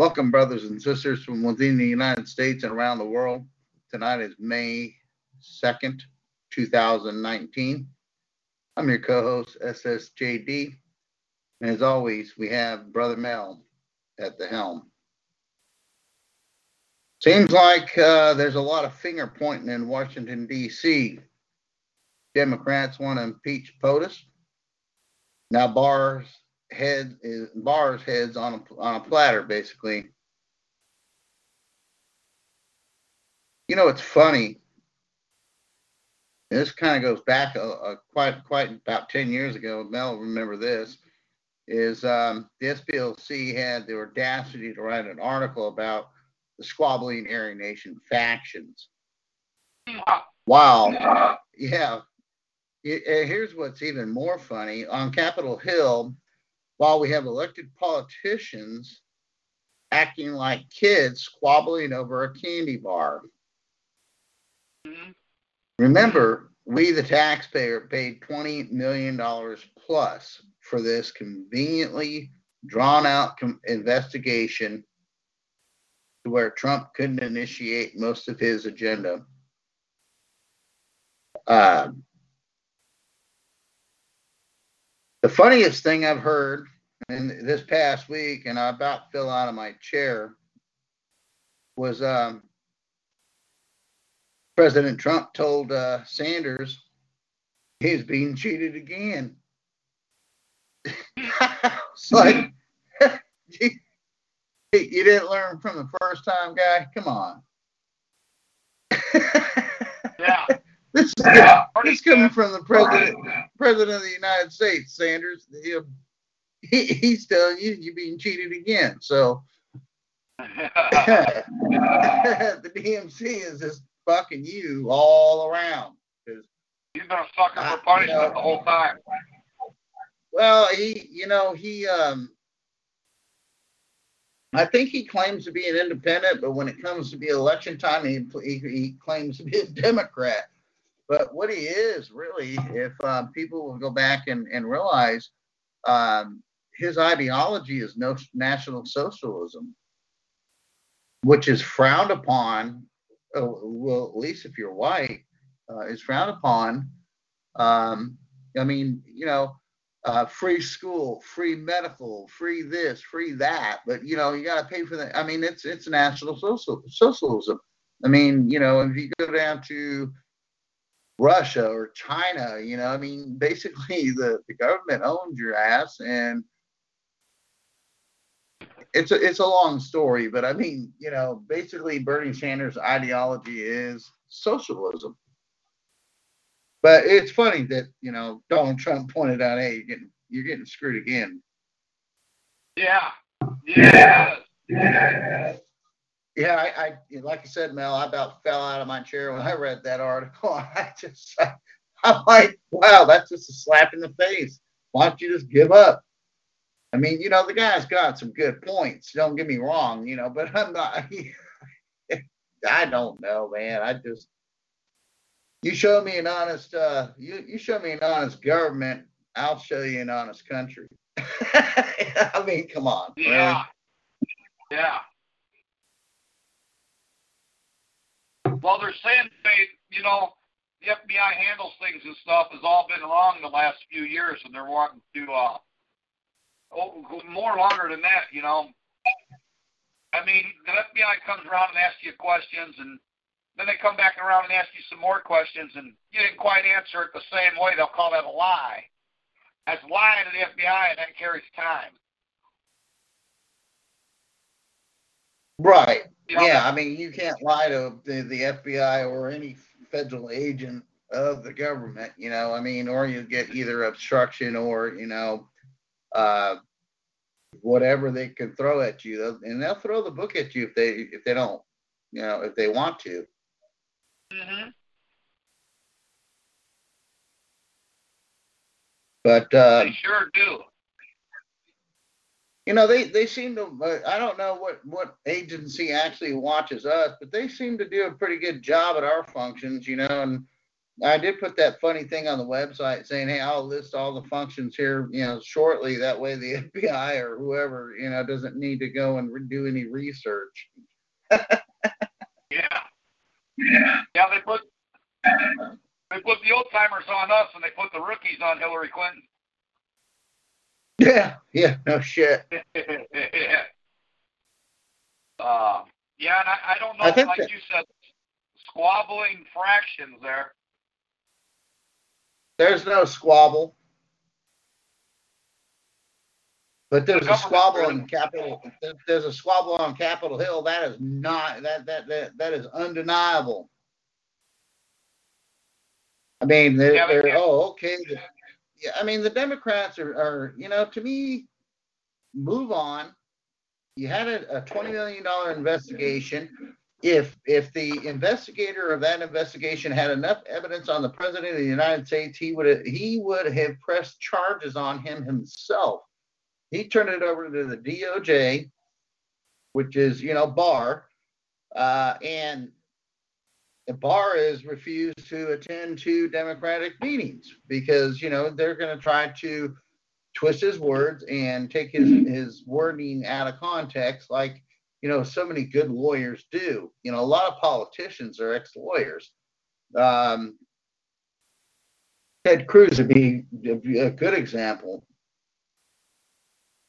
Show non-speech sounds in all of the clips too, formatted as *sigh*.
Welcome, brothers and sisters from within the United States and around the world. Tonight is May 2nd, 2019. I'm your co host, SSJD. And as always, we have Brother Mel at the helm. Seems like uh, there's a lot of finger pointing in Washington, D.C. Democrats want to impeach POTUS. Now, Barr's head is Barr's heads on a on a platter, basically. You know, it's funny. This kind of goes back a, a, quite quite about ten years ago. Mel, remember this? Is um, the SPLC had the audacity to write an article about the squabbling Aryan Nation factions. Wow. Yeah. Here's what's even more funny. On Capitol Hill, while we have elected politicians acting like kids squabbling over a candy bar. Mm-hmm. Remember, we, the taxpayer, paid $20 million plus for this conveniently drawn out com- investigation to where Trump couldn't initiate most of his agenda. Uh, the funniest thing I've heard in this past week, and I about fell out of my chair, was um, President Trump told uh, Sanders he's being cheated again. it's like you, you didn't learn from the first time, guy. Come on. *laughs* yeah. This is, yeah. this coming from the president, president of the United States, Sanders. He, he's telling you you're being cheated again. So *laughs* *laughs* the DNC is just fucking you all around. He's been a sucker for punishment you know, the whole time. Well, he, you know, he, um, I think he claims to be an independent, but when it comes to be election time, he, he, he claims to be a Democrat. But what he is really, if um, people will go back and, and realize, um, his ideology is no national socialism, which is frowned upon. Oh, well, at least if you're white, uh, is frowned upon. Um, I mean, you know, uh, free school, free medical, free this, free that, but you know, you got to pay for that. I mean, it's it's national social socialism. I mean, you know, if you go down to Russia or China, you know, I mean, *laughs* basically the, the government owns your ass and it's a, it's a long story, but I mean, you know, basically Bernie Sanders' ideology is socialism. But it's funny that, you know, Donald Trump pointed out, hey, you're getting, you're getting screwed again. Yeah. Yeah. Yeah. Yeah, I, I, like I said, Mel, I about fell out of my chair when I read that article. *laughs* I just, I'm like, wow, that's just a slap in the face. Why don't you just give up? I mean, you know, the guy's got some good points. Don't get me wrong, you know, but I'm not. *laughs* I don't know, man. I just you show me an honest uh you you show me an honest government, I'll show you an honest country. *laughs* I mean, come on. Yeah. Yeah. Well, they're saying they, you know, the FBI handles things and stuff has all been wrong the last few years, and they're wanting to uh, oh, more longer than that. You know, I mean, the FBI comes around and asks you questions, and then they come back around and ask you some more questions, and you didn't quite answer it the same way. They'll call that a lie. That's lying to the FBI, and that carries time. Right. Yeah, I mean, you can't lie to the, the FBI or any federal agent of the government, you know. I mean, or you get either obstruction or, you know, uh, whatever they can throw at you, and they'll throw the book at you if they if they don't, you know, if they want to. Mm-hmm. But uh, they sure do you know they they seem to uh, i don't know what what agency actually watches us but they seem to do a pretty good job at our functions you know and I did put that funny thing on the website saying, "Hey, I'll list all the functions here, you know, shortly. That way, the *laughs* FBI or whoever, you know, doesn't need to go and re- do any research." Yeah. Yeah. Yeah, they put they put the old timers on us and they put the rookies on Hillary Clinton. Yeah, yeah, no shit. yeah. *laughs* Uh, yeah, and I, I don't know, I think like that- you said, squabbling fractions there. There's no squabble. But there's a squabble on Capitol. there- There's a squabble on Capitol Hill. That is not that that that that is undeniable. I mean, they're, Yeah, they they're can't- oh okay. I mean the Democrats are, are you know to me, move on. You had a, a twenty million dollar investigation. If if the investigator of that investigation had enough evidence on the president of the United States, he would he would have pressed charges on him himself. He turned it over to the DOJ, which is you know Barr, uh, and Barr has refused to attend to Democratic meetings because you know they're going to try to twist his words and take his his wording out of context, like you know so many good lawyers do. You know, a lot of politicians are ex-lawyers. Um, Ted Cruz would be a good example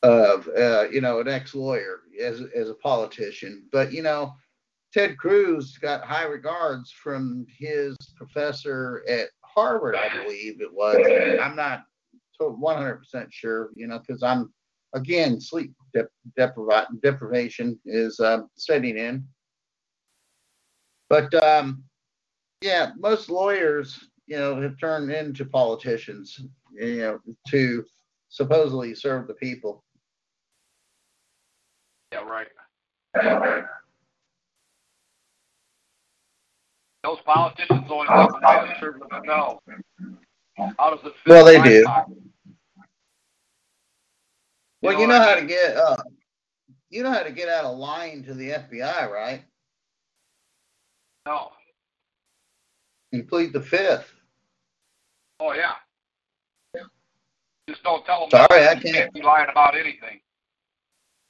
of uh, you know an ex-lawyer as as a politician, but you know Ted Cruz got high regards from his professor at Harvard, I believe it was. I'm not 100% sure, you know, because I'm again sleep dep- depriva- deprivation is um, setting in. But um, yeah, most lawyers, you know, have turned into politicians, you know, to supposedly serve the people. Yeah, right. Those politicians only the way they serve themselves. How does it fit Well, they do. pocket? Well, know you know how to get uh, you know how to get out of line to the FBI, right? No. You plead the fifth. Oh yeah. Just don't tell them. Sorry, I you can't- be lying about anything.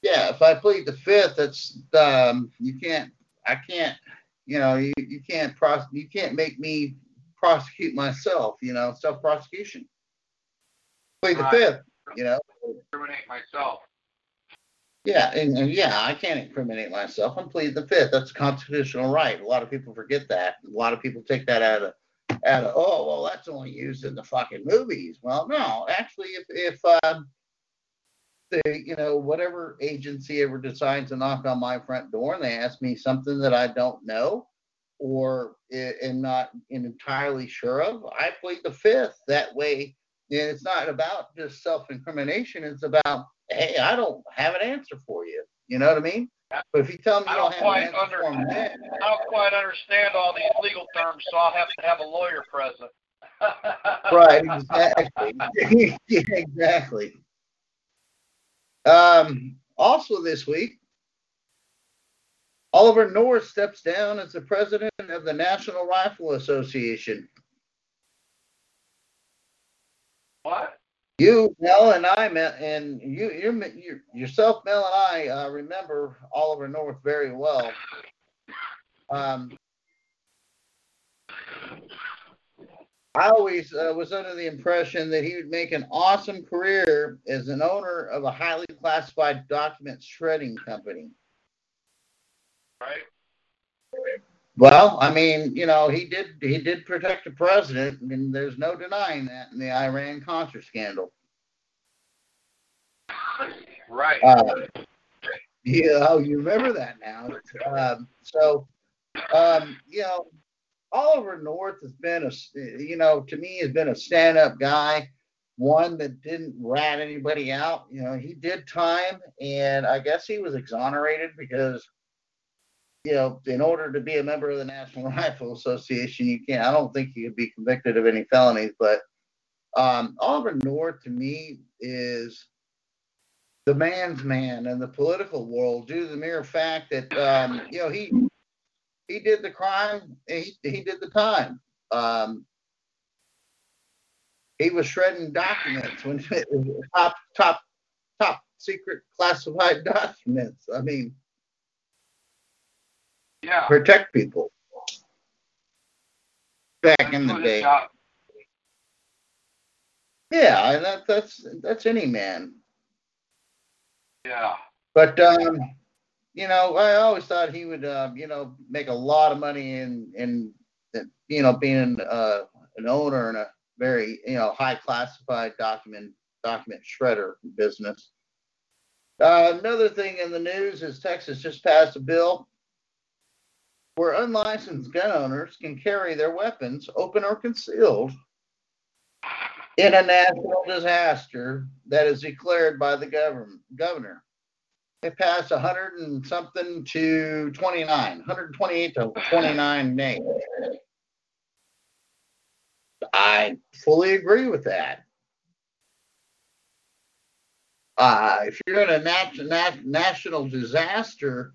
Yeah, if I plead the fifth, that's um, you can't. I can't. You know, you, you can't pros. You can't make me prosecute myself. You know, self prosecution. Plead the fifth. You know. Incriminate myself. Yeah, and, and yeah, I can't incriminate myself. I'm pleading the fifth. That's a constitutional right. A lot of people forget that. A lot of people take that out of out of oh well, that's only used in the fucking movies. Well, no, actually, if if um, the you know whatever agency ever decides to knock on my front door and they ask me something that I don't know or am not entirely sure of, I plead the fifth. That way, and it's not about just self-incrimination. It's about hey, I don't have an answer for you. You know what I mean? But if you tell me I don't don't quite an for me, under- I don't quite understand all these legal terms, so I'll have to have a lawyer present. *laughs* right? Exactly. *laughs* yeah, exactly. Um, also this week, Oliver North steps down as the president of the National Rifle Association. What? You, Mel, and I met, and you, you, you yourself, Mel, and I uh, remember Oliver North very well. Um, I always uh, was under the impression that he would make an awesome career as an owner of a highly classified document shredding company. Right? Well, I mean, you know, he did he did protect the president, and there's no denying that in the Iran Contra scandal. Right. Uh, yeah, oh, you remember that now. Um, so, um, you know, Oliver North has been a, you know, to me has been a stand-up guy, one that didn't rat anybody out. You know, he did time, and I guess he was exonerated because, you know, in order to be a member of the National *laughs* Rifle Association, you can't. I don't think you could be convicted of any felonies, but um, Oliver North to me is the man's man in the political world due to the mere fact that um, you know he he did the crime he, he did the time um, he was shredding documents when *laughs* top top top secret classified documents. I mean, Yeah. protect people. Back That's in the day, job- yeah, and that, that's that's any man. Yeah. But um, you know, I always thought he would, uh, you know, make a lot of money in in you know being uh, an owner in a very you know high classified document document shredder business. Uh, another thing in the news is Texas just passed a bill where unlicensed gun owners can carry their weapons open or concealed in a national disaster that is declared by the government governor. It passed 100 and something to 29, 128 to 29 names. I fully agree with that. Uh, if you're in a nat- nat- national disaster,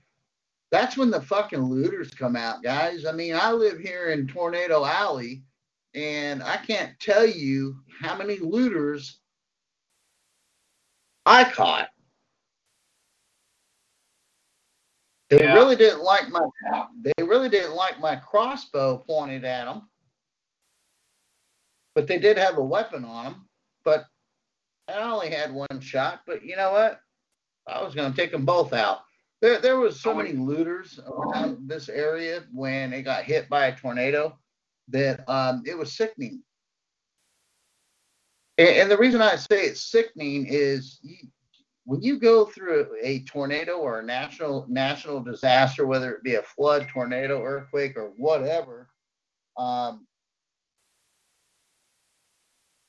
that's when the fucking looters come out, guys. I mean, I live here in Tornado Alley, and I can't tell you how many looters I caught. They Yeah. really didn't like my they really didn't like my crossbow pointed at them. But they did have a weapon on them. But I only had one shot. But you know what? I was going to take them both out. There, there was so many looters around this area when it got hit by a tornado that um, it was sickening. And, and the reason I say it's sickening is you, when you go through a tornado or a national national disaster, whether it be a flood, tornado, earthquake, or whatever, um,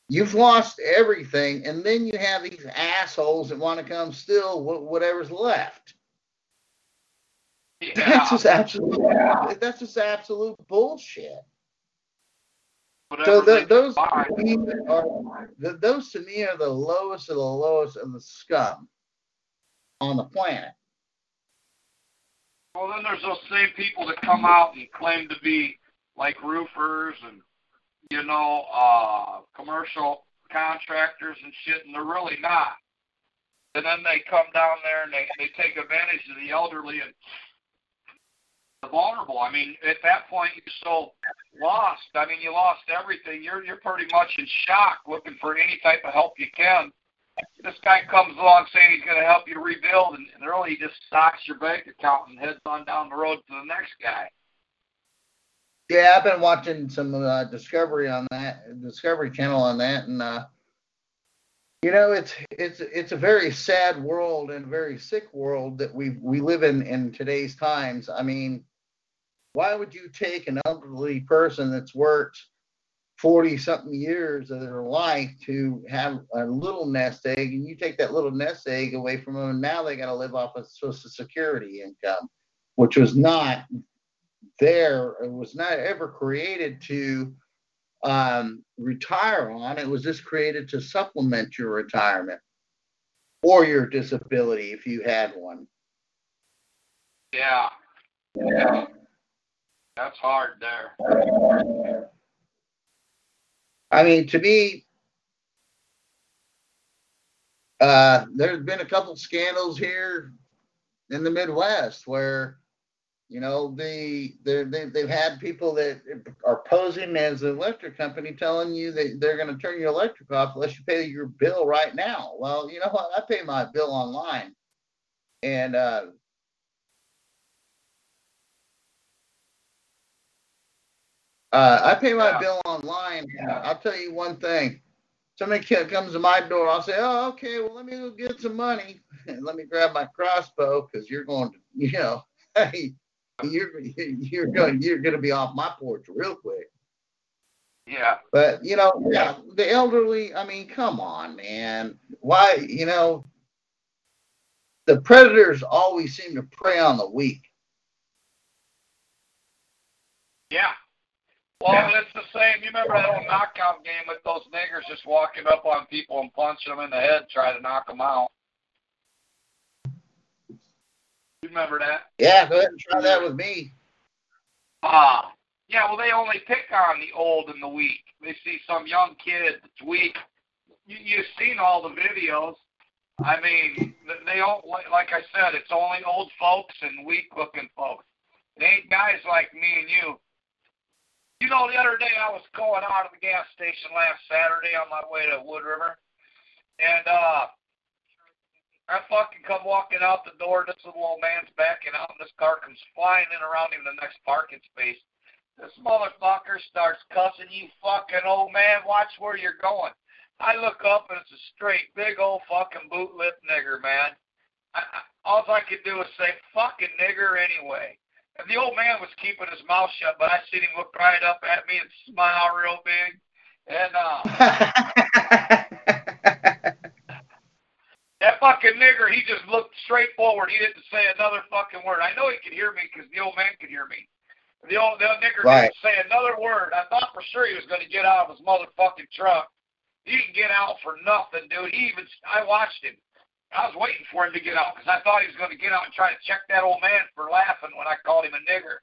you've lost everything, and then you have these assholes that want to come steal whatever's left. That's just absolute. That's just absolute bullshit. So they th- those buy. to me are th- those to me are the lowest of the lowest of the scum on the planet. Well, then there's those same people that come out and claim to be like roofers and you know uh commercial contractors and shit, and they're really not. And then they come down there and they they take advantage of the elderly and the vulnerable. I mean, at that point, you're so lost. I mean, you lost everything. You're you're pretty much in shock, looking for any type of help you can. This guy comes along saying he's going to help you rebuild, and, and really just stocks your bank account and heads on down the road to the next guy. Yeah, I've been watching some uh, Discovery on that Discovery Channel on that, and uh, you know, it's it's it's a very sad world and a very sick world that we we live in in today's times. I mean, why would you take an elderly person that's worked forty something years of their life to have a little nest egg, and you take that little nest egg away from them, and now they got to live off of Social Security income, which was not there it was not ever created to um, retire on. It was just created to supplement your retirement or your disability if you had one. Yeah, yeah, that's hard there. I mean, to me, uh, there's been a couple scandals here in the Midwest where, you know, the they they've had people that are posing as an electric company telling you that they're going to turn your electric off unless you pay your bill right now. Well, you know what? I pay my bill online, and uh, Uh, I pay my Yeah. bill online. I'll tell you one thing. Somebody comes to my door, I'll say, "Oh, okay. Well, let me go get some money *laughs* and let me grab my crossbow because you're going to, *laughs* you know, hey, you're you're going you're going to be off my porch real quick." Yeah, But you know, yeah, the elderly. I mean, come on, man. Why, you know, the predators always seem to prey on the weak. yeah. Well, it's the same. You remember that old knockout game with those niggers just walking up on people and punching them in the head, trying to knock them out. You remember that? Yeah, go ahead and try that with me. Ah, Yeah, well, they only pick on the old and the weak. They see some young kid that's weak. You, you've seen all the videos. I mean, they all like I said, it's only old folks and weak-looking folks. It ain't guys like me and you. You know, the other day I was going out of the gas station last Saturday on my way to Wood River, and uh, I fucking come walking out the door. This little old man's backing out, and this car comes flying in around him in the next parking space. This motherfucker starts cussing, you fucking old man, watch where you're going. I look up and it's a straight big old fucking boot lip nigger, man. I, I, all I could do was say fucking nigger anyway. And the old man was keeping his mouth shut, but I seen him look right up at me and smile real big. And uh *laughs* that fucking nigger, he just looked straight forward. He didn't say another fucking word. I know he could hear me because the old man could hear me. The old the nigger right. didn't say another word. I thought for sure he was going to get out of his motherfucking truck. He didn't get out for nothing, dude. He even I watched him. I was waiting for him to get out because I thought he was going to get out and try to check that old man for laughing when I called him a nigger.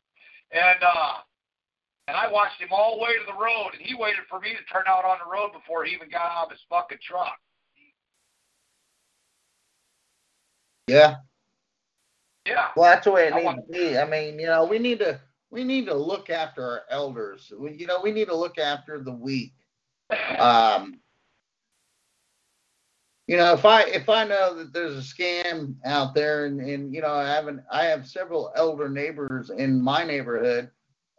And uh, and I watched him all the way to the road, and he waited for me to turn out on the road before he even got out of his fucking truck. Yeah. Yeah. Well, that's the way it needs to be. I mean, you know, we need to we need to look after our elders. We, you know, we need to look after the weak. *laughs* Um, you know, if I if I know that there's a scam out there, and, and you know, I haven't I have several elder neighbors in my neighborhood,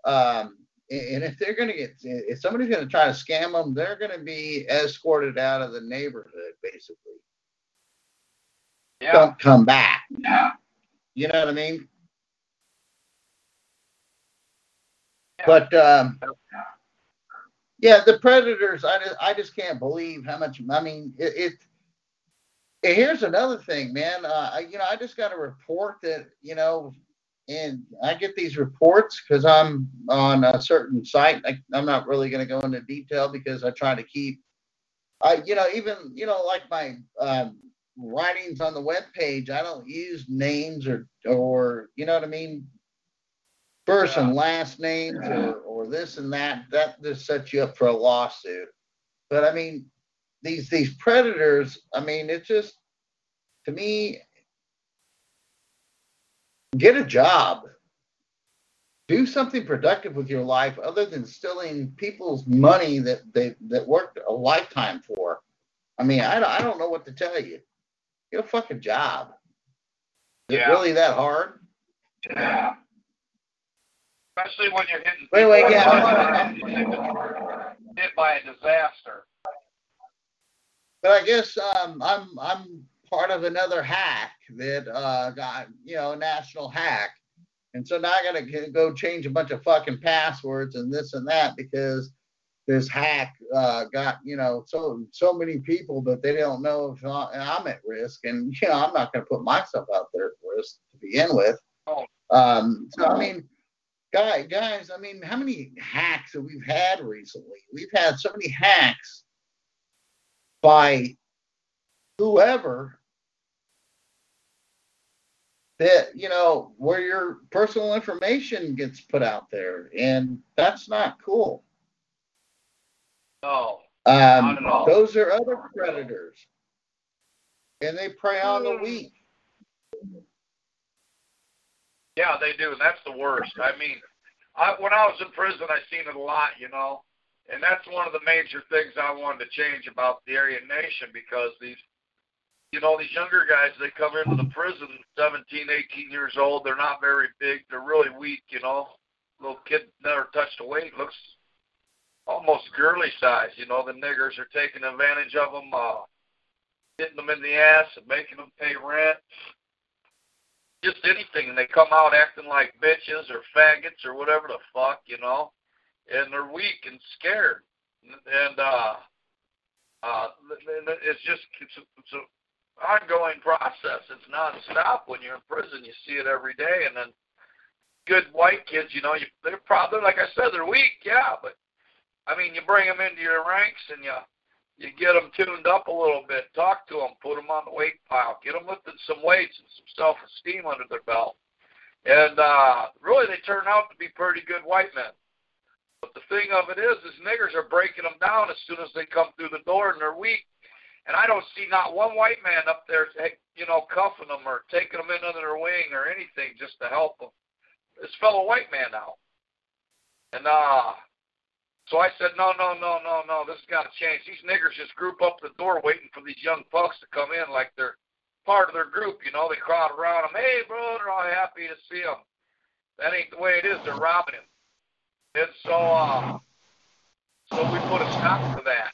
um, and if they're going to get if somebody's going to try to scam them, they're going to be escorted out of the neighborhood, basically. Yeah. Don't come back. Yeah. You know what I mean? Yeah. But um, yeah, the predators. I just, I just can't believe how much. I mean, it, it here's another thing, man. Uh, I, you know, I just got a report that you know, and I get these reports because I'm on a certain site. I, am not really going to go into detail because I try to keep, I, you know, even you know, like my um, writings on the web page, I don't use names or or you know what I mean, first yeah. and last names or or this and that. That just sets you up for a lawsuit. But I mean, these these predators, I mean, it's just to me, get a job. Do something productive with your life other than stealing people's money that they that worked a lifetime for. I mean, I, I don't know what to tell you. Get a fucking job. Is yeah. it really that hard? Yeah. Especially when you're hitting. Yeah. hit by a disaster but I guess um, I'm I'm part of another hack that uh, got you know national hack, and so now I gotta go change a bunch of fucking passwords and this and that because this hack uh, got you know so so many people that they don't know if I'm at risk, and you know I'm not gonna put myself out there at risk to begin with. Um, so I mean. Guys, guys, I mean, how many hacks have we had recently? We've had so many hacks by whoever that you know where your personal information gets put out there. And that's not cool. No um, those are other predators. And they prey on the weak. Yeah they do. And that's the worst. I mean I, when i was in prison i seen it a lot you know and that's one of the major things I wanted to change about the Aryan Nation because these, you know, these younger guys, they come into the prison 17, 18 years old. They're not very big. They're really weak, you know. Little kid never touched a weight, looks almost girly size. You know, the niggers are taking advantage of them, uh, hitting them in the ass and making them pay rent. Just anything, and they come out acting like bitches or faggots or whatever the fuck, you know and they're weak and scared, and uh, uh, it's just it's, a, it's an ongoing process. It's nonstop when you're in prison. You see it every day, and then good white kids, you know, you, they're probably like I said, they're weak, yeah, but I mean, you bring them into your ranks and you you get them tuned up a little bit, talk to them, put them on the weight pile, get them lifting some weights and some self-esteem under their belt, and uh, really they turn out to be pretty good white men. But the thing of it is, is niggers are breaking them down as soon as they come through the door and they're weak. And I don't see not one white man up there, you know, cuffing them or taking them in under their wing or anything just to help them. This fellow white man now. And uh, so I said, no, no, no, no, no, this has got to change. These niggers just group up the door waiting for these young folks to come in like they're part of their group. You know, they crowd around them. Hey, bro, they're all happy to see them. That ain't the way it is. They're robbing him. And so, uh, so we put a stop to that.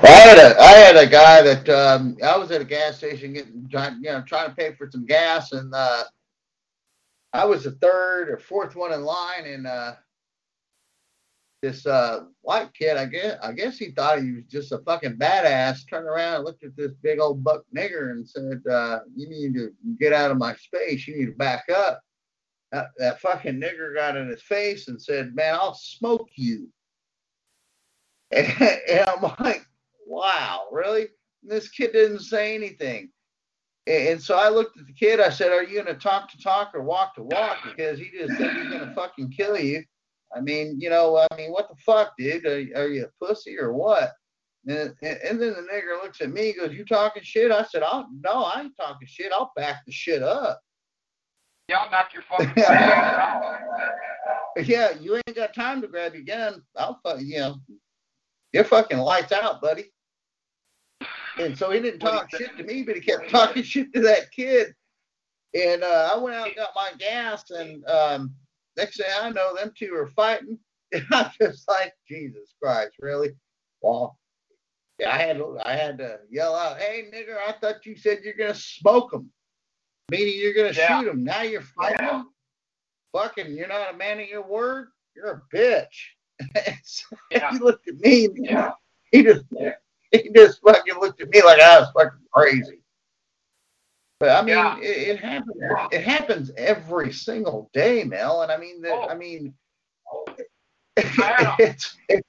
I had a I had a guy that um, I was at a gas station getting you know trying to pay for some gas and uh, I was the third or fourth one in line and uh, this uh, white kid I guess I guess he thought he was just a fucking badass turned around and looked at this big old buck nigger and said uh, you need to get out of my space you need to back up that, that fucking nigger got in his face and said man I'll smoke you and, *laughs* and I'm like wow, really? And this kid didn't say anything. And so I looked at the kid. I said, "Are you gonna talk to talk or walk to walk?" Because he just said he's gonna fucking kill you. I mean, you know, I mean, what the fuck, dude? Are, are you a pussy or what? And, and then the nigger looks at me, and goes, "You talking shit?" I said, "I'll no, I ain't talking shit. I'll back the shit up." Yeah, I'll knock your fucking *laughs* Yeah, you ain't got time to grab your gun. I'll fuck you know, you're fucking lights out, buddy. And so he didn't talk shit to me, but he kept *laughs* talking shit to that kid. And uh, I went out and got my gas, and um, next thing I know, them two are fighting. *laughs* And I'm just like, Jesus Christ, really? Well, I had I had to yell out, "Hey, nigger! I thought you said you're gonna smoke them, meaning you're gonna yeah. shoot them. Now you're fighting yeah. them. Fucking, you're not a man of your word. You're a bitch." *laughs* so yeah. he looked at me. Yeah. He just he just fucking looked at me like I was fucking crazy. But I mean, yeah. it, it, happens. It happens every single day, Mel. And I mean, the, oh. I mean, I had, a, *laughs* it's, it's,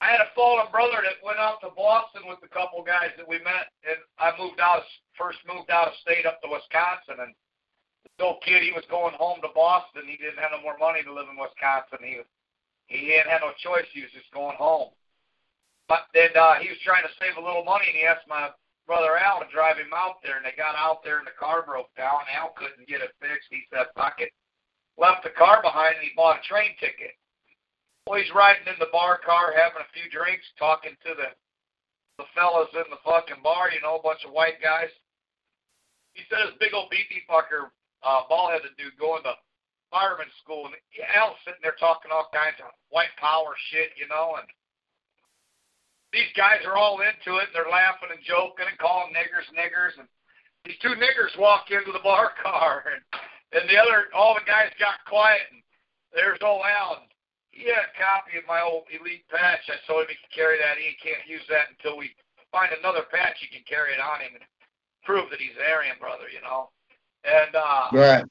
I had a fallen brother that went out to Boston with a couple guys that we met, and I moved out, first moved out of state up to Wisconsin, and the old kid, he was going home to Boston. He didn't have no more money to live in Wisconsin. He he hadn't had no choice. He was just going home. But then uh, he was trying to save a little money, and he asked my brother Al to drive him out there. And they got out there, and the car broke down. Al couldn't get it fixed. He said, "Fuck it." Left the car behind, and he bought a train ticket. Well, he's riding in the bar car, having a few drinks, talking to the the fellas in the fucking bar. You know, a bunch of white guys. He said this big old beefy fucker, uh, ball-headed dude, going to fireman school, and Al's sitting there talking all kinds of white power shit, you know, and these guys are all into it. And they're laughing and joking and calling niggers niggers. And these two niggers walk into the *laughs* bar car, and and the other, all the guys got quiet. And there's old Alan. He had a copy of my old elite patch. I told him he could carry that. He can't use that until we find another patch he can carry it on him and prove that he's an Aryan brother, you know. And uh, right.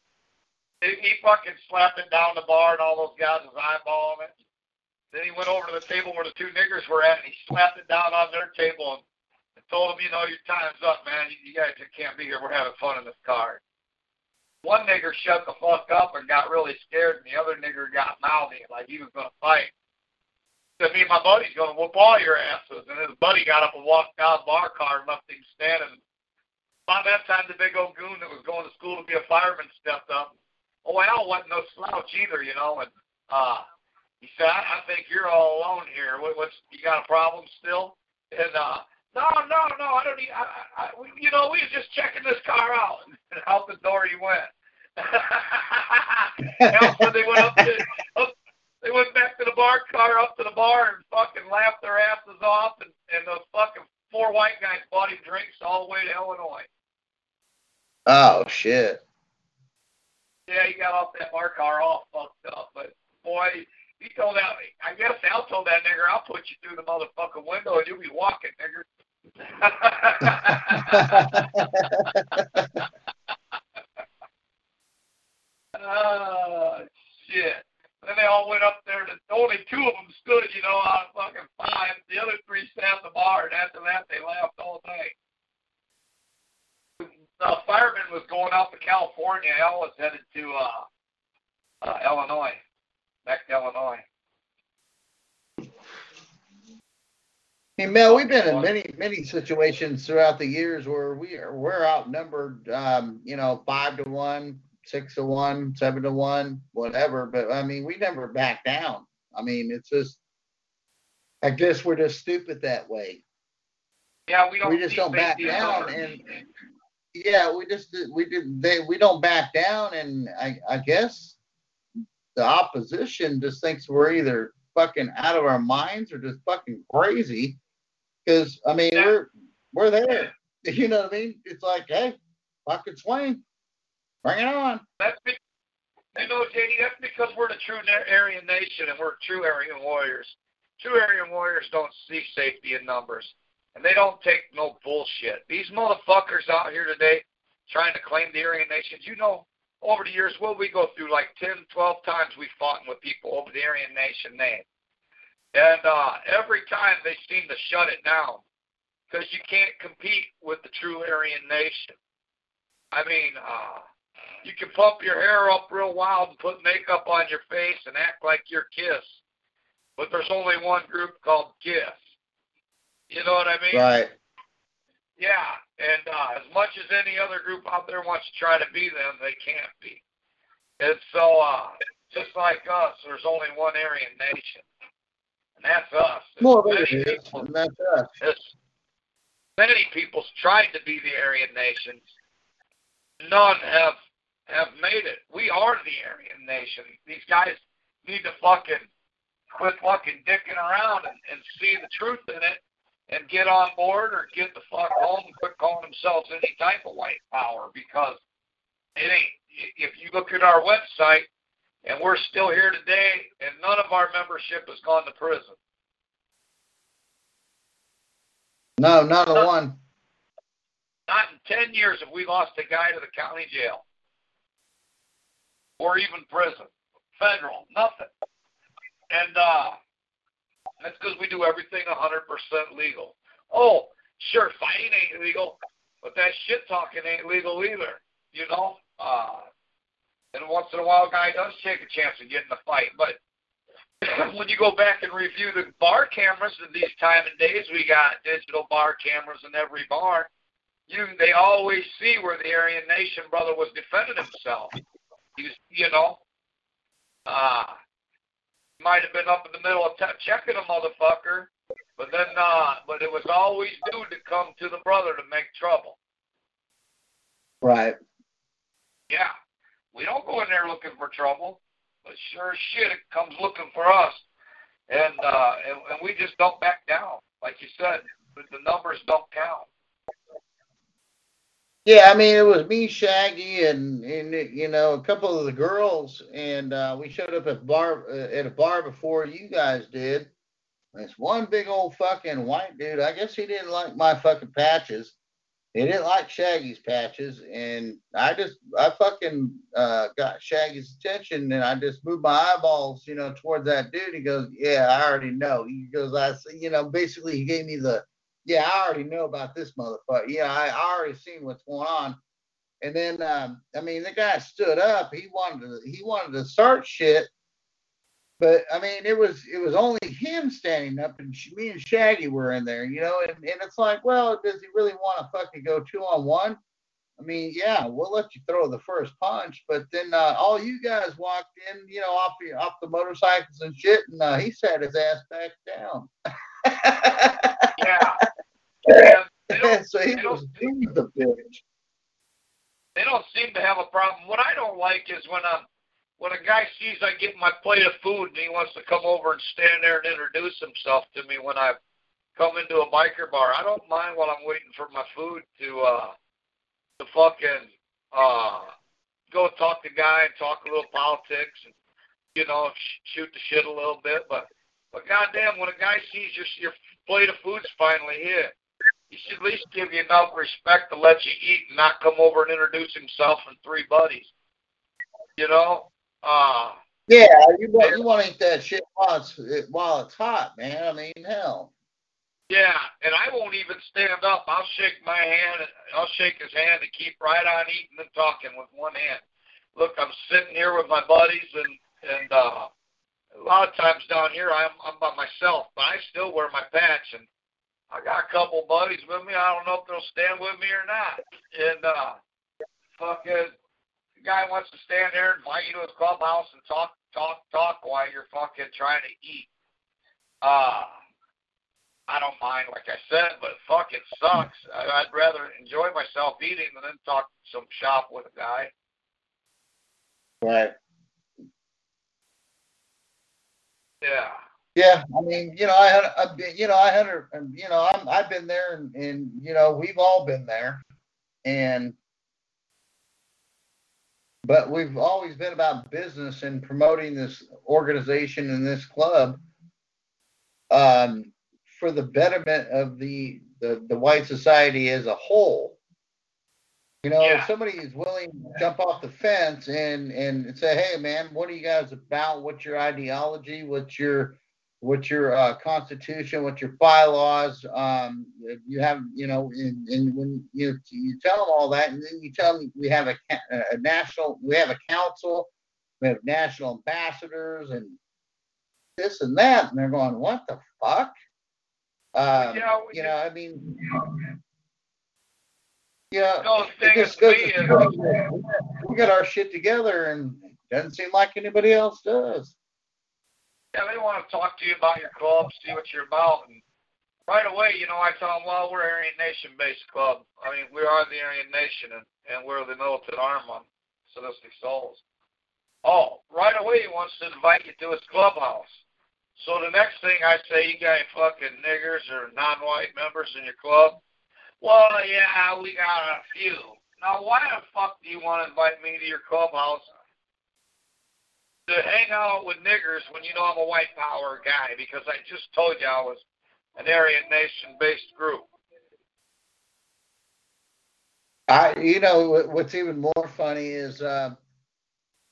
He, he fucking slapped it down the bar, and all those guys was eyeballing it. Then he went over to the table where the two niggers were at, and he slapped it down on their table and, and told them, you know, your time's up, man. You, you guys just can't be here. We're having fun in this car. One nigger shut the fuck up and got really scared, and the other nigger got mouthy, like he was going to fight. Said, me and my buddy's going to whoop all your asses. And his buddy got up and walked out the bar car and left him standing. By that time, the big old goon that was going to school to be a fireman stepped up. Oh, Al wasn't no slouch either, you know, and uh, he said, I, I think you're all alone here. What, what's you got a problem still? And uh, no, no, no, I don't. Need, I, I, we, you know, we was just checking this car out. *laughs* And out the door he went. *laughs* so they went up, to, up. They went back to the bar car, up to the bar, and fucking laughed their asses off. And and those fucking four white guys bought him drinks all the way to Illinois. Oh shit. Yeah, he got off that bar car all fucked up, but boy, he told that, I guess Al told that nigger, I'll put you through the motherfucking window and you'll be walking, nigger. *laughs* oh, shit. Then they all went up there, and only two of them stood, you know, on fucking five. The other three sat at the bar, and after that, they laughed all night. The fireman was going out of California. Al is headed to uh, uh, Illinois, back to Illinois. Hey Mel, we've been in many, many situations throughout the years where we are we're outnumbered um, you know, five to one, six to one, seven to one, whatever. But I mean we never back down. I mean it's just I guess we're just stupid that way. Yeah, we don't. We just don't back down, and yeah, we just we did they we don't back down, and I I guess the opposition just thinks we're either fucking out of our minds or just fucking crazy. Because I mean yeah. we're we're there. *laughs* You know what I mean? It's like, hey, fucking swing, bring it on. That's be- you know, JD, that's because we're the true Aryan nation and we're true Aryan warriors. True Aryan warriors don't seek safety in numbers. And they don't take no bullshit. These motherfuckers out here today trying to claim the Aryan nations, you know, over the years, what we go through, like 10, 12 times we've fought with people over the Aryan nation name. And uh, every time they seem to shut it down because you can't compete with the true Aryan nation. I mean, uh, you can pump your hair up real wild and put makeup on your face and act like you're Kiss, but there's only one group called Kiss. You know what I mean? Right. Yeah, and uh, as much as any other group out there wants to try to be them, they can't be. And so, uh, just like us, there's only one Aryan nation, and that's us. More well, many people, and that's us. Many people's tried to be the Aryan nations. None have have made it. We are the Aryan nation. These guys need to fucking quit fucking dicking around and, and see the truth in it and get on board or get the fuck home and quit calling themselves any type of white power because it ain't. If you look at our website, and we're still here today, and none of our membership has gone to prison. No, not a one. Not in 10 years have we lost a guy to the county jail or even prison, federal, nothing. And uh, that's because we do everything 100% legal. Oh, sure, fighting ain't legal, but that shit talking ain't legal either. You know. Uh, and once in a while, a guy does take a chance of getting a fight, but *clears throat* when you go back and review the bar cameras in these time and days, we got digital bar cameras in every bar. You, they always see where the Aryan Nation brother was defending himself. He was, you know, uh, might have been up in the middle of t- checking a motherfucker, but then uh, but it was always due to come to the brother to make trouble. Right. Yeah. We don't go in there looking for trouble, but sure as shit it comes looking for us. And uh and, and we just don't back down. Like you said, but the numbers don't count. Yeah, I mean, it was me, Shaggy, and and you know a couple of the girls, and uh, we showed up at bar uh, at a bar before you guys did. This one big old fucking white dude. I guess he didn't like my fucking patches. He didn't like Shaggy's patches, and I just I fucking uh, got Shaggy's attention, and I just moved my eyeballs, you know, towards that dude. He goes, "Yeah, I already know." He goes, "I, you know, basically he gave me the yeah, I already know about this motherfucker. Yeah, I, I already seen what's going on. And then, um, I mean, the guy stood up. He wanted to, he wanted to start shit, but I mean, it was it was only him standing up, and me and Shaggy were in there, you know. And, and it's like, well, does he really want to fucking go two on one? I mean, yeah, we'll let you throw the first punch, but then uh, all you guys walked in, you know, off the off the motorcycles and shit, and uh, he sat his ass back down. *laughs* yeah. yeah. *laughs* so he was the bitch. They don't seem to have a problem. What I don't like is when a when a guy sees I get my plate of food and he wants to come over and stand there and introduce himself to me when I come into a biker bar. I don't mind while I'm waiting for my food to uh to fucking uh go talk to guy and talk a little politics and you know shoot the shit a little bit. But but goddamn, when a guy sees your your plate of food's finally here, he should at least give you enough respect to let you eat and not come over and introduce himself and three buddies. You know? Uh Yeah, you want you want to eat that shit while it's while it's hot, man. I mean, hell. Yeah, and I won't even stand up. I'll shake my hand. I'll shake his hand and keep right on eating and talking with one hand. Look, I'm sitting here with my buddies, and and uh, a lot of times down here I'm I'm by myself, but I still wear my patch, and I got a couple buddies with me. I don't know if they'll stand with me or not. And uh, fucking the guy wants to stand there and invite you to his clubhouse and talk, talk, talk while you're fucking trying to eat. Uh, I don't mind, like I said, but it fucking sucks. I'd rather enjoy myself eating than talk some shop with a guy. Right. Yeah. Yeah, I mean, you know, I had, I've been, you know, I had, you know, I'm, I've been there, and, and you know, we've all been there, and but we've always been about business and promoting this organization and this club um, for the betterment of the, the the white society as a whole. You know, Yeah. if somebody is willing to jump off the fence and and say, "Hey, man, what are you guys about? What's your ideology? What's your what's your uh, constitution? What's your bylaws? Um, you have, you know, and, and when you you tell them all that, and then you tell them we have a, a national, we have a council, we have national ambassadors, and this and that, and they're going, "What the fuck?" Um, Yeah, you know, I mean, yeah, Know, the it thing is just goes to show *laughs* we got our shit together, and doesn't seem like anybody else does. yeah, they want to talk to you about your club, see what you're about, and right away, you know, I tell them, well, we're Aryan Nation-based club. I mean, we are the Aryan Nation, and, and we're the militant arm on Sadistic Souls. Oh, right away, he wants to invite you to his clubhouse. So the next thing I say, you got any fucking niggers or non-white members in your club? Well, yeah, we got a few. Now, why the fuck do you want to invite me to your clubhouse to hang out with niggers when you know I'm a white power guy? Because I just told you I was an Aryan Nation-based group. I, you know, what's even more funny is uh,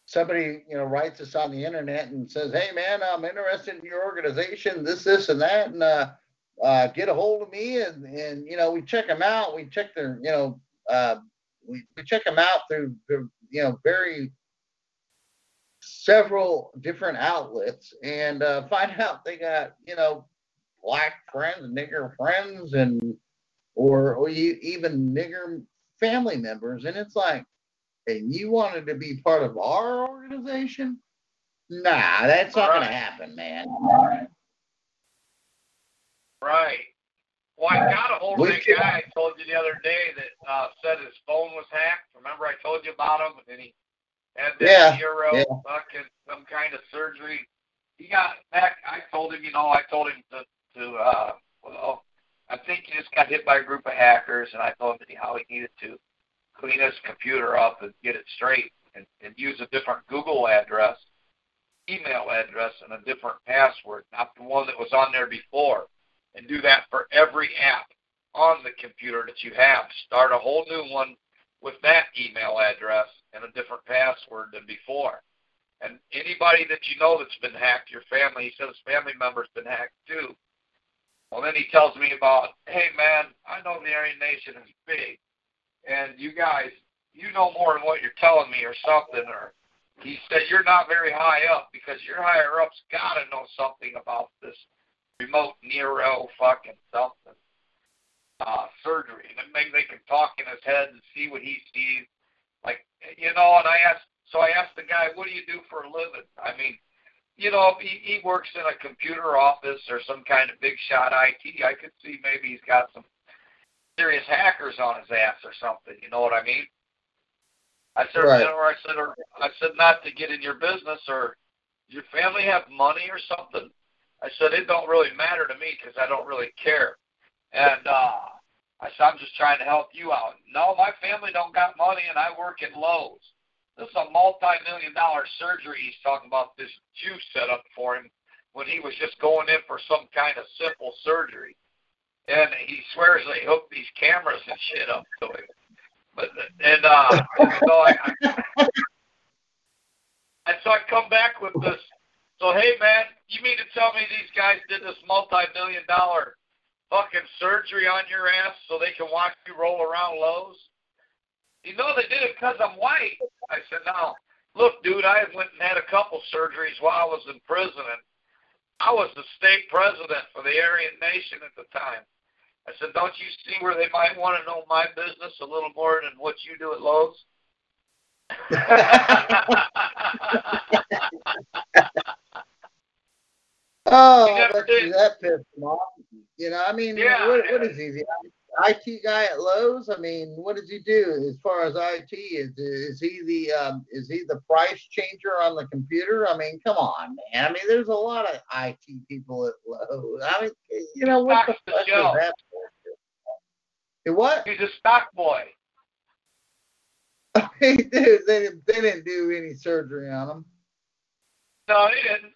somebody, you know, writes us on the internet and says, "Hey, man, I'm interested in your organization, this, this, and that, and uh, uh, get a hold of me." And and you know, we check them out. We check their, you know, uh, we, we check them out through, the, you know, very several different outlets, and uh, *laughs* find out they got, you know, black friends, nigger friends, and or or you, even nigger family members, and it's like, and you wanted to be part of our organization? Nah, that's not gonna happen, man. Right. Well, I got a hold of that guy I told you the other day that uh, said his phone was hacked. Remember I told you about him, and then he had that Yeah, hero yeah. fucking some kind of surgery. He got back. I told him, you know, I told him to to uh, well, I think he just got hit by a group of hackers, and I told him how he needed to clean his computer up and get it straight, and, and use a different Google address, email address, and a different password, not the one that was on there before and do that for every app on the computer that you have. Start a whole new one with that email address and a different password than before. And anybody that you know that's been hacked, your family, he his family member's been hacked too. Well, then he tells me about, hey man, I know the Aryan Nation is big, and you guys, you know more than what you're telling me or something. Or he said you're not very high up because your higher ups got to know something about this remote neuro fucking something uh surgery. And maybe they can talk in his head and see what he sees. Like you know and i asked so i asked the guy what do you do for a living? I mean you know if he, he works in a computer office or some kind of big shot it i could see maybe he's got some serious hackers on his ass or something. You know what i mean? I said Right. or i said or i said not to get in your business or your family have money or something I said, it don't really matter to me because I don't really care. And uh, I said, I'm just trying to help you out. No, my family don't got money and I work at Lowe's. This is a multi-million dollar surgery he's talking about this Jew set up for him when he was just going in for some kind of simple surgery. And he swears they hooked these cameras and shit up to him. But and uh *laughs* so I, I and so I come back with this so hey man, you mean to tell me these guys did this multi-million dollar fucking surgery on your ass so they can watch you roll around Lowe's? You know they did it because I'm white. I said, no. Look, dude, I went and had a couple surgeries while I was in prison, and I was the state president for the Aryan Nation at the time. I said, don't you see where they might want to know my business a little more than what you do at Lowe's? *laughs* *laughs* oh, did. that pissed him off. You know, I mean, Yeah, what, what yeah. is he? The IT guy at Lowe's? I mean, what does he do as far as IT? Is is he the um, is he the price changer on the computer? I mean, come on, man. I mean, there's a lot of IT people at Lowe's. I mean, you know what the fuck is that? Hey, what? He's a stock boy. *laughs* Dude, they didn't, they didn't do any surgery on him. No, he didn't.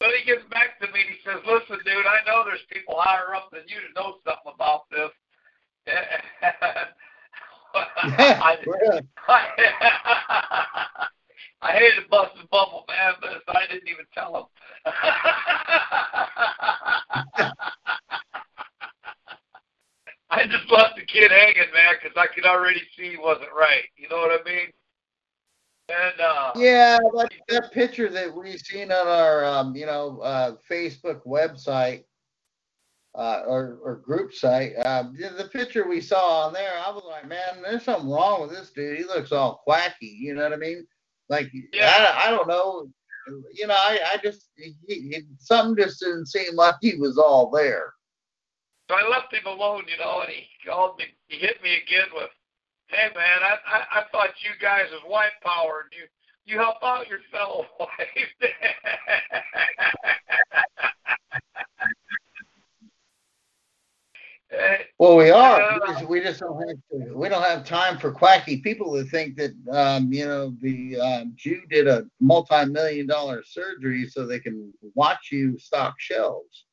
But he gets back to me and he says, Listen, dude, I know there's people higher up than you to know something about this. I, Really? I, I hated busting bubble, man, but I didn't even tell him. *laughs* I just left the kid hanging, man, because I could already see he wasn't right. You know what I mean? Uh, Yeah, that, that picture that we seen on our, um, you know, uh, Facebook website uh, or, or group site, uh, the, the picture we saw on there, I was like, man, there's something wrong with this dude. He looks all quacky. You know what I mean? Like, Yeah. I, I don't know. You know, I, I just, he, he, something just didn't seem like he was all there. So I left him alone, you know, and he called me. He hit me again with, "Hey, man, I I, I thought you guys was white power. and You you help out your fellow *laughs* white." *laughs* Well, we are. Yeah. We just, we just don't have to, we don't have time for quacky people who think that um, you know the um, Jew did a multi-million dollar surgery so they can watch you stock shelves.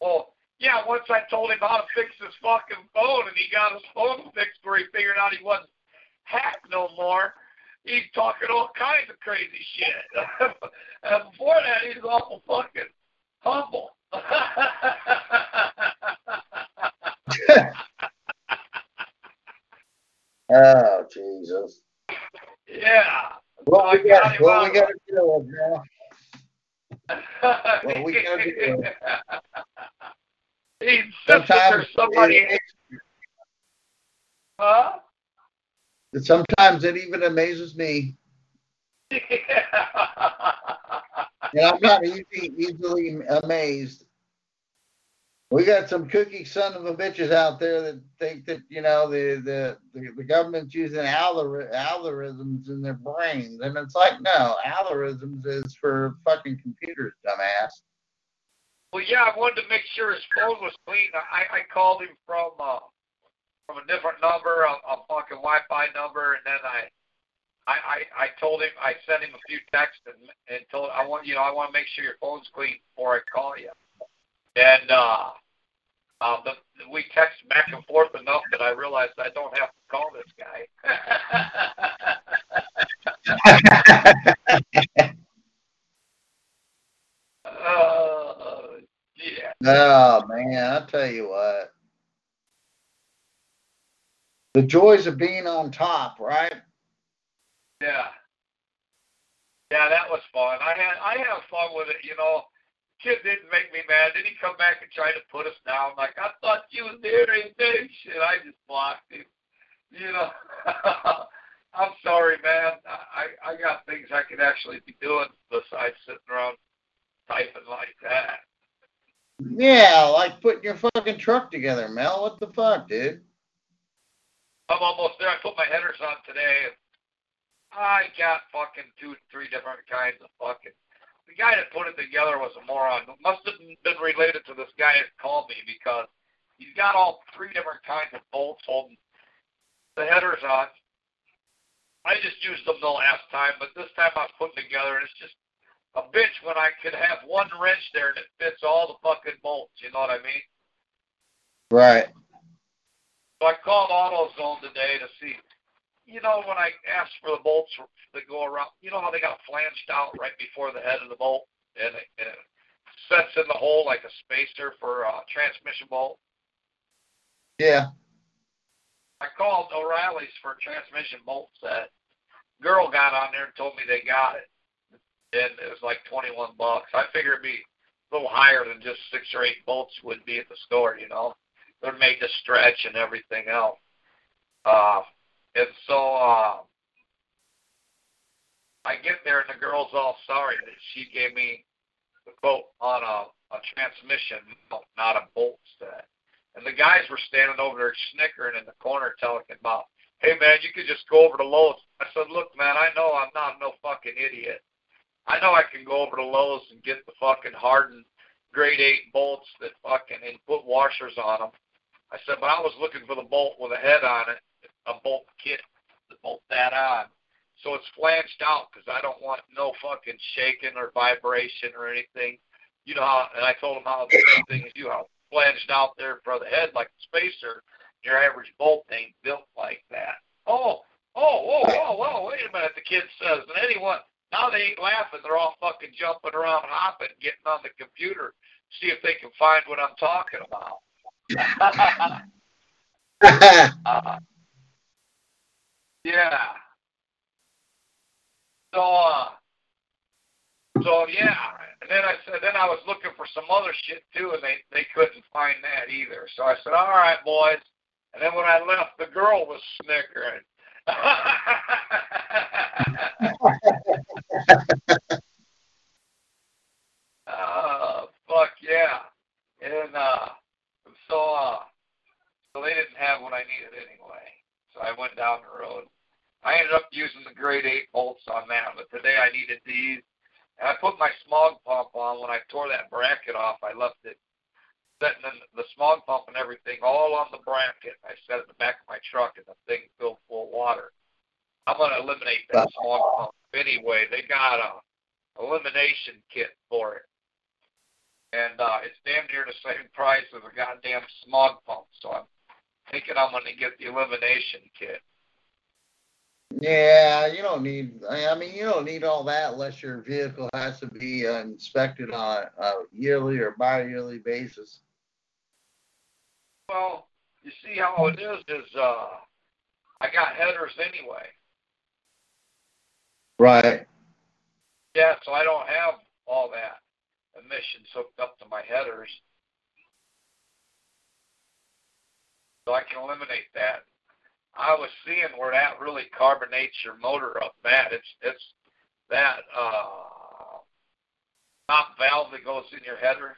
well, yeah. Once I told him how to fix his fucking phone, and he got his phone fixed where he figured out he wasn't hacked no more. He's talking all kinds of crazy shit. *laughs* and before that, he was awful fucking humble. *laughs* Oh Jesus! yeah. I we got? got him What we got to deal with now? Well, we gotta do *laughs* he insisted there's Sometimes, somebody. it, huh? it- sometimes it even amazes me, Yeah. and I'm not easy, easily amazed. We got some cookie son of a bitches out there that think that you know the the the, the government's using algori- algorithms in their brains, and it's like no, algorithms is for fucking computers, dumbass. Well, yeah, I wanted to make sure his phone was clean. I, I called him from uh, from a different number, a, a fucking Wi-Fi number, and then I, I, I, I told him I sent him a few texts and, and told I want you know I want to make sure your phone's clean before I call you. And uh, uh, but we texted back and forth enough that I realized I don't have to call this guy. *laughs* *laughs* uh, yeah. Oh man, I tell you what. The joys of being on top, right? Yeah. Yeah, that was fun. I had I had fun with it, you know. Kid didn't make me mad. Then he come back and try to put us down. Like I thought you was there and shit. I just blocked him. You know. *laughs* I'm sorry, man. I I got things I could actually be doing besides sitting around typing like that. Yeah, like putting your fucking truck together, Mel. What the fuck, dude? I'm almost there. I put my headers on today. I got fucking two, three different kinds of fucking. The guy that put it together was a moron. It must have been related to this guy that called me because he's got all three different kinds of bolts holding the headers on. I just used them the last time, but this time I was putting together, and it's just a bitch when I could have one wrench there and it fits all the fucking bolts. You know what I mean? Right. So I called AutoZone today to see, you know, when I asked for the bolts that go around, you know how they got flanged out right before the head of the bolt, and, it, and sets in the hole like a spacer for a transmission bolt. Yeah. I called O'Reilly's for a transmission bolt set. Girl got on there and told me they got it, and it was like twenty one bucks. I figured it'd be a little higher than just six or eight bolts would be at the store, you know. They're made to stretch and everything else. Uh, and so uh, I get there and the girl's all sorry that she gave me the quote on a, a transmission, not a bolt set. And the guys were standing over there snickering in the corner telling about, hey man, you could just go over to Lowe's. I said, look man, I know I'm not no fucking idiot. I know I can go over to Lowe's and get the fucking hardened grade eight bolts that fucking and put washers on them. I said, but I was looking for the bolt with a head on it, a bolt kit to bolt that on. So it's flanged out because I don't want no fucking shaking or vibration or anything. You know how, and I told him how the same thing as you, how flanged out there for the head like a spacer. Your average bolt ain't built like that. Oh, oh, oh, oh, oh, wait a minute, the kid says. And anyone, now they ain't laughing. They're all fucking jumping around, hopping, getting on the computer, see if they can find what I'm talking about. uh, *laughs* yeah. So, uh, so yeah, and then I said, then I was looking for some other shit too, and they they couldn't find that either. So I said, all right, boys. And then when I left, the girl was snickering. *laughs* uh, fuck yeah. And uh, so uh, so they didn't have what I needed anyway. So I went down the road. I ended up using the grade eight bolts on that, but today I needed these. And I put my smog pump on when I tore that bracket off. I left it setting in the smog pump and everything all on the bracket. I set it in the back of my truck and the thing filled full of water. I'm going to eliminate that smog pump anyway. They got a elimination kit for it. And uh, it's damn near the same price as a goddamn smog pump. So I'm thinking I'm going to get the elimination kit. Yeah, you don't need. I mean, you don't need all that unless your vehicle has to be uh, inspected on a yearly or bi-yearly basis. Well, you see how it is. Is uh, I got headers anyway. Right. Yeah, so I don't have all that emissions hooked up to my headers. So I can eliminate that. I was seeing where that really carbonates your motor up bad. It's it's that uh top valve that goes in your header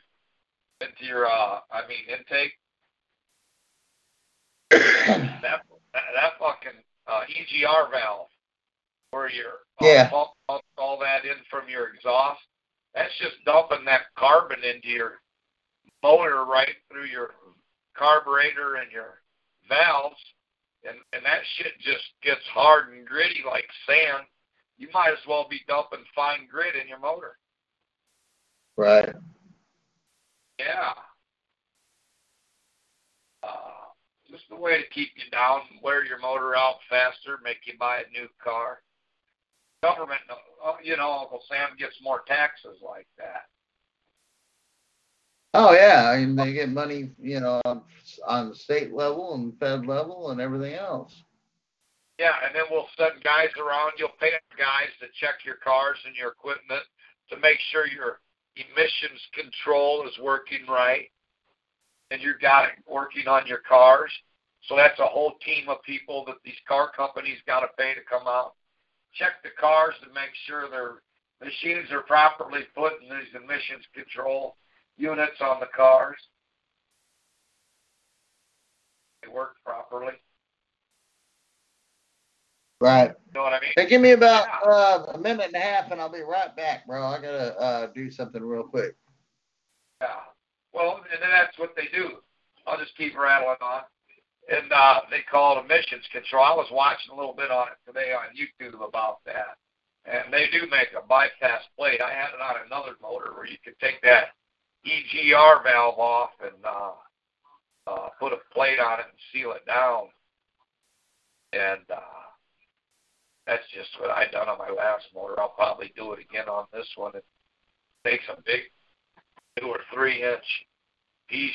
into your uh I mean intake. that, *coughs* that that fucking uh, EGR valve where your uh, yeah. pump pumps all that in from your exhaust. That's just dumping that carbon into your motor right through your carburetor and your valves and and that shit just gets hard and gritty like sand, you might as well be dumping fine grit in your motor. Right. Yeah. Uh, just a way to keep you down, wear your motor out faster, make you buy a new car. Government, uh, you know, Uncle Sam gets more taxes like that. Oh yeah, I mean they get money, you know, on state level and fed level and everything else. Yeah, and then we'll send guys around. You'll pay guys to check your cars and your equipment to make sure your emissions control is working right, and you got it working on your cars. So that's a whole team of people that these car companies got to pay to come out, check the cars to make sure their machines are properly putting these emissions control units on the cars. They work properly. Right. You know what I mean? Hey, give me about uh, a minute and a half, and I'll be right back, bro. I gotta uh, do something real quick. Yeah. Well, and then that's what they do. I'll just keep rattling on. And uh, they call it emissions control. I was watching a little bit on it today on YouTube about that. And they do make a bypass plate. I had it on another motor where you could take that EGR valve off and uh, uh, put a plate on it and seal it down. And uh, that's just what I done on my last motor. I'll probably do it again on this one. It takes a big two or three inch piece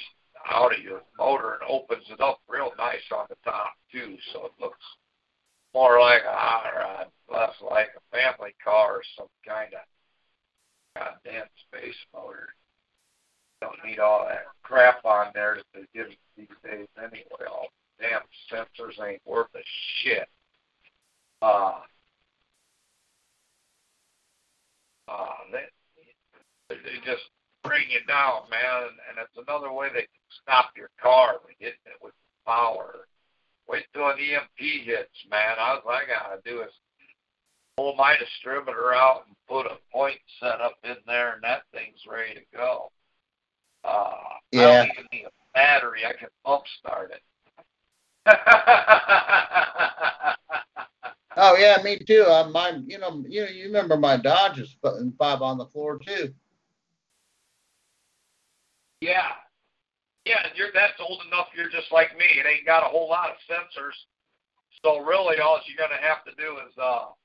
out of your motor and opens it up real nice on the top too, so it looks more like a hot rod, less like a family car or some kind of goddamn space motor. Don't need all that crap on there that they give these days anyway. All damn sensors ain't worth a shit. Uh, uh, they, they just bring you down, man, and it's another way they stop your car from hitting it with power. Wait till an EMP hits, man. All I gotta do is pull my distributor out and put a point set up in there, and that thing's ready to go. Uh, Yeah. I don't even need a battery. I can pump start it. *laughs* Oh yeah, me too. Uh, my, you know, you know, you remember my Dodge is putting five on the floor too. Yeah. Yeah, and you're that's old enough you're just like me. It ain't got a whole lot of sensors. So really all you're gonna have to do is uh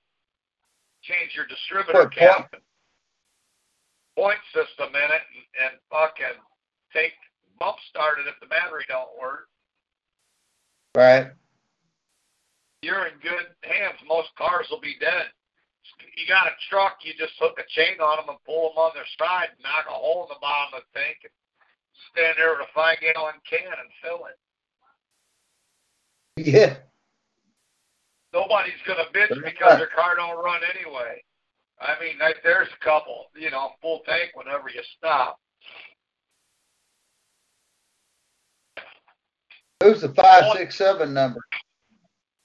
change your distributor point- cap and point system in it and, and fucking take bump start it if the battery don't work. Right. You're in good hands. Most cars will be dead. You got a truck, you just hook a chain on them and pull them on their side, knock a hole in the bottom of the tank, and stand there with a five gallon can and fill it. Yeah. nobody's gonna bitch That's because right. their car don't run anyway. I mean, like, there's a couple, you know, full tank whenever you stop. Who's the five six seven number?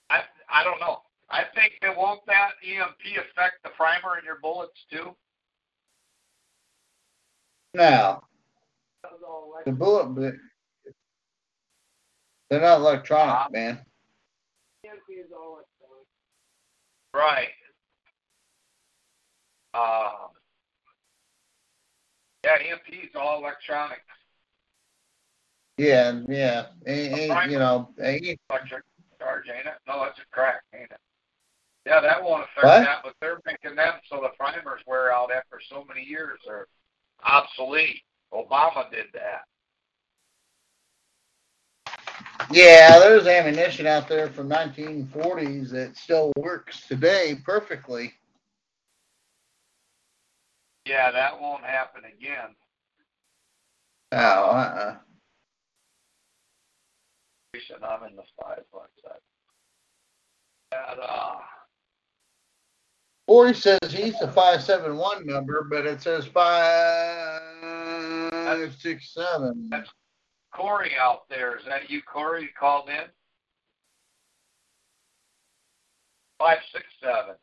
I I don't know. I think it won't that EMP affect the primer in your bullets too. Now, the bullet, the- they're not electronic, man. EMP is all electronics. Right. Um. Yeah, EMP is all electronic. Yeah, yeah. Ain't, ain't, you know, ain't, Electric charge, ain't it? No, it's a crack, ain't it? Yeah, that won't affect What? that, but they're making them so the primers wear out after so many years. They're obsolete. Obama did that. yeah, there's ammunition out there from 1940s that still works today perfectly. Yeah, that won't happen again. Oh, uh-uh. I'm in the five like that. And, uh, Corey says he's a five seven one number, but it says five six seven. Corey out there, is that you, Corey? You called in? Five six seven.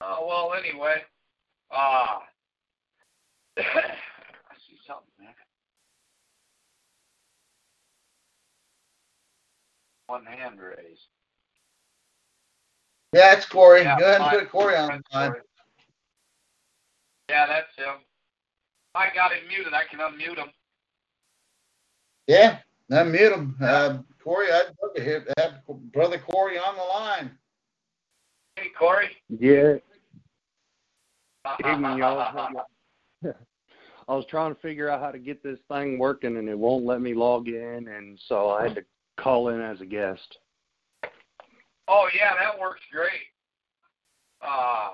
Oh well, anyway, uh, *coughs* I see something there. One hand raised. Yeah, it's Corey. Yeah, Go ahead and put Corey on the. Yeah, that's him. I got him muted. I can unmute him. Yeah, unmute him. Uh, Corey, I'd love to hear, have brother Corey on the line. Hey, Corey. Yeah, *laughs* evening, y'all. *laughs* I was trying to figure out how to get this thing working, and it won't let me log in, and so I had to call in as a guest. Oh yeah, that works great. Uh,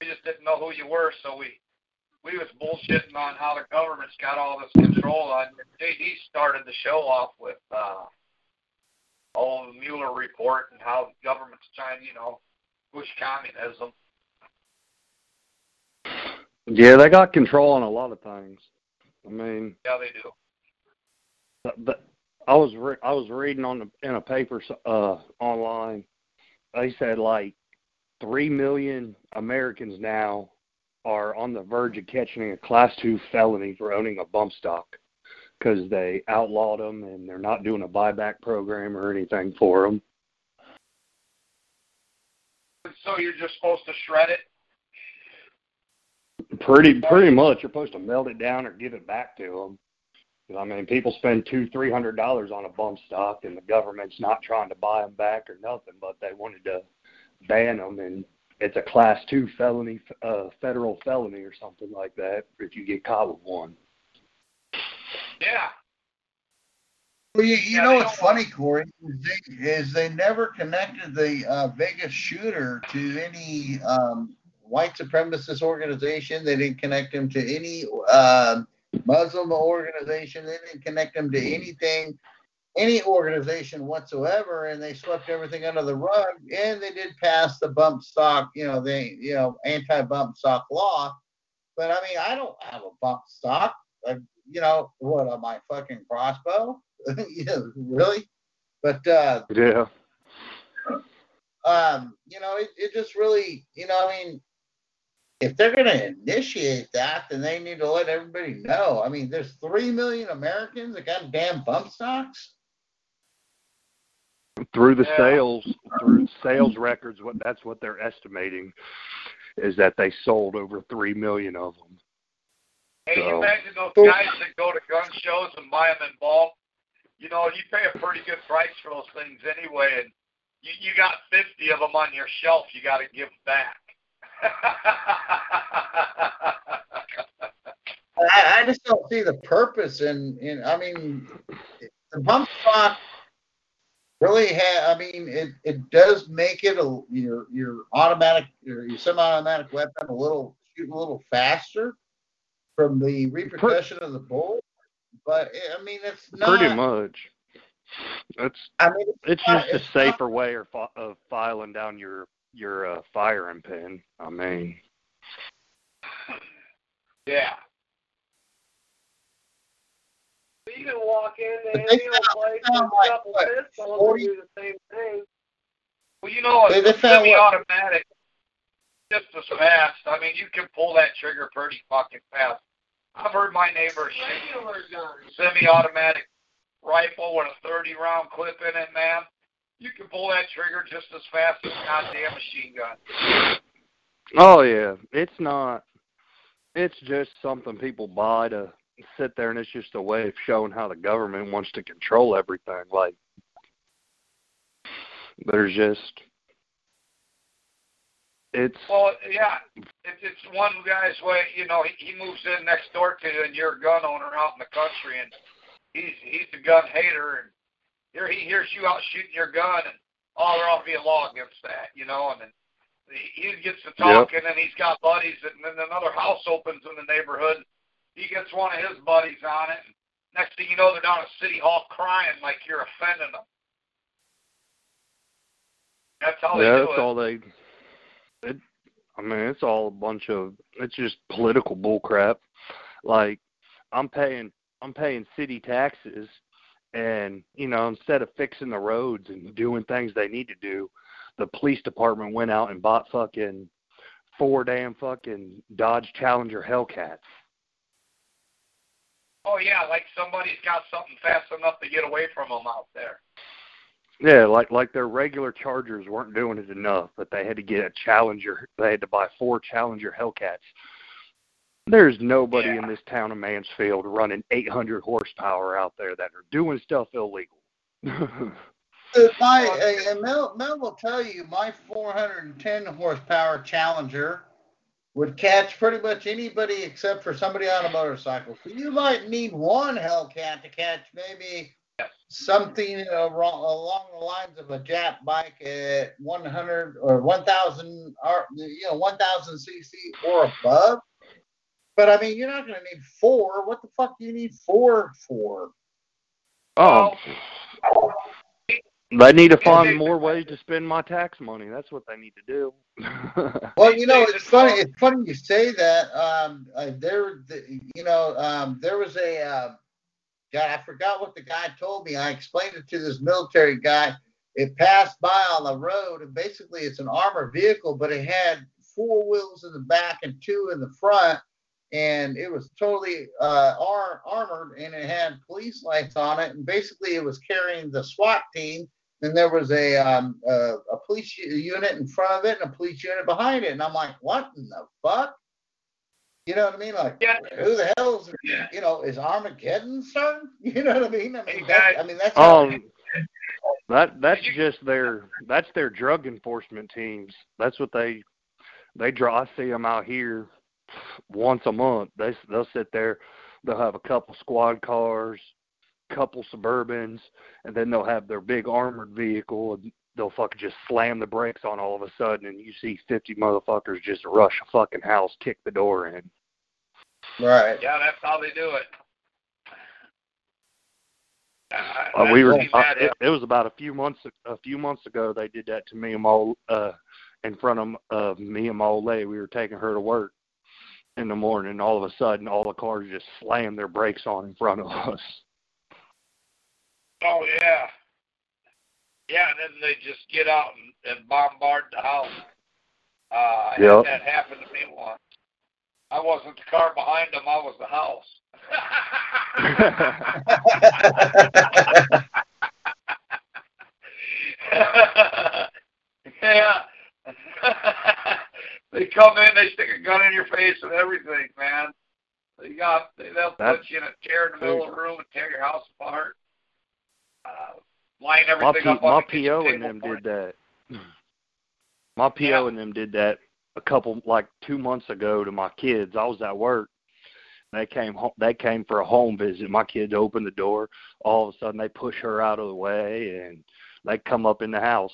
we just didn't know who you were, so we we was bullshitting on how the government's got all this control on. JD started the show off with uh, all the Mueller report and how the government's trying, you know, push communism. Yeah, they got control on a lot of things. I mean, Yeah, they do. but, but I was re- I was reading on the, in a paper uh online. They said like three million Americans now are on the verge of catching a class two felony for owning a bump stock because they outlawed them and they're not doing a buyback program or anything for them. So you're just supposed to shred it. Pretty pretty much, you're supposed to melt it down or give it back to them. I mean, people spend two, three hundred dollars on a bump stock, and the government's not trying to buy them back or nothing, but they wanted to ban them, and it's a class two felony, uh, federal felony or something like that if you get caught with one. Yeah. Well, you, you Yeah, know what's funny, Corey, is they, is they never connected the uh, Vegas shooter to any um, white supremacist organization. They didn't connect him to any um Muslim organization. They didn't connect them to anything, any organization whatsoever. And they swept everything under the rug. And they did pass the bump stock, you know, they, you know, anti-bump stock law. But I mean, I don't have a bump stock. Like, you know, what on my fucking crossbow? *laughs* yeah, really? But uh, Yeah. um, you know, it, it just really, you know, I mean, if they're going to initiate that, then they need to let everybody know. I mean, there's three million Americans that got damn bump stocks. Through the Yeah. sales, through sales records, what that's what they're estimating is that they sold over three million of them. Hey, you So- imagine those guys that go to gun shows and buy them in bulk. You know, you pay a pretty good price for those things anyway, and you, you got 50 of them on your shelf. You got to give them back. I, I just don't see the purpose in, in I mean, the bump stock really have, I mean, it, it does make it a, your, your automatic, your, your semi-automatic weapon a little, shoot a little faster from the repercussion of the bullet. But eh, I mean, it's not. Pretty much. It's I mean, it's not- just a it's not- safer way of, of filing down your your uh, firing pin. I mean, yeah. You can walk in But to any old place found with like, a couple what, pistols 40? and do the same thing. Well, you know, They- it's they a semi-automatic just as fast. I mean, you can pull that trigger pretty fucking fast. I've heard my neighbor shoot Regular guns. semi-automatic rifle with a 30-round clip in it, man. You can pull that trigger just as fast as a goddamn machine gun. oh yeah, it's not. It's just something people buy to sit there, and it's just a way of showing how the government wants to control everything. Like, there's just it's Well, yeah, it's it's one guy's way. You know, he, he moves in next door to you, and you're a gun owner out in the country, and he's he's a gun hater, and here he hears you out shooting your gun, and oh, there ought to be a law against that, you know, and then he, gets to talking, and he's got buddies, and then another house opens in the neighborhood. He gets one of his buddies on it. And next thing you know, they're down at City Hall crying like you're offending them. That's how they yeah, do that's it. all they. It, I mean, it's all a bunch of. It's just political bullcrap. Like, I'm paying, I'm paying city taxes, and you know, instead of fixing the roads and doing things they need to do, the police department went out and bought fucking four damn fucking Dodge Challenger Hellcats. Oh yeah, like somebody's got something fast enough to get away from them out there. Yeah, like like their regular Chargers weren't doing it enough, but they had to get a Challenger. They had to buy four Challenger Hellcats. There's nobody Yeah. in this town of Mansfield running 800 horsepower out there that are doing stuff illegal. *laughs* My uh, and Mel, Mel will tell you my 410 horsepower Challenger would catch pretty much anybody except for somebody on a motorcycle. So you might need one Hellcat to catch maybe something along the lines of a Jap bike at 100 or 1,000, or you know 1,000 cc or above. But I mean, you're not going to need four. What the fuck do you need four for? oh, they need to find more ways to spend my tax money. That's what they need to do. *laughs* Well, you know, it's funny. it's- It's funny you say that. Um, uh, there, the, you know, um, there was a uh, God. I forgot what the guy told me. I explained it to this military guy. It passed by on the road, and basically, it's an armored vehicle, but it had four wheels in the back and two in the front, and it was totally uh, ar- armored, and it had police lights on it, and basically, it was carrying the SWAT team then there was a um, a, a police unit in front of it and a police unit behind it, and I'm like, what in the fuck? You know what I mean? Like, Yeah. who the hell is you know is Armageddon starting? *laughs* You know what I mean? I mean, that, I mean that's um, *laughs* That that's just their that's their drug enforcement teams. That's what they they draw. I see them out here once a month. They they'll sit there. They'll have a couple squad cars, couple Suburbans, and then they'll have their big armored vehicle. And they'll fucking just slam the brakes on all of a sudden, and you see fifty motherfuckers just rush a fucking house, kick the door in. Right. Yeah, that's how they do it. I- Uh, we were. seen Uh, it, it was about a few months. A few months ago, they did that to me and my uh, in front of uh, me and my old lady. We were taking her to work in the morning. All of a sudden, all the cars just slammed their brakes on in front of us. Oh yeah. Yeah, and then they just get out and, and bombard the house. Uh, I Yep. had that happen to me once. I wasn't the car behind them, I was the house. *laughs* *laughs* yeah. *laughs* they come in, they stick a gun in your face and everything, man. They got they, they'll That- put you in a chair in the middle of the room and tear your house apart. Uh, line my everything P, up on my PO and them did that. *laughs* My PO Yeah. and them did that a couple like two months ago to my kids. I was at work. They came home. They came for a home visit. My kids opened the door. All of a sudden, they push her out of the way, and they come up in the house.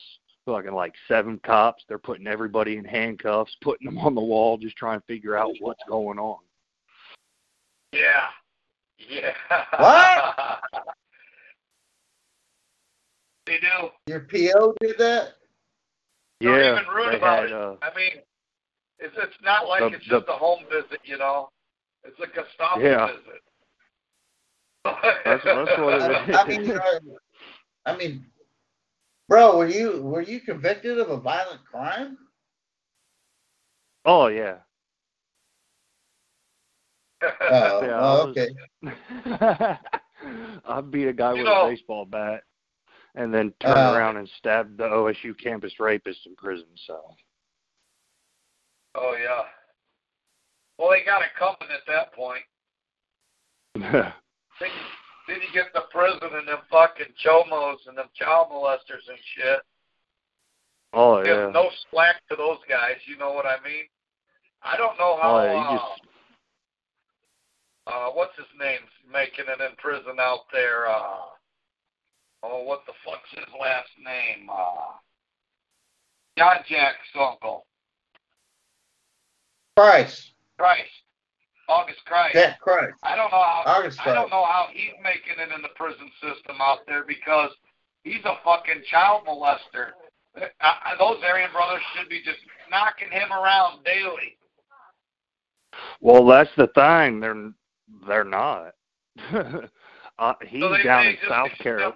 Fucking like seven cops. They're putting everybody in handcuffs, putting them on the wall, just trying to figure out what's going on. Yeah. Yeah. What? *laughs* they do. Your PO did that? They're yeah, even rude about had. it. Uh, I mean, it's it's not like The- it's just the- a home visit, you know. It's a Gestapo Yeah. visit. That's- that's what it I, mean, I mean, bro, were you were you convicted of a violent crime? oh yeah. Oh, *laughs* Yeah, oh, I was- okay. *laughs* I beat a guy You with know- a baseball bat and then turned Uh, around and stabbed the OSU campus rapist in prison. So oh yeah. Well, they got it coming at that point. *laughs* Then you, then you get the prison and them fucking chomos and them child molesters and shit. oh Give yeah, no slack to those guys. You know what I mean? I don't know how. oh yeah, uh, you just uh, what's his name making it in prison out there? Uh, oh, what the fuck's his last name? Uh, John Jack's uncle, Price. Christ, August Kreis. yeah, Kreis, I don't know how. August I Kreis. don't know how he's making it in the prison system out there because he's a fucking child molester. Uh, uh, those Aryan brothers should be just knocking him around daily. well, that's the thing. They're they're not. *laughs* uh, he's So down in South Carolina.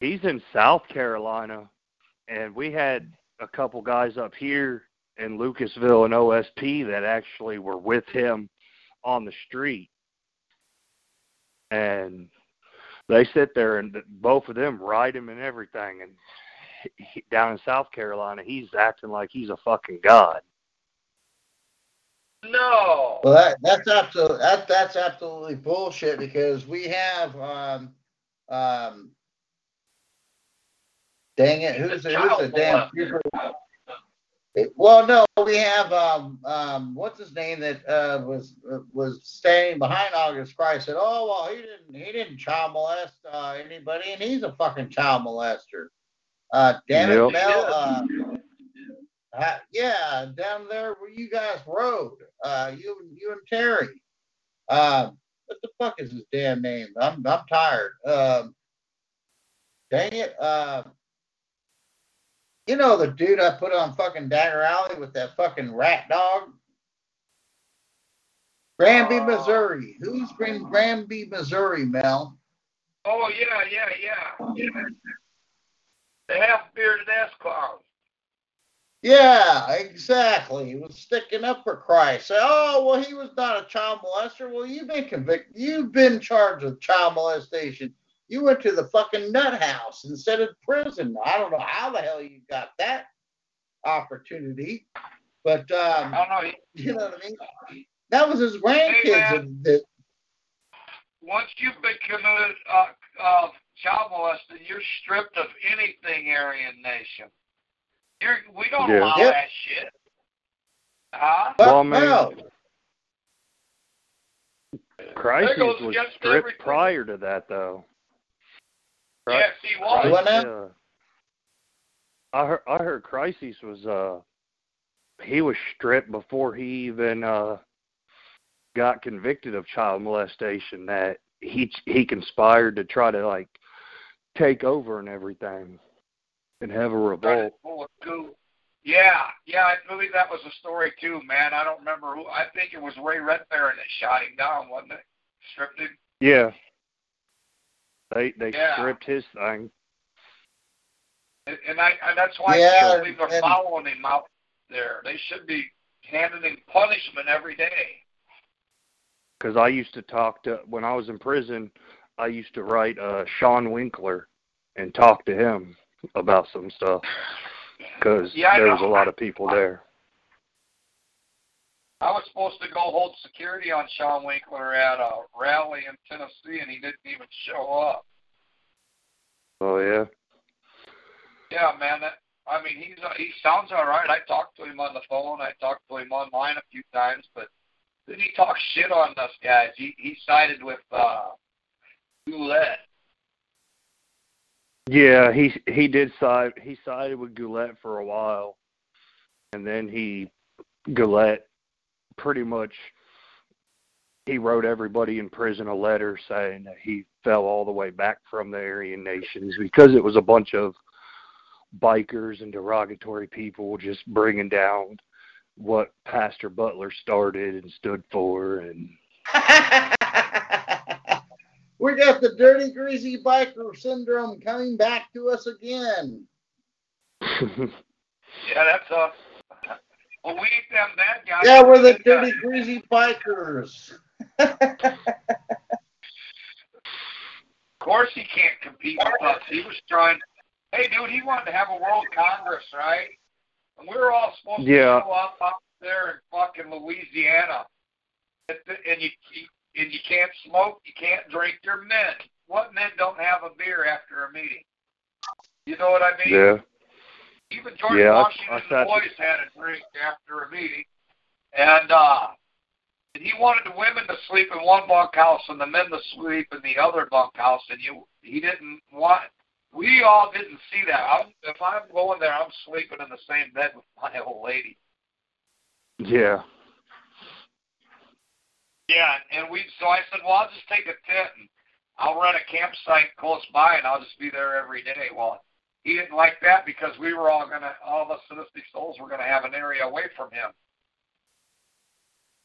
He's in South Carolina, and we had a couple guys up here in Lucasville and OSP that actually were with him on the street, and they sit there and both of them ride him and everything. And he, down in South Carolina, he's acting like he's a fucking god. No. Well, that that's absolutely that that's absolutely bullshit because we have um um. Dang it! Who's the, who's the damn super? It- Well, no, we have um um what's his name that uh was uh, was standing behind August Kreis said, oh well he didn't he didn't child molest uh, anybody and he's a fucking child molester. Uh, damn Yep. it, Mel. Uh, uh, yeah, down there where you guys rode, uh, you you and Terry. Uh, what the fuck is his damn name? I'm I'm tired. Um, dang it. Uh, you know the dude I put on fucking Dagger Alley with that fucking rat dog? Granby, Uh, Missouri. Who's in Granby, Missouri, Mel? Oh yeah, yeah, yeah. yeah. The half bearded ass clown. Yeah, exactly. He was sticking up for Kreis. Say, oh, well, he was not a child molester. Well, you've been convicted. You've been charged with child molestation. You went to the fucking nut house instead of prison. I don't know how the hell you got that opportunity, but um, I don't know. you know what I mean. That was his grandkids. man. that, Once you've been committed uh, uh, child molested, you're stripped of anything Aryan Nation. You're we don't Yeah. allow Yep. that shit. Huh? Well, Well, man, no. Crises was stripped everything. prior to that, though. Yes, he was. What now? uh, I heard I heard Crises was uh he was stripped before he even uh got convicted of child molestation that he he conspired to try to like take over and everything and have a revolt. to pull a. Yeah, yeah, I believe that was a story too, man. I don't remember who. I think it was Ray Redbaron that shot him down, wasn't it? Stripped him. Yeah. They they Yeah. stripped his thing. And, and I, and that's why Yeah, I can't believe they're and- following him out there. They should be handing him punishment every day. because I used to talk to when I was in prison. I used to write uh, Shaun Winkler and talk to him about some stuff because Yeah, I there was a lot of people there. I was supposed to go hold security on Shaun Winkler at a rally in Tennessee, and he didn't even show up. Oh yeah, Yeah, man. That, I mean, he's uh, he sounds all right. I talked to him on the phone. I talked to him online a few times, but then he talks shit on us guys. He he sided with uh, Gulett. yeah. He he did side. He sided with Gulett for a while, and then he Gulett pretty much he wrote everybody in prison a letter saying that he fell all the way back from the Aryan nations because it was a bunch of bikers and derogatory people just bringing down what Pastor Butler started and stood for and *laughs* we got the dirty, greasy biker syndrome coming back to us again. *laughs* Yeah, that's uh. Well, we ain't them bad guys. Yeah, we're the Good guys. dirty, greasy bikers. Of course, he can't compete with us. He was trying. Hey, dude, he wanted to have a world congress, right? And we were all supposed Yeah. to show up up there in fucking Louisiana, and and you and you can't smoke, you can't drink. You're men. What men don't have a beer after a meeting? You know what I mean? yeah. Even George Yeah, I- Washington I sat- boys had a drink after a meeting, and uh, and he wanted the women to sleep in one bunkhouse and the men to sleep in the other bunkhouse, and you he didn't want. We all didn't see that. I'm, if I'm going there, I'm sleeping in the same bed with my *laughs* old lady. Yeah. Yeah, and we. So I said, well, I'll just take a tent and I'll rent a campsite close by, and I'll just be there every day. Well, he didn't like that because we were all gonna, all of us souls were gonna have an area away from him,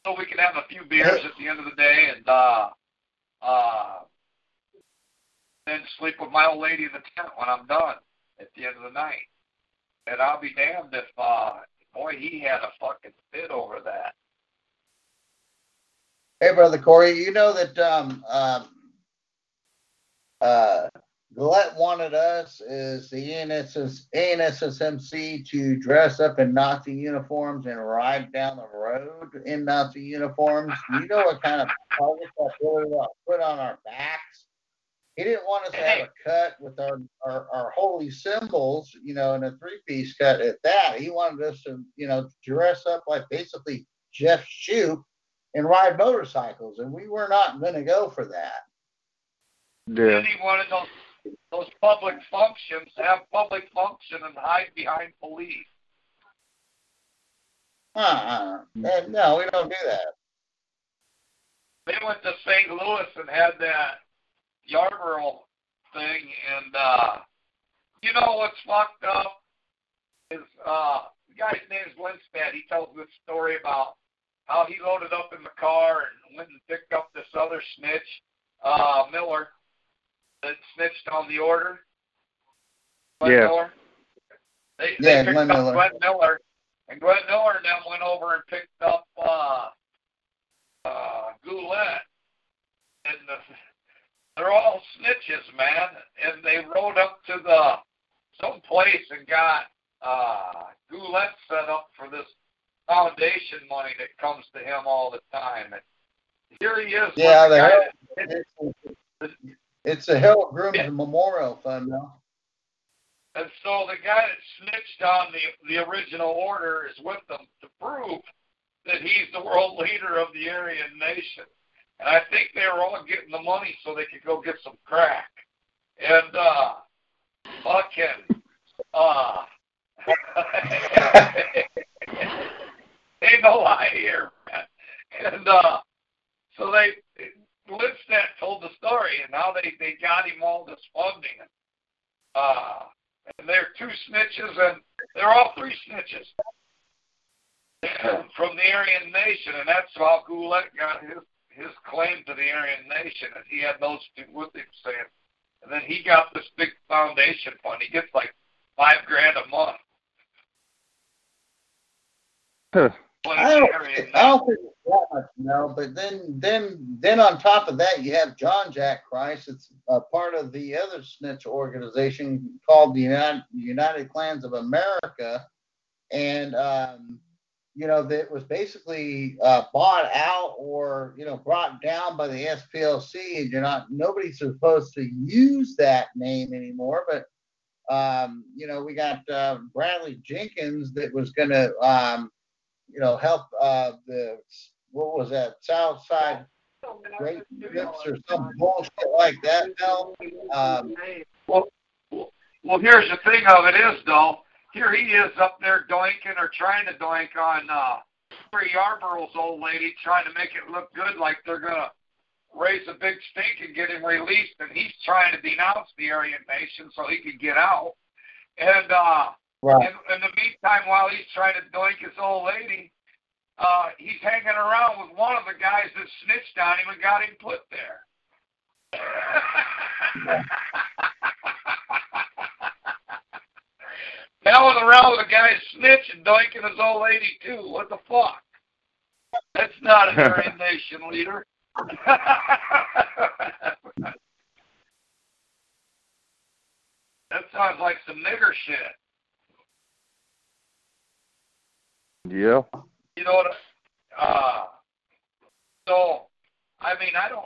so we could have a few beers at the end of the day and uh, uh, then sleep with my old lady in the tent when I'm done at the end of the night. And I'll be damned if, uh, boy, he had a fucking fit over that. Hey, brother Corey, you know that um, um, uh, Gulett wanted us as the ANSS, ANSSMC to dress up in Nazi uniforms and ride down the road in Nazi uniforms. You know what kind of target that really uh, put on our backs? He didn't want us to have a cut with our, our, our holy symbols, you know, in a three piece cut at that. He wanted us to, you know, dress up like basically Jeff Schoep and ride motorcycles, and we were not going to go for that. Yeah. Then he wanted those those public functions have public function and hide behind police. Eh, No, we don't do that. They went to St. Louis and had that Yarbrough thing, and uh, you know what's fucked up is uh, the guy's name's Lindstad. He tells this story about how he loaded up in the car and went and picked up this other snitch, uh, Miller, that snitched on the order. Glenn Yeah. Miller. They, Yeah, they picked Glenn up Miller. Glenn Miller, and Glenn Miller them went over and picked up uh, uh, Gulett, and the, they're all snitches, man. And they rode up to the some place and got uh, Gulett set up for this foundation money that comes to him all the time. And here he is. Yeah, the the guy that- It's a Harold Grooms Memorial Fund now. And so the guy that snitched on the the original order is with them to prove that he's the world leader of the Aryan nation. And I think they were all getting the money so they could go get some crack. And uh fucking uh *laughs* ain't no lie here, man. And uh so they Lipstadt told the story and how they they got him all this funding. Uh and they're two snitches, and they're all three snitches *clears throat* from the Aryan Nation, and that's how Gulett got his his claim to the Aryan Nation, and he had those two with him saying, and then he got this big foundation fund. He gets like five grand a month. Huh. I don't, I don't think it's that much, no. But then, then, then on top of that, you have John Jack Christ. It's a part of the other snitch organization called the United, United Klans of America, and um, you know that was basically uh, bought out or you know brought down by the SPLC, and you're not nobody's supposed to use that name anymore. But um, you know, we got uh, Bradley Jenkins that was going to um, you know, help uh, the what was that South Side Great Trips or some bullshit like that. Now, um, Well, well, here's the thing of it is though. Here he is up there doinking or trying to doink on uh, Free Yarbrough's old lady, trying to make it look good, like they're gonna raise a big stink and get him released, and he's trying to denounce the Aryan Nation so he can get out. And uh, right. in, in the meantime, while he's trying to doink his old lady, uh, he's hanging around with one of the guys that snitched on him and got him put there. *laughs* Hanging around with a guy snitch and doinking his old lady too. What the fuck? That's not *laughs* an Aryan Nation leader. *laughs* that sounds like some nigger shit. Yeah. You know what? Uh, so, I mean, I don't.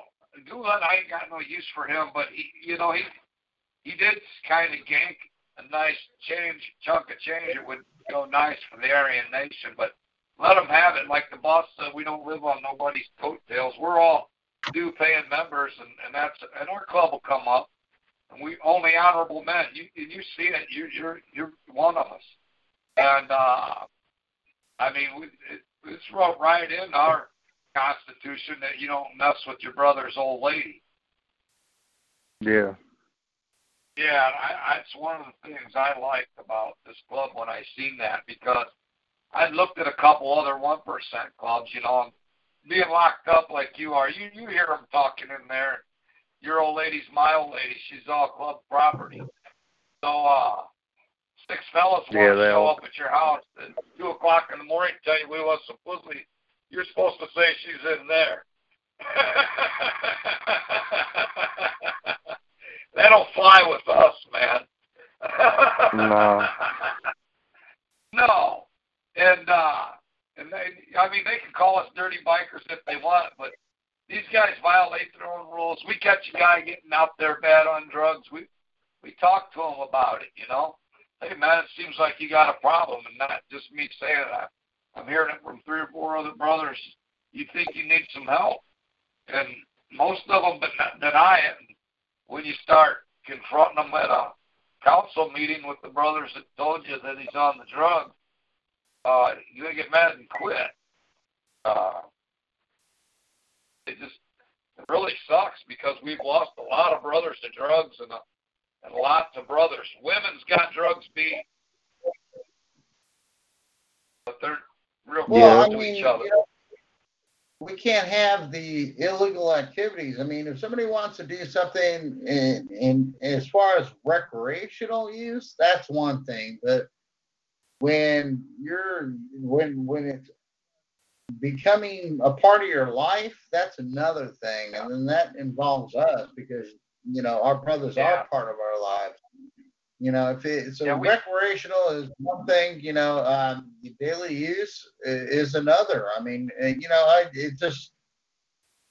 Gulett, I ain't got no use for him, but he, you know, he he did kind of gank a nice change, chunk of change. It would go nice for the Aryan Nation, but let them have it. Like the boss said, we don't live on nobody's coattails. We're all due paying members, and and that's and our club will come up. And we only honorable men. You you see it. You you're you're one of us. And uh, I mean, we, it, it's wrote right in our constitution that you don't mess with your brother's old lady. Yeah. Yeah, I, that's one of the things I liked about this club when I seen that because I looked at a couple other one percent clubs, you know, and being locked up like you are. You you hear them talking in there. Your old lady's my old lady. She's all club property. So uh, six fellas want Yeah, to they show all- up at your house at two o'clock in the morning and tell you we want some pussy. You're supposed to say she's in there. *laughs* that don't fly with us, man. No. *laughs* no. And uh and they I mean they can call us dirty bikers if they want, but these guys violate their own rules. We catch a guy getting out there bad on drugs, we we talk to him about it, you know. Hey man, it seems like you got a problem and not just me saying that. I'm hearing it from three or four other brothers. You think you need some help. And most of them deny it. When you start confronting them at a council meeting with the brothers that told you that he's on the drug, uh, you're going to get mad and quit. Uh, it just it really sucks because we've lost a lot of brothers to drugs and, a, and lots of brothers. Women's got drugs beat, but they're real Well, close I to mean, each other. you know, we can't have the illegal activities. I mean, if somebody wants to do something in, in as far as recreational use, that's one thing. But when you're when when it's becoming a part of your life, that's another thing, and then that involves us because you know our brothers Yeah. are part of our lives. You know, if it, so Yeah, we- recreational is one thing, you know, um, daily use i- is another. I mean, uh, you know, I it just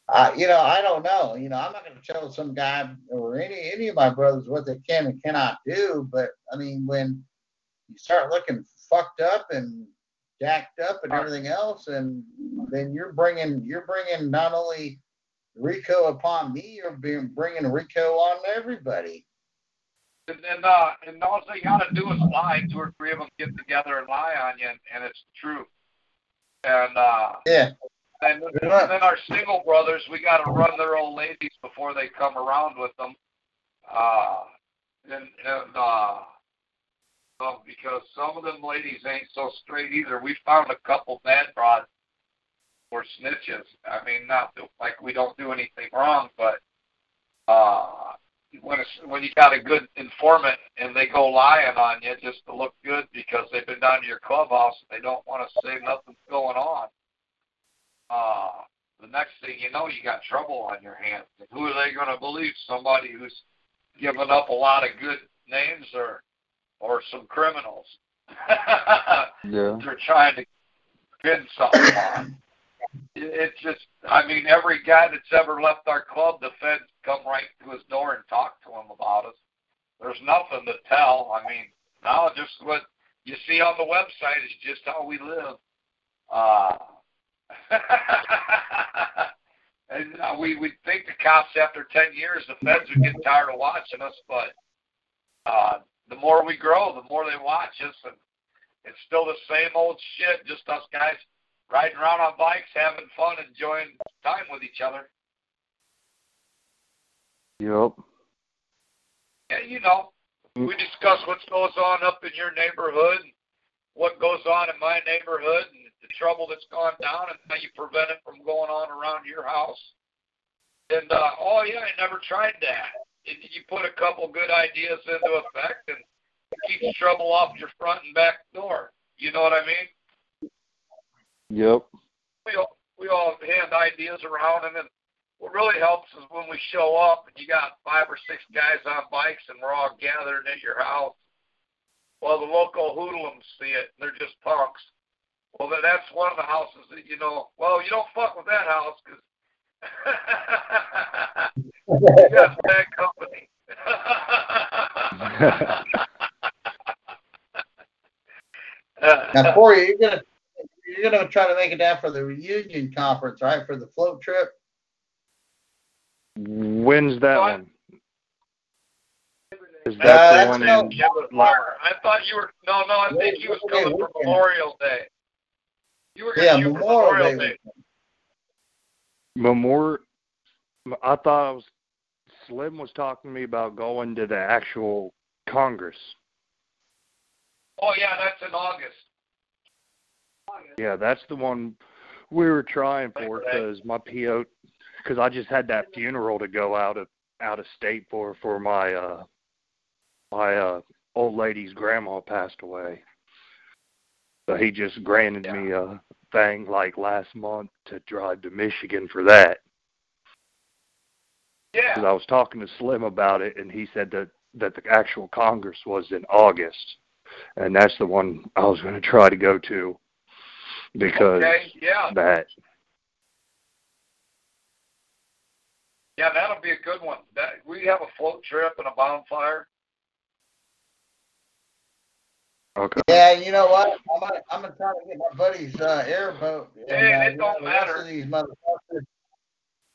I, you know, I don't know. You know, I'm not going to tell some guy or any any of my brothers what they can and cannot do. But I mean, when you start looking fucked up and jacked up and everything else, and then you're bringing you're bringing not only RICO upon me, you're being bringing RICO on everybody. And, and uh, and all you got to do is lie. Two or three of them get together and lie on you, and, and it's true. And uh, Yeah. and, and then our single brothers, we got to run their old ladies before they come around with them. Uh, and and uh, uh, because some of them ladies ain't so straight either. We found a couple bad broads or snitches. I mean, not that- like we don't do anything wrong, but uh, when it's, when you got a good informant and they go lying on you just to look good because they've been down to your clubhouse and they don't want to say nothing's going on. Uh, the next thing you know, you got trouble on your hands. And who are they going to believe? Somebody who's given up a lot of good names or or some criminals. *laughs* Yeah. They're trying to pin something on. It- It's just, I mean, every guy that's ever left our club, the feds come right to his door and talk to him about us. There's nothing to tell. I mean, now just what you see on the website is just how we live. Uh, *laughs* and uh, we we think the cops after ten years, the feds would get tired of watching us, but uh, the more we grow, the more they watch us, and it's still the same old shit. Just us guys riding around on bikes, having fun, enjoying time with each other. Yep. And you know, we discuss what goes on up in your neighborhood, and what goes on in my neighborhood, and the trouble that's gone down, and how you prevent it from going on around your house. And uh, oh yeah, I never tried that. You put a couple good ideas into effect, and it keeps trouble off your front and back door. You know what I mean? Yep. we all we all hand ideas around, and then what really helps is when we show up and you got five or six guys on bikes and we're all gathered at your house. Well, the local hoodlums see it; and they're just punks. Well, then that's one of the houses that you know. Well, you don't fuck with that house because you *laughs* got bad company. *laughs* *laughs* Now, Corey, you're gonna you're gonna try to make it down for the reunion conference, right? For the float trip. When's that What? one? Is Uh, the one no- in Yeah, I thought you were no, no. I think he was coming for Memorial Day. You were Yeah, going to shoot for Memorial Memorial Day. Day. Memorial? I thought I was Slim was talking to me about going to the actual Congress. Oh yeah, that's in August. Yeah, that's the one we were trying for because my PO, because I just had that funeral to go out of out of state for for my uh my uh old lady's grandma passed away. So he just granted Yeah. me a thing like last month to drive to Michigan for that. Yeah. Because. I was talking to Slim about it, and he said that that the actual Congress was in August, and that's the one I was going to try to go to because Okay. Yeah. that Yeah, that'll be a good one. That we have a float trip and a bonfire. okay. Yeah, you know what? I'm gonna, I'm gonna try to get my buddy's uh, airboat. and, Hey, uh, it don't know, matter. These motherfuckers,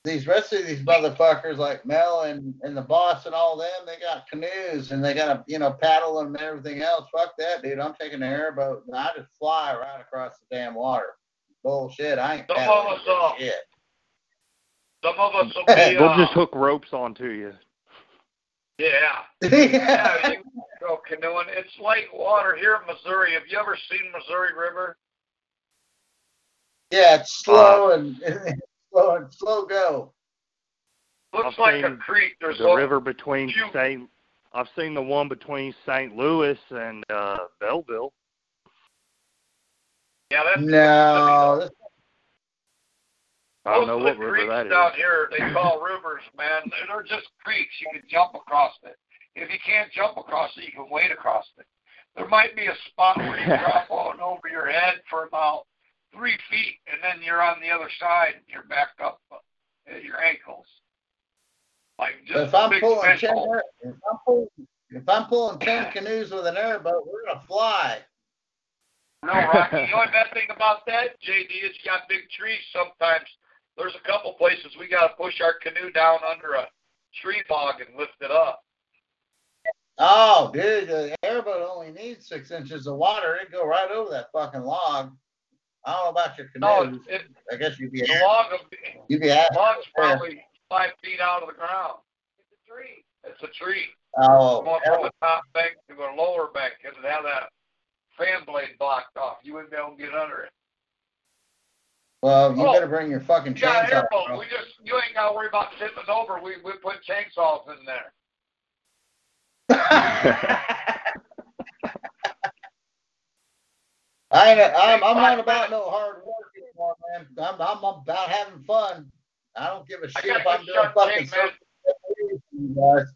these rest of these motherfuckers like Mel and and the boss and all them, they got canoes and they got to you know paddle them and everything else. Fuck that, dude. I'm taking the airboat and I just fly right across the damn water. Bullshit. I ain't Some of paddling us, this uh, shit. Some of us will be. We'll uh, just hook ropes onto you. Yeah. Yeah. *laughs* You go canoeing. It's light water here in Missouri. Have you ever seen Missouri River? Yeah, it's slow and *laughs* slow slow go. Looks I've like a creek. There's The river between few- St. I've seen the one between St. Louis and uh Belleville. Yeah, that's No, this- I don't know what river that is. down here they call rivers, man. They're- They're just creeks. You can jump across it. If you can't jump across it, you can wade across it. There might be a spot where you *laughs* drop on over your head for about three feet, and then you're on the other side. And you're back up. uh, You're Just If I'm pulling ten, if I'm pulling, if I'm pulling ten canoes with an airboat, we're gonna fly. No, Rocky. The only bad thing about that, JD, is you got big trees sometimes. There's a couple places we got to push our canoe down under a tree log and lift it up. Oh, dude, the airboat only needs six inches of water. It'd go right over that fucking log. I don't know about your No, canoes. it, I guess you'd be the log will be, you'd be at. the log's probably five feet out of the ground. It's a tree. It's a tree. Oh, Going from the top bank to a lower bank because it had that fan blade blocked off. You wouldn't be able to get under it. well, you Oh. better bring your fucking You got chainsaw. airboat. bro. We just you ain't got to worry about tipping it over. We we put chainsaws in there. *laughs* *laughs* I ain't, I'm, I'm not about no hard work anymore, man. I'm, I'm about having fun. I don't give a shit if I'm doing fucking chain, guys.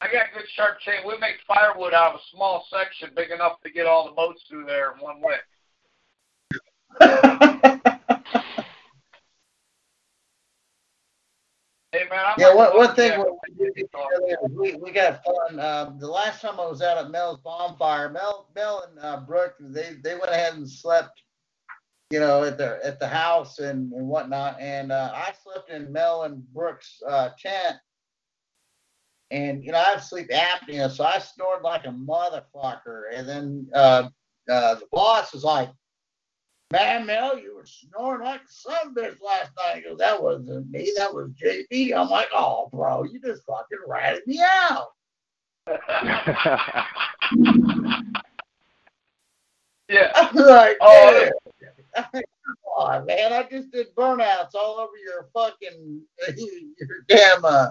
I got a good sharp chain. We make firewood out of a small section big enough to get all the boats through there in one lick. *laughs* Hey man, I'm Yeah, like one, thing we, we, got fun. Um, the last time I was out at Mel's bonfire, Mel, Mel and uh, Brooke, they, they went ahead and slept, you know, at the at the house and, and whatnot. And uh, I slept in Mel and Brooke's uh, tent. And you know, I have sleep apnea, so I snored like a motherfucker. And then uh, uh, the boss was like, Man, Mel, you were snoring like a son of a bitch last night. He goes, that wasn't me, that was JD. I'm like, oh, bro, you just fucking ratted me out. *laughs* yeah. *laughs* I'm like, Oh, dude. *laughs* Come on, man, I just did burnouts all over your fucking, your damn, uh,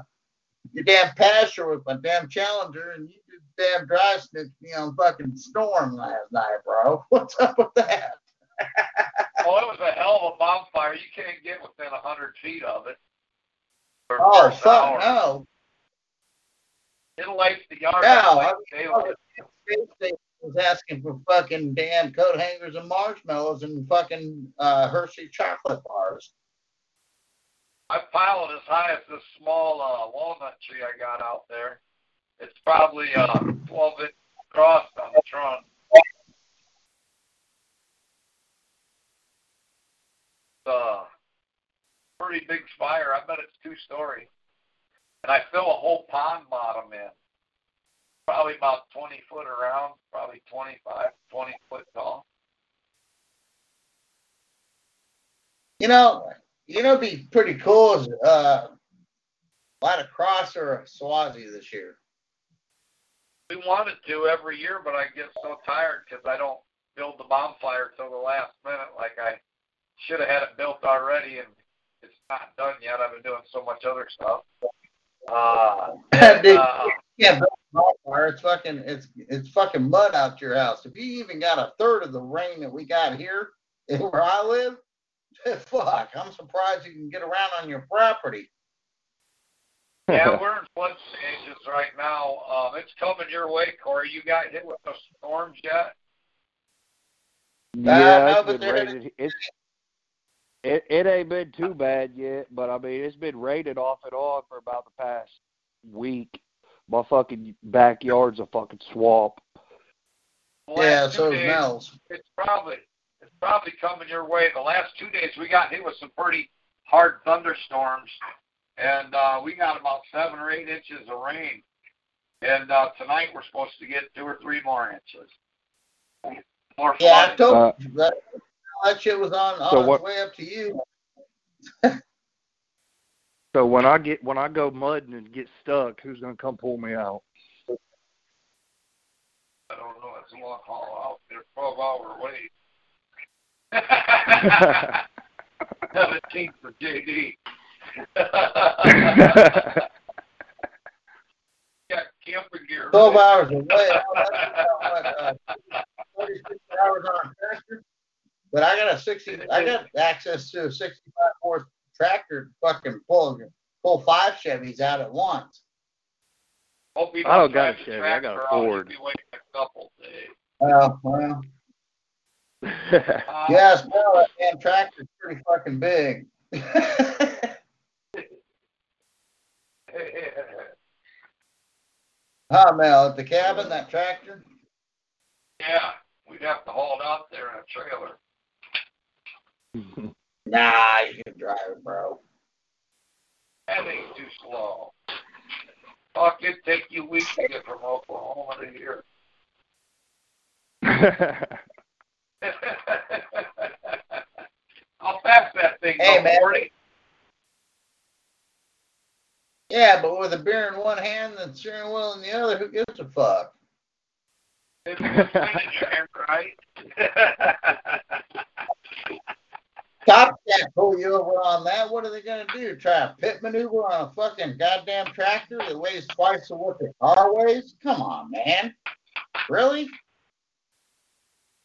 your damn pasture with my damn Challenger, and you just damn dry snitched me on fucking Storm last night, bro. What's up with that? Oh, it was a hell of a bonfire. You can't get within a hundred feet of it. Oh, fuck no. It lights the yard No, like I- daylight. Space Station was asking for fucking damn coat hangers and marshmallows and fucking uh, Hershey chocolate bars. I piled as high as this small uh, walnut tree I got out there. It's probably uh, 12 inch across on the trunk. Uh, pretty big fire. I bet it's two story. And I fill a whole pond bottom in. Probably about 20 foot around, probably 25, 20 foot tall. You know, you know, it'd be pretty cool is uh, a cross or Swazi this year. We wanted to every year, but I get so tired because I don't build the bonfire till the last minute. Like I should have had it built already, and it's not done yet. I've been doing so much other stuff. Uh, Dude, uh, yeah, but it's fucking, it's it's fucking mud out your house. If you even got a third of the rain that we got here *laughs* where I live, *laughs* fuck, I'm surprised you can get around on your property. yeah, *laughs* we're in flood stages right now. Um, it's coming your way, Corey. You got hit with the storms yet? no, yeah, it's but been there- It's it it ain't been too bad yet, but I mean it's been raining off and on for about the past week. My fucking backyard's a fucking swamp. The Yeah, last two so is days, Mel's. it's probably it's probably coming your way. The last two days we got hit with some pretty hard thunderstorms, and uh, we got about seven or eight inches of rain. And uh, tonight we're supposed to get two or three more inches. More Yeah, I flooding. told you that, that shit was on, on So its what- way up to you. So when I get when I go mudding and get stuck, who's gonna come pull me out? I don't know. It's a long haul out there, twelve hour wait. *laughs* Seventeen for JD. *laughs* got camping gear. 12 hours away. *laughs* That's about, 46 hours on a tractor. But I got a 60, I got access to a 65 horse tractor to fucking pull, pull five Chevys out at once. Hope you I don't got a the Chevy, I got a. Ford. You'll be waiting a couple days. Well, Uh, yeah, smell that damn tractor's pretty fucking big. Hey, Huh, Mel, at the cabin, that tractor? Yeah, we'd have to haul it out there in a trailer. Nah, you can drive it, bro. That ain't too slow. Fuck, it'd take you weeks to get from Oklahoma to here. *laughs* How fast that thing Hey, man. 40? Yeah, but with a beer in one hand and the steering wheel in the other, who gives a fuck? If you can swing it, your hand right. *laughs* Cops can't pull you over on that. What are they gonna do? Try a pit maneuver on a fucking goddamn tractor that weighs twice of what the car weighs? Come on, man. Really?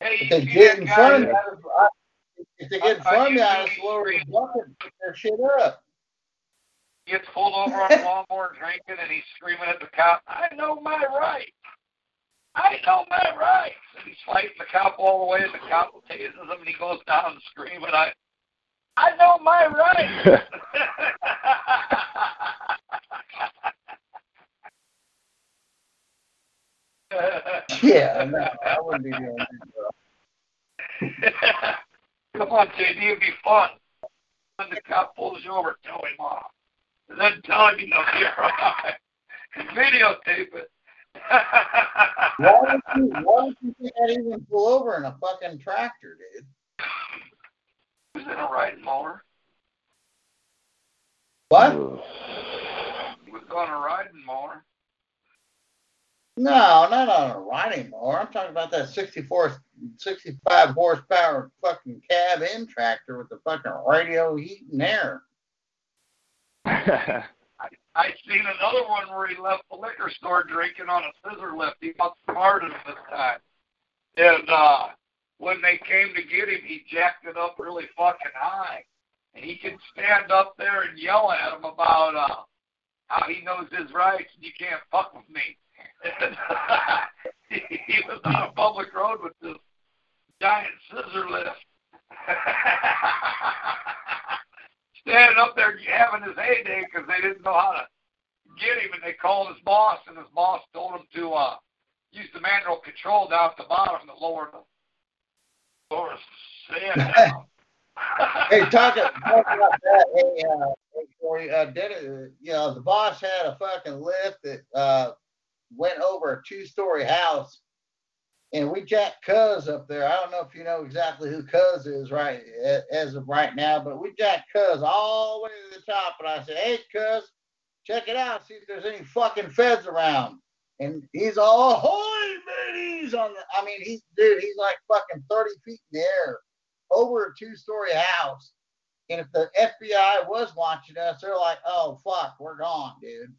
hey, If they get in front of that- you, uh, if they get in front of you, I usually just lower the bucket and pick their shit up. gets pulled over on a *laughs* lawnmower drinking and he's screaming at the cop, I know my rights. I know my rights. And he's fighting the cop all the way and the cop tases him and he goes down screaming, I I know my rights. Yeah, no, I wouldn't be doing that. Come on, JD, it'd be fun. When the cop pulls you over, tell him off. And then tell him you know you're right. *laughs* Videotape it. Why would you, why would you think I'd even pull over in a fucking tractor, dude? Who's in a riding mower? What? He was on a riding mower. No, not on a riding mower. I'm talking about that 64, 65 horsepower fucking cab in tractor with the fucking radio heat and air. *laughs* I seen another one where he left the liquor store drinking on a scissor lift. He got smarter this time. And uh when they came to get him, he jacked it up really fucking high. And he could stand up there and yell at him about uh how he knows his rights and you can't fuck with me. *laughs* He was on a public road with this giant scissor lift. *laughs* Standing up there having his heyday because they didn't know how to get him, and they called his boss, and his boss told him to uh, use the manual control down at the bottom to lower the lower the sand. Hey, talking talk about that. Hey, uh, hey, Corey, uh, did it, you know, the boss had a fucking lift that uh, went over a two-story house, and we jacked Cuz up there. I don't know if you know exactly who Cuz is right as of right now, but we jacked Cuz all the way to the top, and I said, "Hey, Cuz, check it out, see if there's any fucking feds around." And he's all, "Holy mateys!" On the, I mean, he's dude, he's like fucking 30 feet in the air over a two-story house. And if the FBI was watching us, they're like, "Oh fuck, we're gone, dude."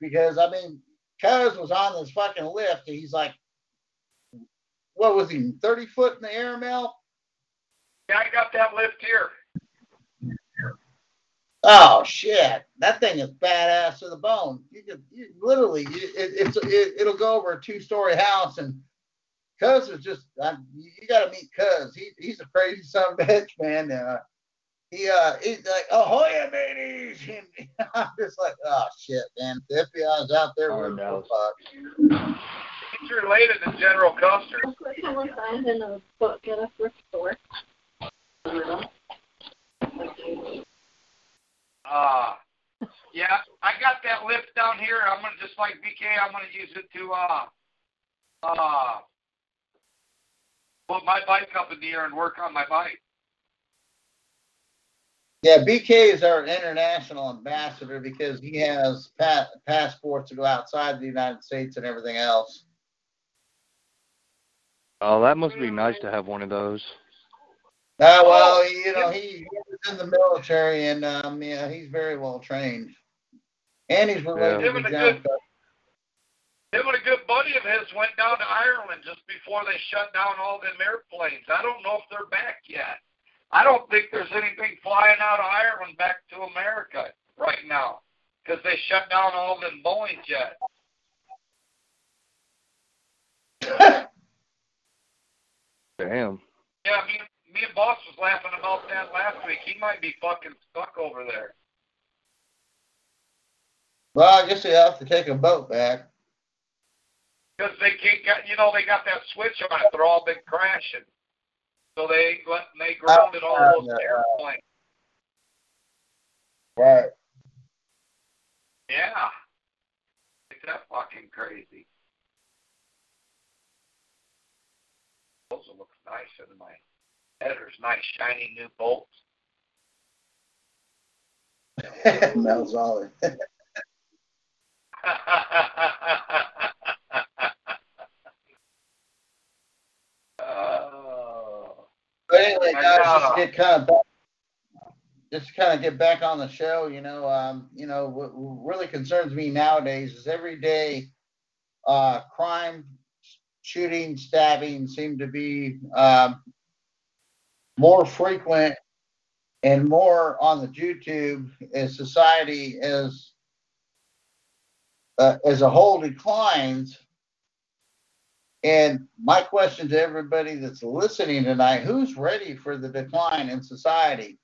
Because I mean, Cuz was on this fucking lift. And he's like, "What was he? 30 foot in the air, Mel?" yeah, I got that lift here. Oh shit, that thing is badass to the bone. You could you, literally, it, it's it, it'll go over a two-story house, and Cuz is just I, you got to meet Cuz. He he's a crazy son of a bitch, man. Uh, he uh he's like, ahoy, mateys! *laughs* And I'm just like, oh shit, man. The FBI's out there. Oh, we're no. fucked. He's related to General Custer. That's what someone found in a book at a thrift store. Uh, yeah, I got that lift down here. I'm gonna just like BK. I'm gonna use it to uh, uh, put my bike up in the air and work on my bike. Yeah, BK is our international ambassador because he has pa- passports to go outside the United States and everything else. oh, that must be nice to have one of those. Uh, well, you know, he, he was in the military and um, yeah, he's very well trained. And he's related Yeah. to Him a John good- Him and a good buddy of his went down to Ireland just before they shut down all them airplanes. I don't know if they're back yet. I don't think there's anything flying out of Ireland back to America right now because they shut down all them Boeing jets. Damn. Yeah, me, me and Boss was laughing about that last week. He might be fucking stuck over there. well, I guess he'll have to take a boat back. Because they can't get, you know, they got that switch on it. They're all been crashing. So they let they grounded all those Uh, airplanes. Right. Yeah. Is that fucking crazy? Those look nice in my headers, nice shiny new bolts. Mel's all oh. But anyway, guys, just to get kind of back, just to kind of get back on the show. You know, um, you know, what really concerns me nowadays is every day, uh, crime, shooting, stabbing seem to be um, more frequent and more on the YouTube as society as uh, as a whole declines. And my question to everybody that's listening tonight, who's ready for the decline in society?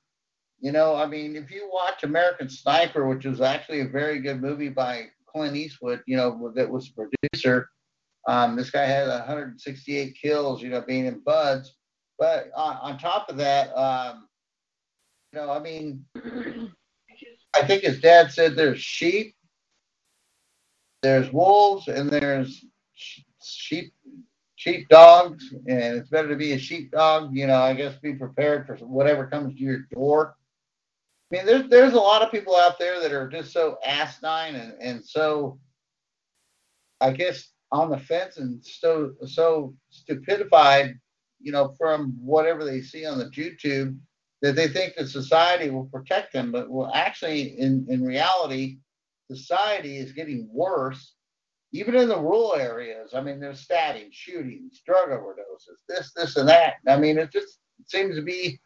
You know, I mean, if you watch American Sniper, which was actually a very good movie by Clint Eastwood, you know, that was a producer, um, this guy had 168 kills, you know, being in buds. But on, on top of that, um, you know, I mean, *clears throat* I think his dad said there's sheep, there's wolves, and there's sheep sheep dogs, and it's better to be a sheep dog. You know, I guess be prepared for whatever comes to your door. I mean, there's there's a lot of people out there that are just so asinine and, and so, I guess, on the fence and so so stupidified, you know, from whatever they see on the YouTube that they think that society will protect them, but well, actually, in in reality, society is getting worse even in the rural areas, I mean, there's stabbing, shootings, drug overdoses, this, this, and that. I mean, it just seems to be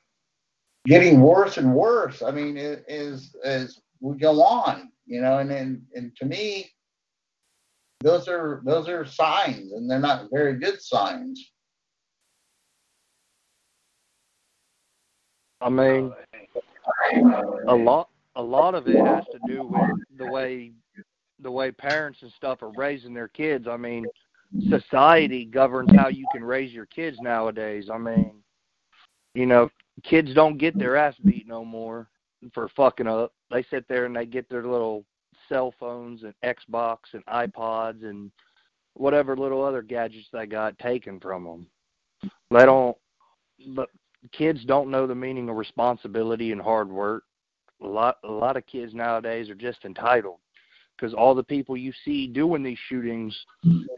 getting worse and worse. I mean, it is as we go on, you know, and and, and to me, those are those are signs, and they're not very good signs. I mean, a lot a lot of it has to do with the way the way parents and stuff are raising their kids. I mean, society governs how you can raise your kids nowadays. I mean, you know, kids don't get their ass beat no more for fucking up. They sit there and they get their little cell phones and Xbox and iPods and whatever little other gadgets they got taken from them. They don't but kids don't know the meaning of responsibility and hard work. A lot a lot of kids nowadays are just entitled because all the people you see doing these shootings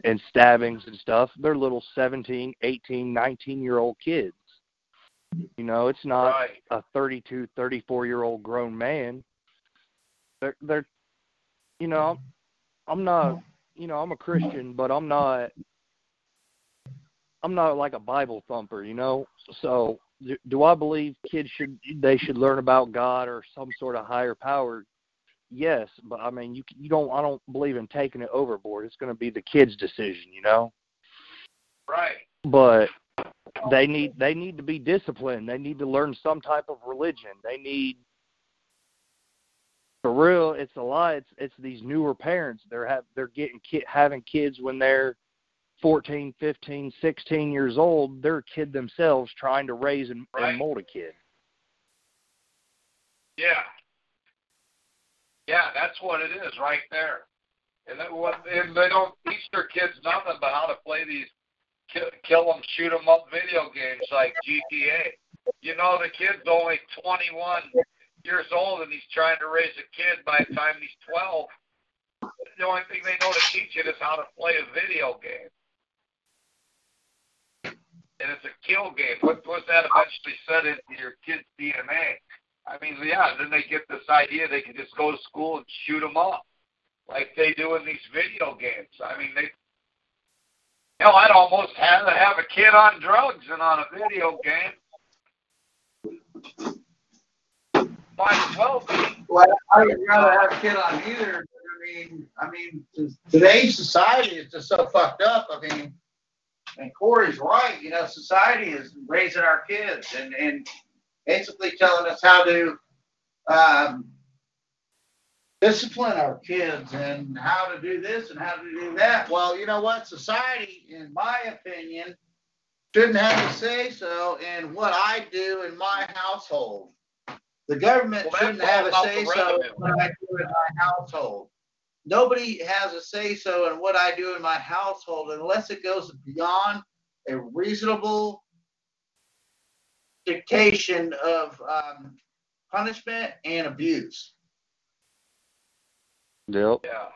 and stabbings and stuff, they're little 17, 18, 19 year old kids. You know, it's not Right. a 32, 34 year old grown man. They're, they're, you know, I'm not, you know, I'm a Christian, but I'm not, I'm not like a Bible thumper, you know. So, do, I believe kids should they should learn about God or some sort of higher power? Yes, but I mean, you you don't. I don't believe in taking it overboard. It's going to be the kid's decision, you know. Right. But they need they need to be disciplined. They need to learn some type of religion. They need for real. It's a lot. It's it's these newer parents. They're have they're getting ki- having kids when they're 14, 15, 16 years old. They're a kid themselves trying to raise and, Right. and mold a kid. Yeah. Yeah, that's what it is right there. And then what and they don't teach their kids nothing but how to play these kill, kill 'em, shoot 'em up video games like GTA. You know, the kid's only 21 years old and he's trying to raise a kid by the time he's 12. The only thing they know to teach it is how to play a video game. And it's a kill game. What was that eventually set into your kid's DNA? I mean, yeah, then they get this idea they can just go to school and shoot them up like they do in these video games. I mean, they, you know, I'd almost have to have a kid on drugs and on a video game. Might as well be. Well, I would rather have a kid on either. I mean, I mean, today's society is just so fucked up. I mean, and Corey's right. You know, society is raising our kids and and basically telling us how to um, discipline our kids and how to do this and how to do that. Well, you know what? Society, in my opinion, shouldn't have to say so in what I do in my household. The government Well, shouldn't have a say so in what I do in my household. Nobody has a say so in what I do in my household unless it goes beyond a reasonable dictation of um, punishment and abuse. Yep. Yeah.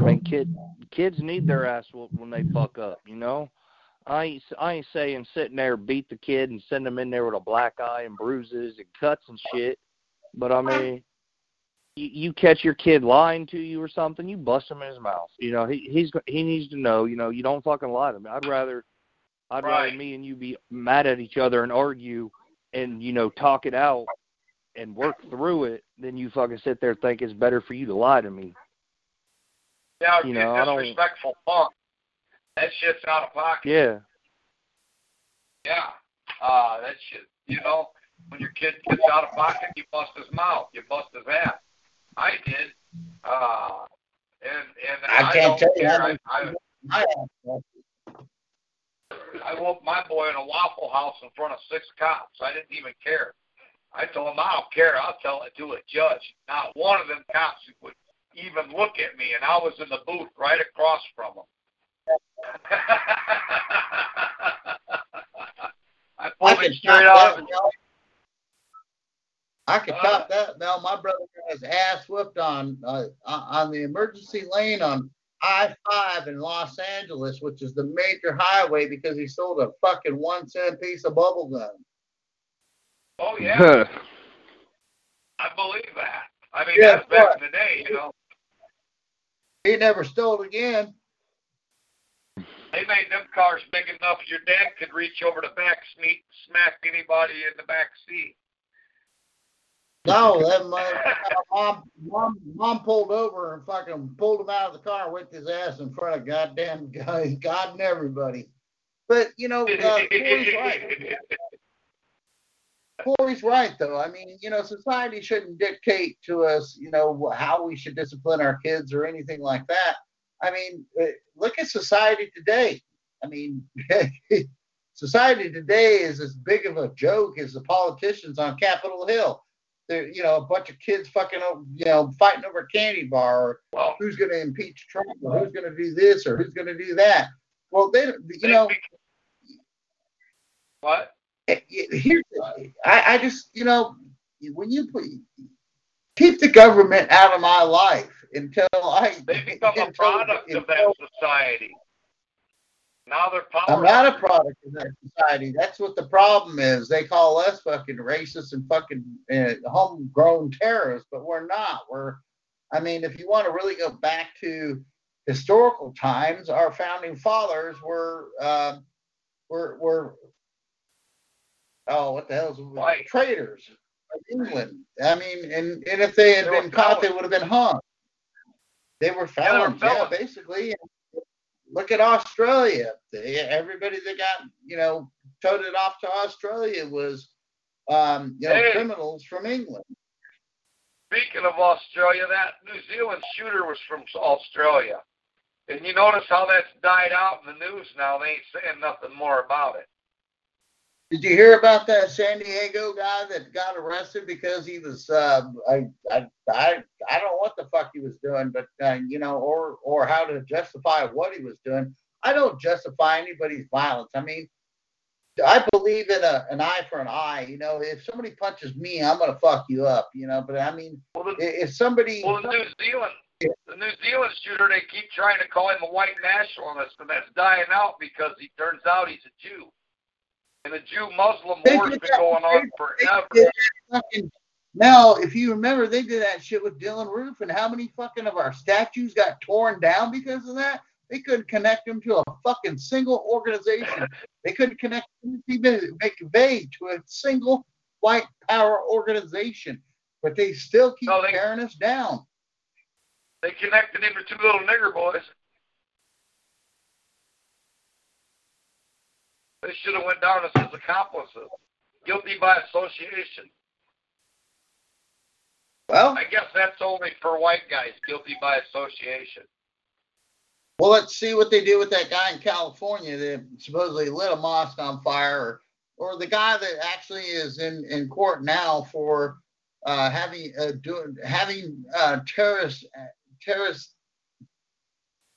I mean, kid, kids need their ass whooped when they fuck up. You know, I ain't, I ain't saying sitting there beat the kid and send him in there with a black eye and bruises and cuts and shit. But I mean, you, you catch your kid lying to you or something, you bust him in his mouth. You know, he he's he needs to know. You know, you don't fucking lie to me. I'd rather, I'd rather me and you be mad at each other and argue and you know talk it out and work through it than you fucking sit there and think it's better for you to lie to me. Yeah, You know, I don't- disrespectful punk. That shit's out of pocket. Yeah. Yeah. Uh, that shit, you know, when your kid gets out of pocket, you bust his mouth, you bust his ass. I did. Uh, and, and I I, can't tell you care. how I, I, I I whooped my boy in a Waffle House in front of six cops. I didn't even care. I told him, I don't care. I'll tell it to a judge. Not one of them cops would even look at me, and I was in the booth right across from him. I *laughs* I pulled can him straight out. that, Mel. I could Uh, top that, Mel. My brother got his ass whooped on uh, on the emergency lane on I five in Los Angeles, which is the major highway, because he sold a fucking one cent piece of bubble gum. Oh yeah, I believe that. I mean, Yeah, that's back in the day, you know. He never stole again. They made them cars big enough your dad could reach over the back seat, and smack anybody in the back seat. No, that mother- mom, mom, mom pulled over and fucking pulled him out of the car whipped his ass in front of goddamn God, *laughs* God and everybody. But you know, uh, Corey's right. Corey's right, though. I mean, you know, society shouldn't dictate to us, you know, how we should discipline our kids or anything like that. I mean, uh, look at society today. I mean, *laughs* society today is as big of a joke as the politicians on Capitol Hill. You know, a bunch of kids fucking, o- you know, fighting over a candy bar, or well, who's going to impeach Trump, or who's going to do this, or who's going to do that. Well, they, don't- you know, what? it- it- here, I, I just, you know, when you put, keep the government out of my life until I. They become a until- product of that society. Now they're power. I'm not a product of that society. That's what the problem is. They call us fucking racist and fucking uh, homegrown terrorists, but we're not. We're, I mean, if you want to really go back to historical times, our founding fathers were, uh, were, were, oh, what the hell's Right. traitors of England. I mean, and, and if they had They been caught, they would have been hung. They were Yeah, felons, yeah, felons. basically. Look at Australia. Everybody that got, you know, toted off to Australia was, um, you know, Hey. criminals from England. Speaking of Australia, that New Zealand shooter was from Australia. And you notice how that's died out in the news now. They ain't saying nothing more about it. Did you hear about that San Diego guy that got arrested because he was, uh, I, I, I, I don't know what the fuck he was doing, but uh, you know, or or how to justify what he was doing. I don't justify anybody's violence. I mean, I believe in a, an eye for an eye. You know, if somebody punches me, I'm gonna fuck you up. You know, but I mean, Well, the, if somebody, well, the New Zealand, the New Zealand shooter, they keep trying to call him a white nationalist, and that's dying out because he turns out he's a Jew. And the Jew-Muslim They war's been going on forever. fucking Mel, if you remember, they did that shit with Dylann Roof, and how many fucking of our statues got torn down because of that? They couldn't connect them to a fucking single organization. *laughs* They couldn't connect Timothy McVeigh to a single white power organization, but they still keep No, they- tearing us down. They connected him to two little nigger boys. They should have went down as his accomplices, guilty by association. Well, I guess that's only for white guys guilty by association. well, let's see what they do with that guy in California that supposedly lit a mosque on fire, or, or the guy that actually is in, in court now for uh, having uh, doing having uh, terrorist terrorist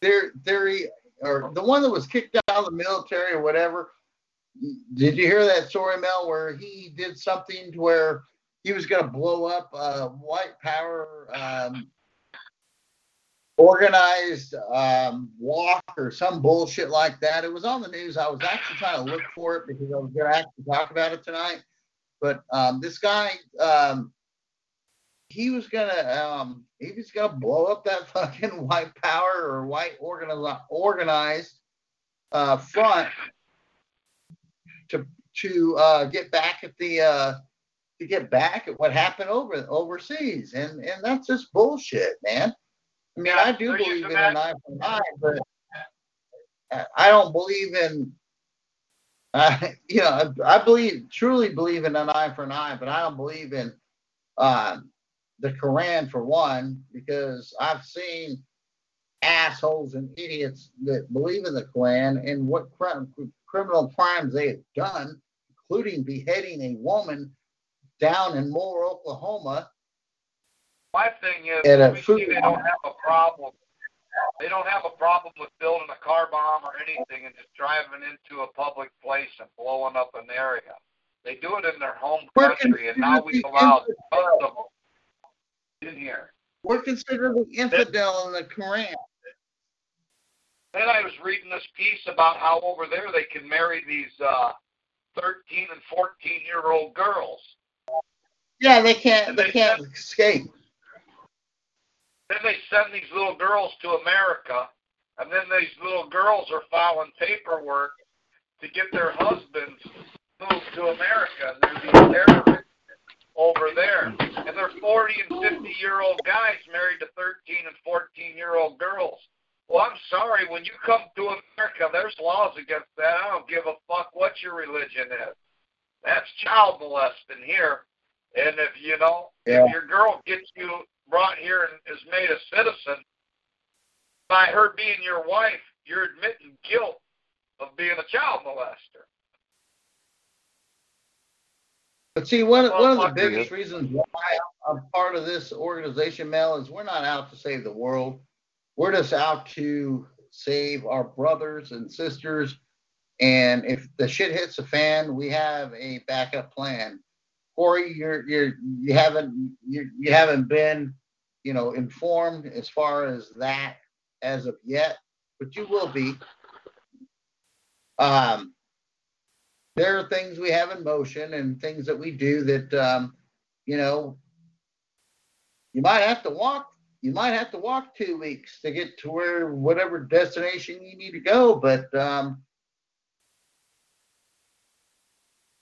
their- theory, or the one that was kicked out of the military or whatever. Did you hear that story, Mel, where he did something to where he was going to blow up uh, white power um, organized um, walk or some bullshit like that. It was on the news. I was actually trying to look for it because I was going to actually talk about it tonight. But um, this guy, um, he was gonna, um, he was gonna blow up that fucking white power or white organized organized uh, front to to uh, get back at the uh, to get back at what happened over overseas, and and that's just bullshit, man. I mean, Yeah, I do believe in an eye for an eye, but I- don't believe in. Uh, *laughs* you know, I believe truly believe in an eye for an eye, but I don't believe in uh, the Quran for one, because I've seen assholes and idiots that believe in the Quran and what criminal crimes they have done, including beheading a woman down in Moore, Oklahoma. My thing is, At we see they don't have a problem. They don't have a problem with building a car bomb or anything and just driving into a public place and blowing up an area. They do it in their home country, and now we've allowed tons of them in here. We're considered the infidel in the Quran. Then I was reading this piece about how over there they can marry these uh 13 and 14 year old girls. Yeah, they can't. They they can't escape. Then they send these little girls to America, and then these little girls are filing paperwork to get their husbands moved to America. And they're these terrorists over there. And they're 40 and 50 year old guys married to 13 and 14 year old girls. Well, I'm sorry, when you come to America, there's laws against that. I don't give a fuck what your religion is. That's child molesting here. And if you know, Yeah. if your girl gets you brought here and is made a citizen by her being your wife, you're admitting guilt of being a child molester. But see, one Well, one of the biggest reasons why I'm part of this organization, Mel, is we're not out to save the world. We're just out to save our brothers and sisters. And if the shit hits the fan, we have a backup plan. Corey, you're you're you haven't you, you haven't been, you know, informed as far as that as of yet, but you will be. Um, there are things we have in motion and things that we do that um, you know you might have to walk you might have to walk two weeks to get to where whatever destination you need to go but um,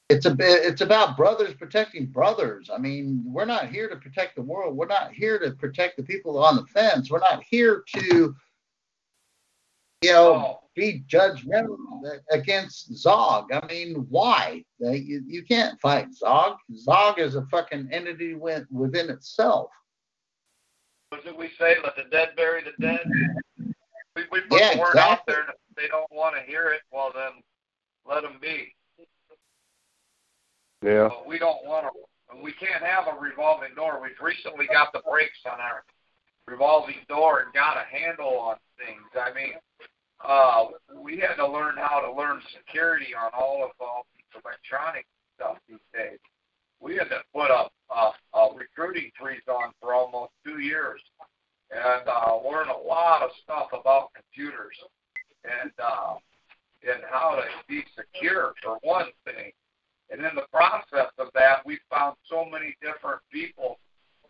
it's a bit it's about brothers protecting brothers i mean we're not here to protect the world we're not here to protect the people on the fence we're not here to you know be judgmental against Zog. I mean, why? You, you can't fight Zog. Zog is a fucking entity with, within itself. What did we say? Let the dead bury the dead. We, we put Yeah, the word out there, and if they don't want to hear it, well then, let them be. Yeah. But we don't want to. We can't have a revolving door. We've recently got the brakes on our revolving door and got a handle on things. I mean, uh, we had to learn how to learn security on all of all these electronic stuff these days. We had to put a, a, a recruiting freeze on for almost two years and uh, learn a lot of stuff about computers and uh, and how to be secure for one thing. And in the process of that, we found so many different people.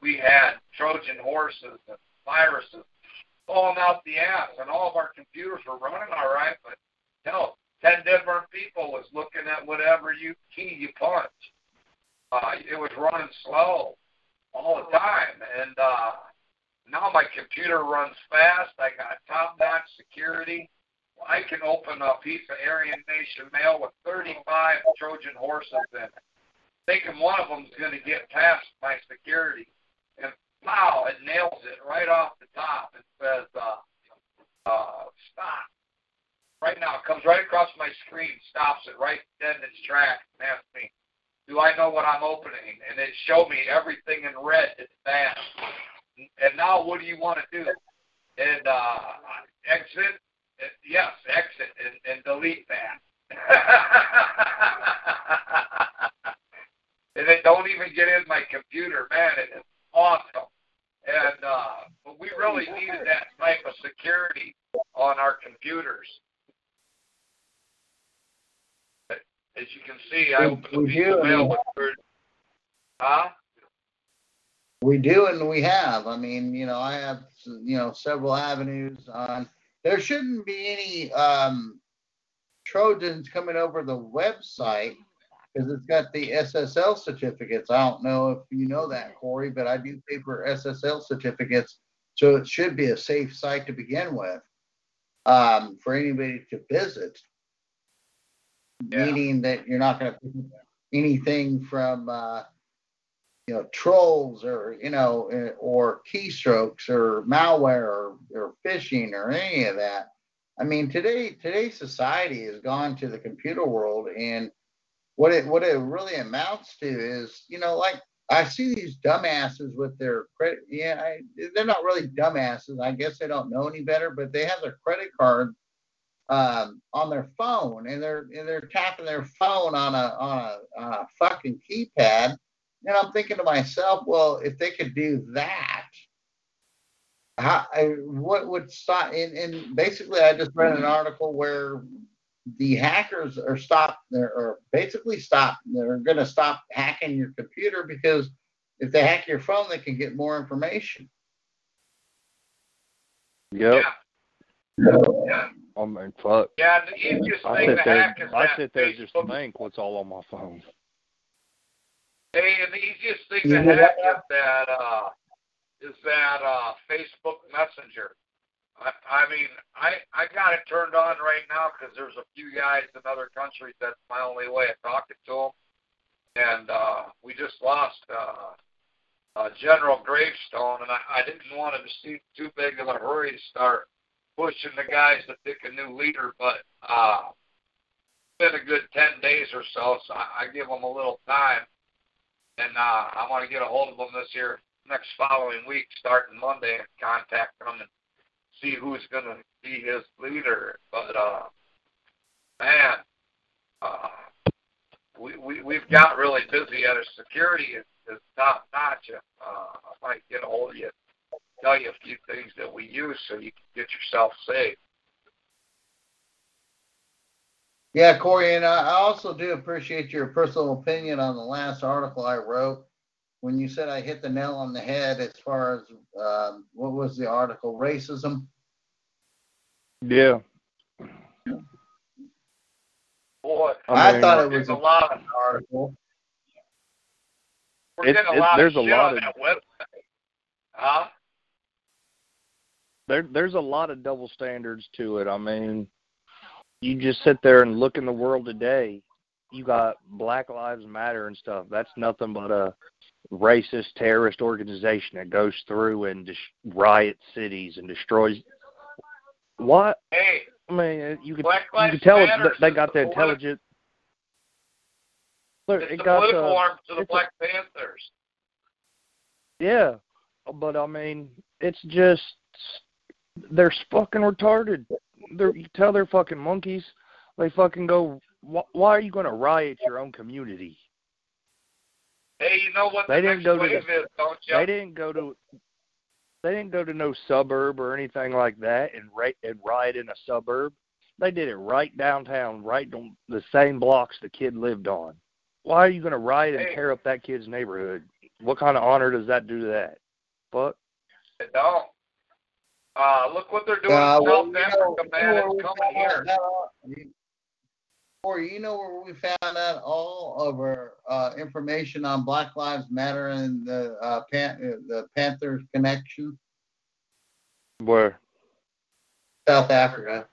We had Trojan horses and viruses falling out the ass, and all of our computers were running all right, but hell, ten different people was looking at whatever you key you punch. Uh, it was running slow all the time, and uh, now my computer runs fast. I got top-notch security. I can open a piece of Aryan Nation mail with 35 Trojan horses in it, thinking one of them's going to get past my security. And Wow, it nails it right off the top. It says, uh, uh, stop. Right now, it comes right across my screen, stops it right dead in its tracks, and asks me, do I know what I'm opening? And it showed me everything in red. It's bad. And now what do you want to do? And uh, exit? Yes, exit and, and delete that. *laughs* and they don't even get in my computer. Man, it is awesome. And uh, but we really needed that type of security on our computers. As you can see, I We- opened a piece do, of mail with the huh? We do and we have. I mean, you know, I have, you know, several avenues on, there shouldn't be any, um, Trojans coming over the website because it's got the SSL certificates. I don't know if you know that, Corey, but I do pay for SSL certificates. So it should be a safe site to begin with, um, for anybody to visit. Yeah. Meaning that you're not pick up anything from, uh, you know, trolls or, you know, eh, or keystrokes or malware or, or phishing or any of that. I mean, today, today's society has gone to the computer world and what it, what it really amounts to is, you know, like I see these dumbasses with their credit. Yeah, I, they're not really dumbasses. I guess they don't know any better, but they have their credit card um, on their phone and they're and they're tapping their phone on a on a, on a fucking keypad. And I'm thinking to myself, well, if they could do that, how, I, what would stop? And, and basically, I just read an article where the hackers are stopped. They're or basically stopped. They're going to stop hacking your computer because if they hack your phone, they can get more information. Yep. Yeah. I mean, fuck. Yeah, the easiest I thing to there. hack is I that sit there just Facebook. think what's all on my phone. Hey, and the easiest thing You to hack what? is that uh, is that uh, Facebook Messenger. I, I mean, I I got it turned on right now because there's a few guys in other countries that's my only way of talking to them, and uh, we just lost uh, uh, General Gravestone, and I, I didn't want it to seem too big of a hurry to start pushing the guys to pick a new leader, but uh, it's been a good ten days or so, so I, I give them a little time and uh, I want to get a hold of them this year next following week, starting Monday, and contact them and see who's going to be his leader. But uh, man, uh, we we we've got really busy at our security is, is top notch. Uh, I might get a hold of you, tell you a few things that we use so you can get yourself safe. Yeah, Corey, and I I also do appreciate your personal opinion on the last article I wrote. When you said I hit the nail on the head as far as um, what was the article? Racism. Yeah. Boy, I, mean, thought it was a a lot of article. we're It- getting a it- lot there's of a lot on of- that website. Huh? There there's a lot of double standards to it. I mean, you just sit there and look in the world today. You got Black Lives Matter and stuff. That's nothing but a racist terrorist organization that goes through and dis- riots cities and destroys. What? Hey, I mean, you could you could tell it, Matter that they got the the politi- intelligent. Look, it's it the got political the arm to the it's a- Black Panthers. Yeah, but I mean, it's just they're fucking retarded. They're you tell they're fucking monkeys. They fucking go. Wh- why are you going to riot your own community? Hey, you know what They the didn't next go to the- is, don't you? They didn't go to. They didn't go to no suburb or anything like that and right and riot in a suburb. They did it right downtown, right on the same blocks the kid lived on. Why are you going to riot and Hey. tear up that kid's neighborhood? What kind of honor does that do to that? Fuck. They don't. Uh, look what they're doing Uh, in well, South you know- Africa, man. It's where we coming found here. that out? You know where we found out all of our uh, information on Black Lives Matter and the uh, Pan- uh, the Panthers connection? Where? South Africa.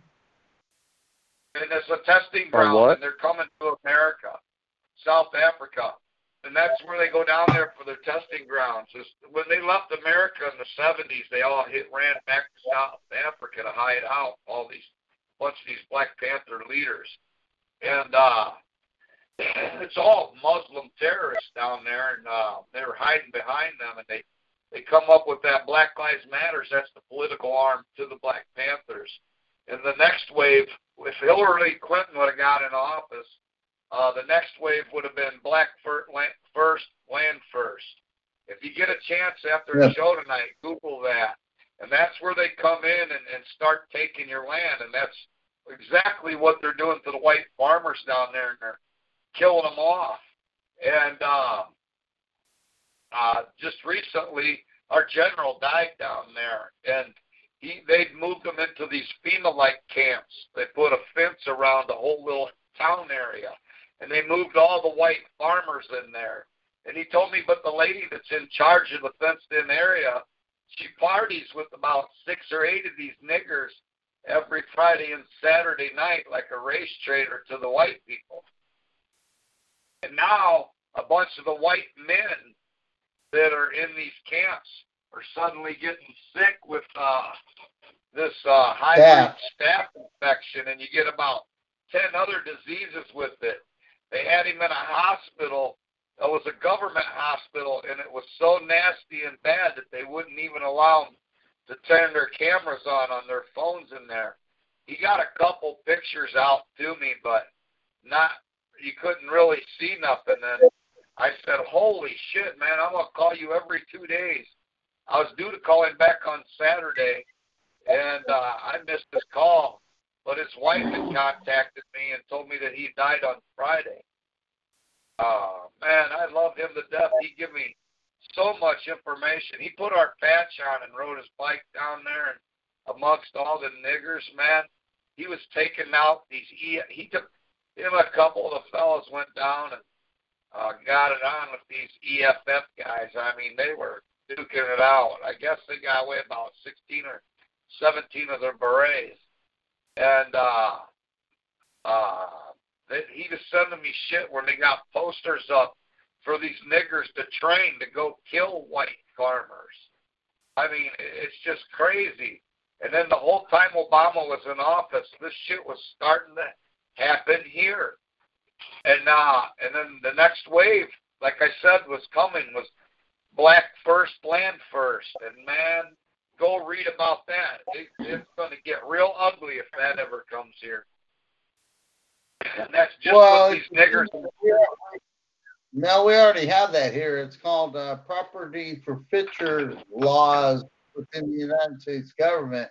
And it's a testing ground, and they're coming to America, South Africa. And that's where they go down there for their testing grounds. Is when they left America in the 70s, they all hit ran back to South Africa to hide out. All these bunch of these Black Panther leaders, and uh, it's all Muslim terrorists down there, and uh, they were hiding behind them, and they they come up with that Black Lives Matters. That's the political arm to the Black Panthers. And the next wave, if Hillary Clinton would have got in office, uh, the next wave would have been Black First, Land First. If you get a chance after Yeah. the show tonight, Google that. And that's where they come in and, and start taking your land. And that's exactly what they're doing to the white farmers down there. And they're killing them off. And uh, uh, just recently, our general died down there. And he, they'd moved them into these FEMA-like camps. They put a fence around the whole little town area and they moved all the white farmers in there. And he told me, but the lady that's in charge of the fenced-in area, she parties with about six or eight of these niggers every Friday and Saturday night, like a race trader to the white people. And now a bunch of the white men that are in these camps are suddenly getting sick with uh, this uh, hybrid Staph. staph infection, and you get about ten other diseases with it. They had him in a hospital. It was a government hospital, and it was so nasty and bad that they wouldn't even allow him to turn their cameras on on their phones in there. He got a couple pictures out to me, but not you couldn't really see nothing. And I said, "Holy shit, man! I'm gonna call you every two days." I was due to call him back on Saturday, and uh, I missed his call. But his wife had contacted me and told me that he died on Friday. Oh man, I love him to death. He gave me so much information. He put our patch on and rode his bike down there and amongst all the niggers, man. He was taking out these e he took him a couple of the fellows went down and uh got it on with these EFF guys. I mean, they were duking it out. I guess they got away about sixteen or seventeen of their berets. And uh uh they, he was sending me shit where they got posters up for these niggers to train to go kill white farmers. I mean, it's just crazy. And then the whole time Obama was in office, this shit was starting to happen here. And uh and then the next wave, like I said, was coming was black first, land first. And man, go read about that. It, it's going to get real ugly if that ever comes here. And that's just Well, what these niggers. No, we already have that here. It's called uh, property forfeiture laws within the United States government,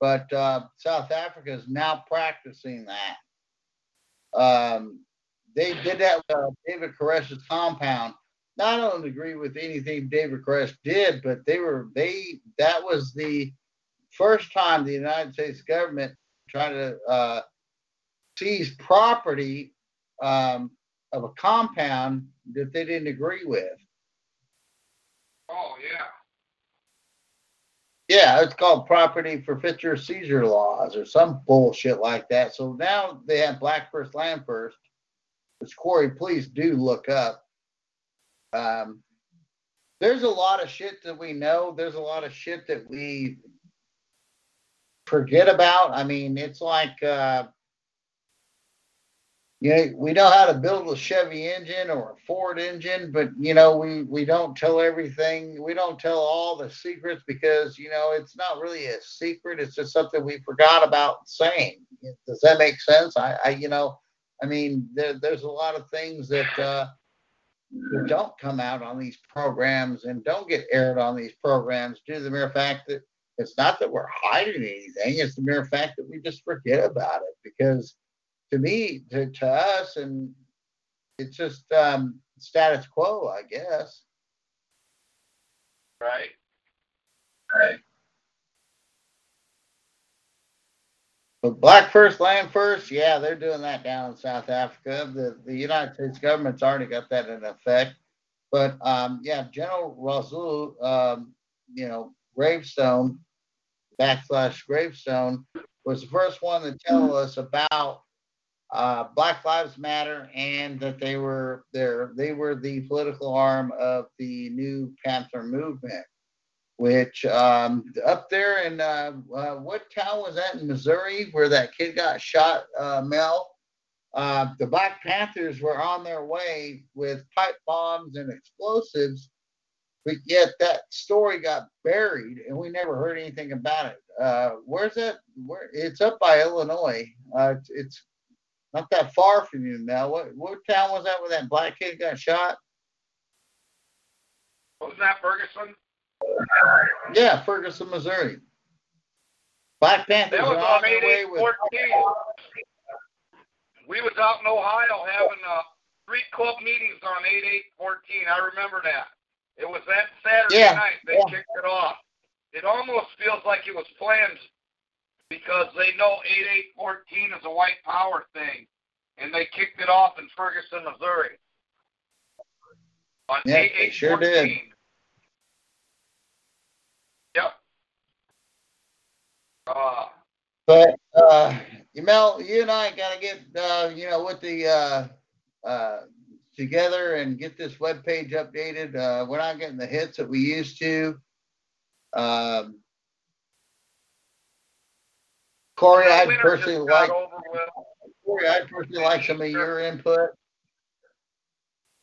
but uh, South Africa is now practicing that. Um, they did that with uh, David Koresh's compound. I don't agree with anything David Koresh did, but they were they that was the first time the United States government tried to uh, seize property um, of a compound that they didn't agree with. Oh yeah. Yeah, it's called property forfeiture seizure laws or some bullshit like that. So now they have black first, land first, which Corey, please do look up. Um, there's a lot of shit that we know. There's a lot of shit that we forget about. I mean, it's like, uh, you know, we know how to build a Chevy engine or a Ford engine, but you know, we we don't tell everything. We don't tell all the secrets because you know it's not really a secret. It's just something we forgot about saying. Does that make sense? I, I you know, I mean, there, there's a lot of things that uh, that don't come out on these programs and don't get aired on these programs due to the mere fact that it's not that we're hiding anything. It's the mere fact that we just forget about it because to me, to, to us, and it's just um, status quo, I guess. Right. Right. But black first, land first, yeah, they're doing that down in South Africa. The the United States government's already got that in effect. But um, yeah, General Rasul, um, you know, Gravestone, backslash Gravestone, was the first one to tell us about uh, Black Lives Matter and that they were there. They were the political arm of the new Panther movement, which um, up there in uh, uh, what town was that in Missouri where that kid got shot, uh, Mel? Uh, the Black Panthers were on their way with pipe bombs and explosives, but yet that story got buried and we never heard anything about it. Uh, where's that? Where it's up by Illinois. Uh, it's, it's not that far from you, Mel. What what town was that where that black kid got shot? Wasn't that Ferguson? Yeah, Ferguson, Missouri. Black Panthers That was on on their way with We was out in Ohio having uh, street club meetings on 8814. I remember that. It was that Saturday Yeah, night they yeah. kicked it off. It almost feels like it was planned because they know 8814 is a white power thing, and they kicked it off in Ferguson, Missouri. On Yeah, they sure did. 8814. Yep. Uh, But uh, Mel, you and I gotta get uh, you know with the uh, uh, together and get this web page updated. Uh, we're not getting the hits that we used to. Um, Corey, I'd personally like. Corey, I'd personally like some of your input.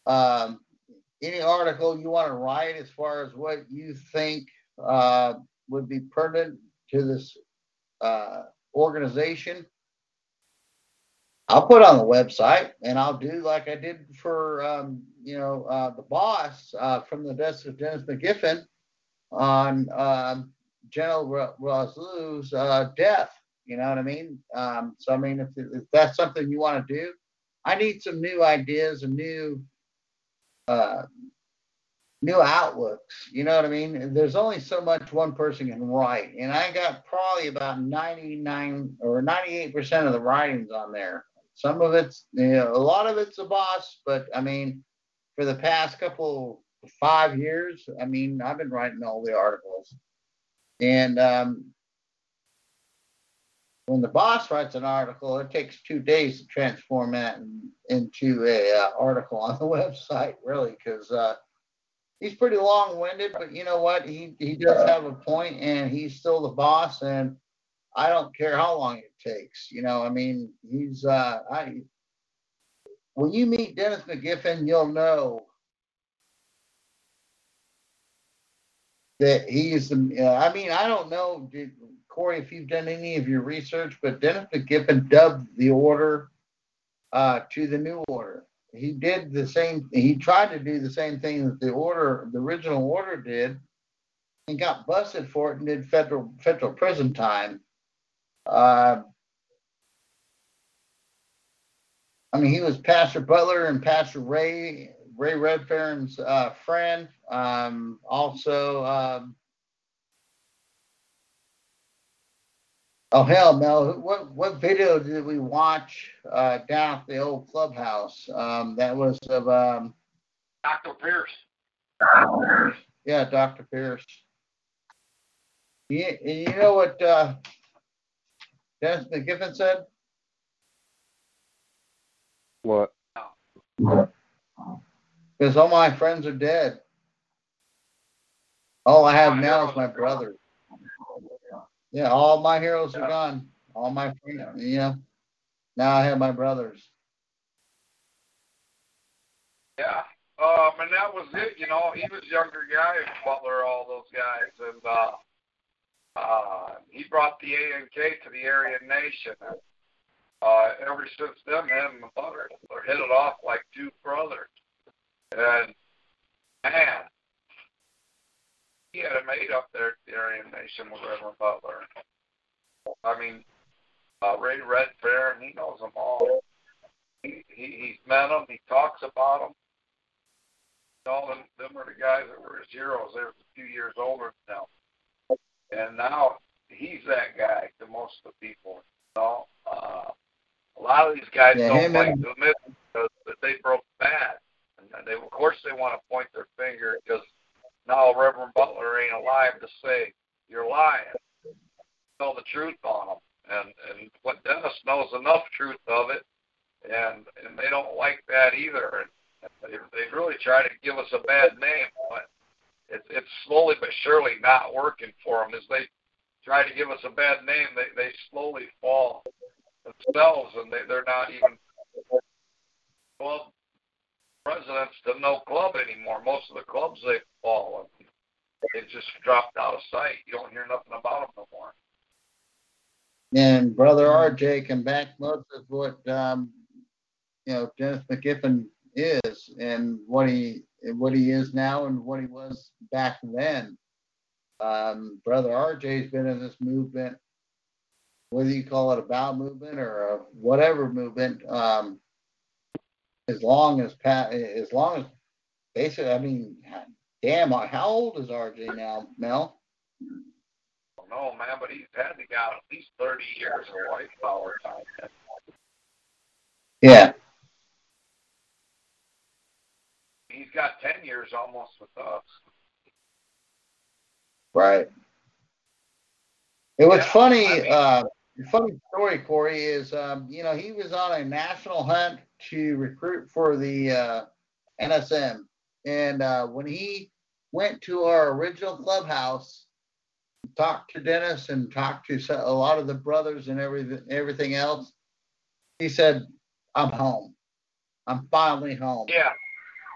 Um, any article you want to write as far as what you think uh, would be pertinent to this uh, organization, I'll put on the website and I'll do like I did for um, you know uh, the boss uh, from the desk of Dennis McGiffin on um, General Ra- Razlu's uh, death. You know what I mean? Um, so I mean, if, if that's something you want to do, I need some new ideas and new uh, new outlooks. You know what I mean? There's only so much one person can write, and I got probably about 99 or 98 percent of the writings on there. Some of it's, you know, a lot of it's the boss, but I mean, for the past couple five years, I mean, I've been writing all the articles, and um, when the boss writes an article, it takes two days to transform that in, into a uh, article on the *laughs* website, really, because uh, he's pretty long-winded. But you know what? He he does have a point, and he's still the boss, and I don't care how long it takes. You know, I mean, he's uh, I. When you meet Dennis McGiffin, you'll know that he's the. Uh, I mean, I don't know, did, Corey, if you've done any of your research, but Dennis McGiffin dubbed the order uh, to the new order. He did the same. He tried to do the same thing that the order, the original order, did, and got busted for it and did federal federal prison time. Uh, I mean, he was Pastor Butler and Pastor Ray Ray Redfeairn's uh, friend. Um, also, um, oh hell, Mel, what what video did we watch uh, down at the old clubhouse? Um, that was of um, Dr. Pierce. yeah, Dr. Pierce. You, you know what uh, Dennis McGiffin said? What? Because all my friends are dead. All I have now is my are gone. brother. Yeah, all my heroes are gone. All my friends, yeah. Now I have my brothers. Yeah. Um, and that was it, you know, he was younger guy, Butler, all those guys, and uh uh he brought the A and K to the Aryan Nation. And, uh ever since then him and Butler hit it off like two brothers. And man, he had it made up there at the Aryan Nation with Reverend Butler. I mean, uh Ray Redfeairn, he knows them all. He, he he's met them, he talks about them all them, them are the guys that were his heroes. They were a few years older now. And now he's that guy to most of the people. You know? uh, a lot of these guys Yeah, don't like to admit because that they broke bad. And they, of course, they want to point their finger because now Reverend Butler ain't alive to say you're lying. Tell the truth on them. And and what Dennis knows enough truth of it and and they don't like that either. And they, they really try to give us a bad name, but it's it's slowly but surely not working for them. As they try to give us a bad name, they they slowly fall themselves, and they they're not even club presidents to no club anymore. Most of the clubs they've fallen. They just dropped out of sight. You don't hear nothing about them no more. And brother RJ can back most of what um, you know Dennis McGiffin is and what he what he is now and what he was back then. Um, brother RJ's been in this movement, whether you call it a bow movement or a whatever movement, um, as long as Pat, as long as basically, I mean, damn, how old is RJ now, Mel? No, man, but he's had to got at least 30 years of white power time. Yeah. He's got 10 years almost with us. Right. It was Yeah, funny. I mean- uh, funny story, Corey, is um, you know he was on a national hunt to recruit for the uh, NSM, and uh, when he went to our original clubhouse, talked to Dennis and talked to a lot of the brothers and everything everything else, he said, "I'm home. I'm finally home. Yeah.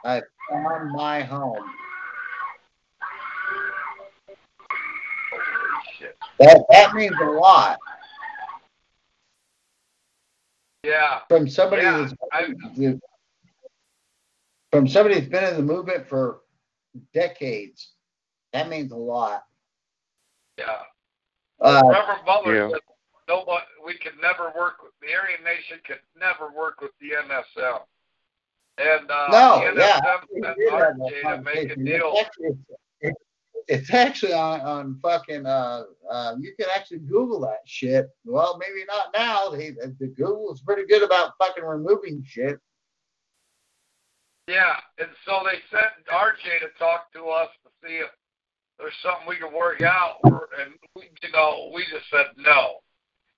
I found my home." Holy shit. That that means a lot. Yeah. from somebody Yeah, that's I- from somebody that's been in the movement for decades. That means a lot. Yeah. Uh, Reverend Butler Yeah. said nobody, we could never work with the Aryan Nation could never work with the NSM. And uh, no, the yeah, NSM we sent did have that RJ to make a deal. It's it's, it's actually on, on fucking. Uh, uh, you can actually Google that shit. Well, maybe not now. They, the Google is pretty good about fucking removing shit. Yeah, and so they sent RJ to talk to us to see if there's something we can work out, and we, you know, we just said no.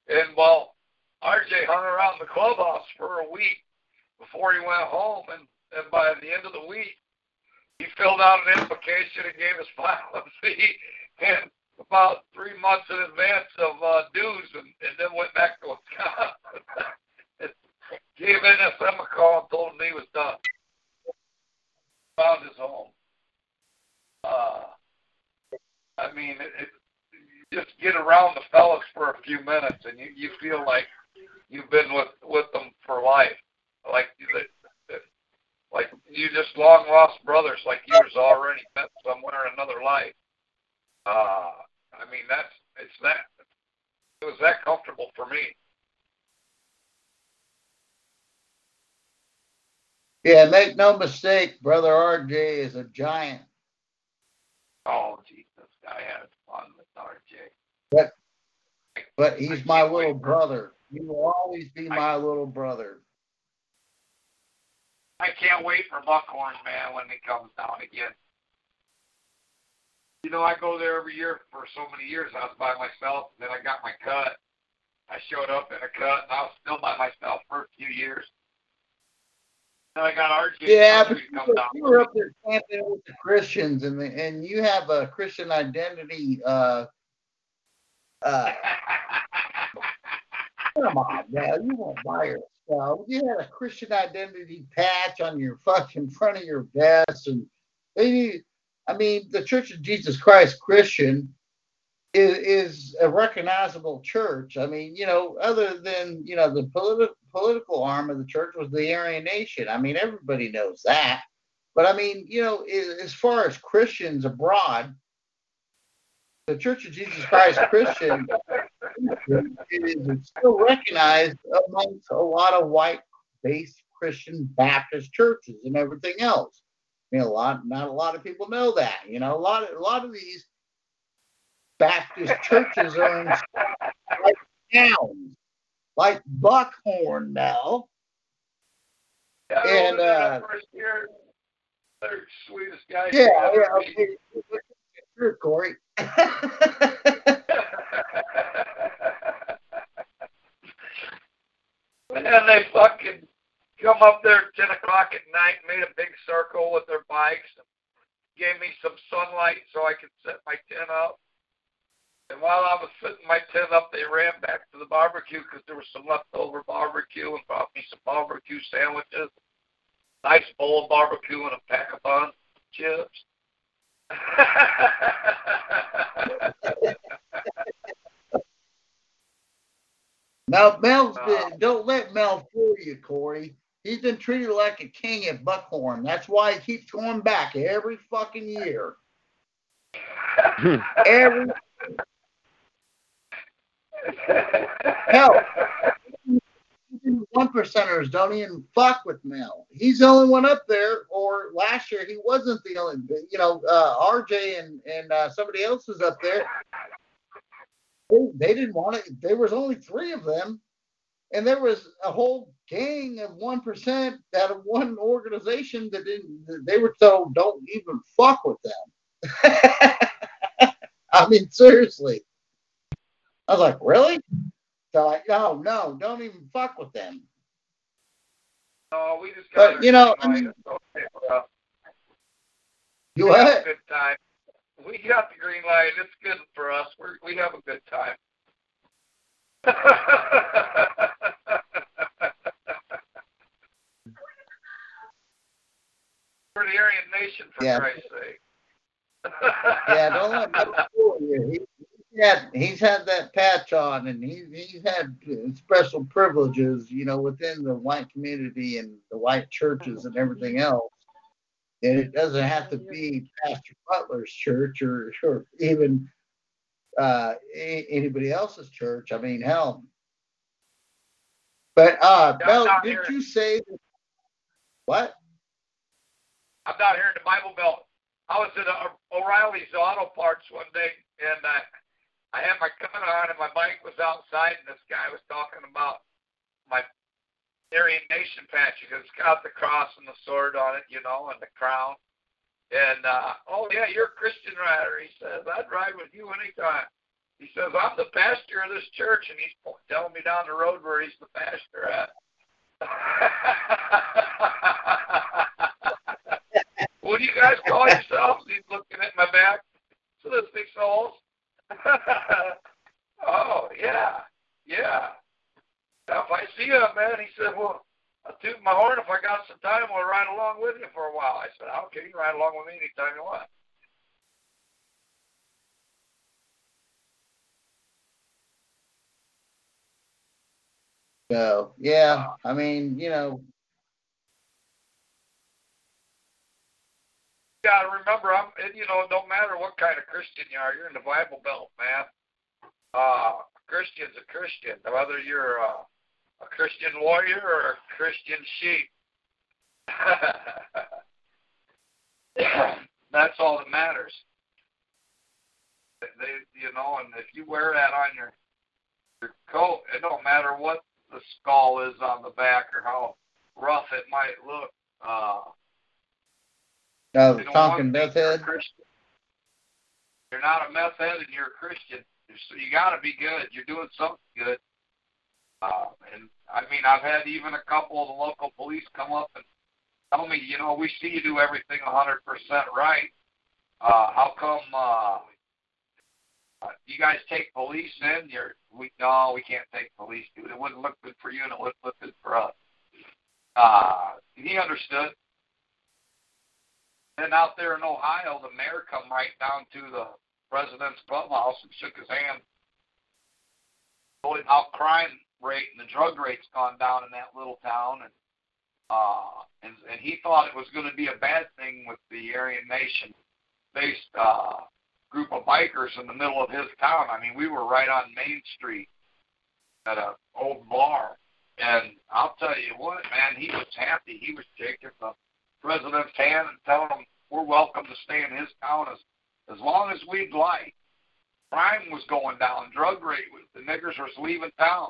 And well, RJ hung around the clubhouse for a week before he went home, and, and by the end of the week, he filled out an application and gave us *laughs* filing and about three months in advance of uh, dues, and, and then went back to Wisconsin. *laughs* gave NSM a call and told him he was done found his home. Uh, I mean, it, it, just get around the fellas for a few minutes, and you you feel like you've been with with them for life, like like you just long lost brothers, like yours already met somewhere in another life. Uh, I mean, that's it's that it was that comfortable for me. Yeah, make no mistake, brother RJ is a giant. Oh, Jesus, I had fun with RJ. But he's my little brother. He will always be my little brother. I can't wait for Buckhorn, man, when it comes down again. You know, I go there every year for so many years. I was by myself, then I got my cut. I showed up in a cut, and I was still by myself for a few years. Then I got RJ Yeah, but you were, you were up there camping with the Christians, and the, and you have a Christian identity. Uh, uh, *laughs* come on, now you won't buy yourself. You had a Christian identity patch on your fucking front of your vest, and they, I mean, the Church of Jesus Christ Christian is is a recognizable church. I mean, you know, other than you know the political political arm of the church was the Aryan Nation. I mean, everybody knows that. But I mean, you know, as far as Christians abroad, the Church of Jesus Christ Christian is still recognized amongst a lot of white-based Christian Baptist churches and everything else. I mean, a lot, not a lot of people know that. You know, a lot of a lot of these Baptist churches are in like towns, like Buckhorn now. Yeah, and, uh, first year. Sweetest guys. Yeah, yeah, ever meet. okay. Sure, Corey. *laughs* and they fucking come up there at 10 o'clock at night, made a big circle with their bikes, and gave me some sunlight so I could set my tent up. And while I was setting my tent up, they ran back to the barbecue because there was some leftover barbecue and brought me some barbecue sandwiches, nice bowl of barbecue, and a pack of buns, chips. Mel, Mel's No. been, don't let Mel fool you, Corey. He's been treated like a king at Buckhorn. That's why he keeps going back every fucking year. *laughs* Every hell, one percenters don't even fuck with Mel. He's the only one up there. Or last year he wasn't the only. You know, uh, RJ and and uh, somebody else was up there. They, they didn't want it. There was only three of them, and there was a whole gang of one percent out of one organization that didn't. They were told don't even fuck with them. *laughs* I mean, seriously. I was like, really? They're like, no, no, don't even fuck with them. no, we just But, got you know, I mean-. You a what? good time. We got the green light. It's good for us. We're, we have a good time. *laughs* For the Aryan Nation, for Yeah. Christ's sake. Yeah, don't let Mel fool you. He, had he's had that patch on, and he's he's had special privileges, you know, within the white community and the white churches and everything else. And it doesn't have to be Pastor Butler's church or or even uh, anybody else's church. I mean, hell. But uh, Yeah, I'm Mel, not did you say that, what? I'm not here in the Bible Belt. I was at uh, O'Reilly's Auto Parts one day, and I, I had my coat on, and my bike was outside, and this guy was talking about my Aryan Nation patch. Goes, It's got the cross and the sword on it, you know, and the crown. And, uh, oh, yeah, you're a Christian rider. He says, I'd ride with you anytime. He says, I'm the pastor of this church, and he's telling me down the road where he's the pastor at. *laughs* what do you guys call yourselves? He's looking at my back. Soliciting souls. *laughs* oh, yeah. Yeah. Now, if I see you, man, he said, well, I'll toot my horn if I got some time. We'll ride along with you for a while. I said, okay, you can ride along with me anytime you want. So yeah, I mean, you know, got to remember, I'm, and, you know, don't matter what kind of Christian you are, you're in the Bible Belt, man. Uh, a Christian's a Christian, whether you're uh, a Christian warrior or a Christian sheep. *laughs* That's all that matters. They, you know, and if you wear that on your your coat, it don't matter what the skull is on the back or how rough it might look. Uh, you know, Tonkin one thing, Death you're Head. You're not a meth head and you're a Christian. So you got to be good. You're doing something good. Uh, and I mean, I've had even a couple of the local police come up and tell me, you know, we see you do everything 100% right. Uh, how come uh, uh, you guys take police in? You're we no, we can't take police. Dude. It wouldn't look good for you, and it wouldn't look good for us. Uh, he understood. And out there in Ohio, the mayor come right down to the president's clubhouse and shook his hand. Told how crime rate and the drug rate's gone down in that little town, and uh, and and he thought it was going to be a bad thing with the Aryan Nation based uh, group of bikers in the middle of his town. I mean, we were right on Main Street at a old bar, and I'll tell you what, man, he was happy. He was shaking the president's hand and telling him we're welcome to stay in his town as as long as we'd like. Crime was going down, drug rate was the niggers was leaving town.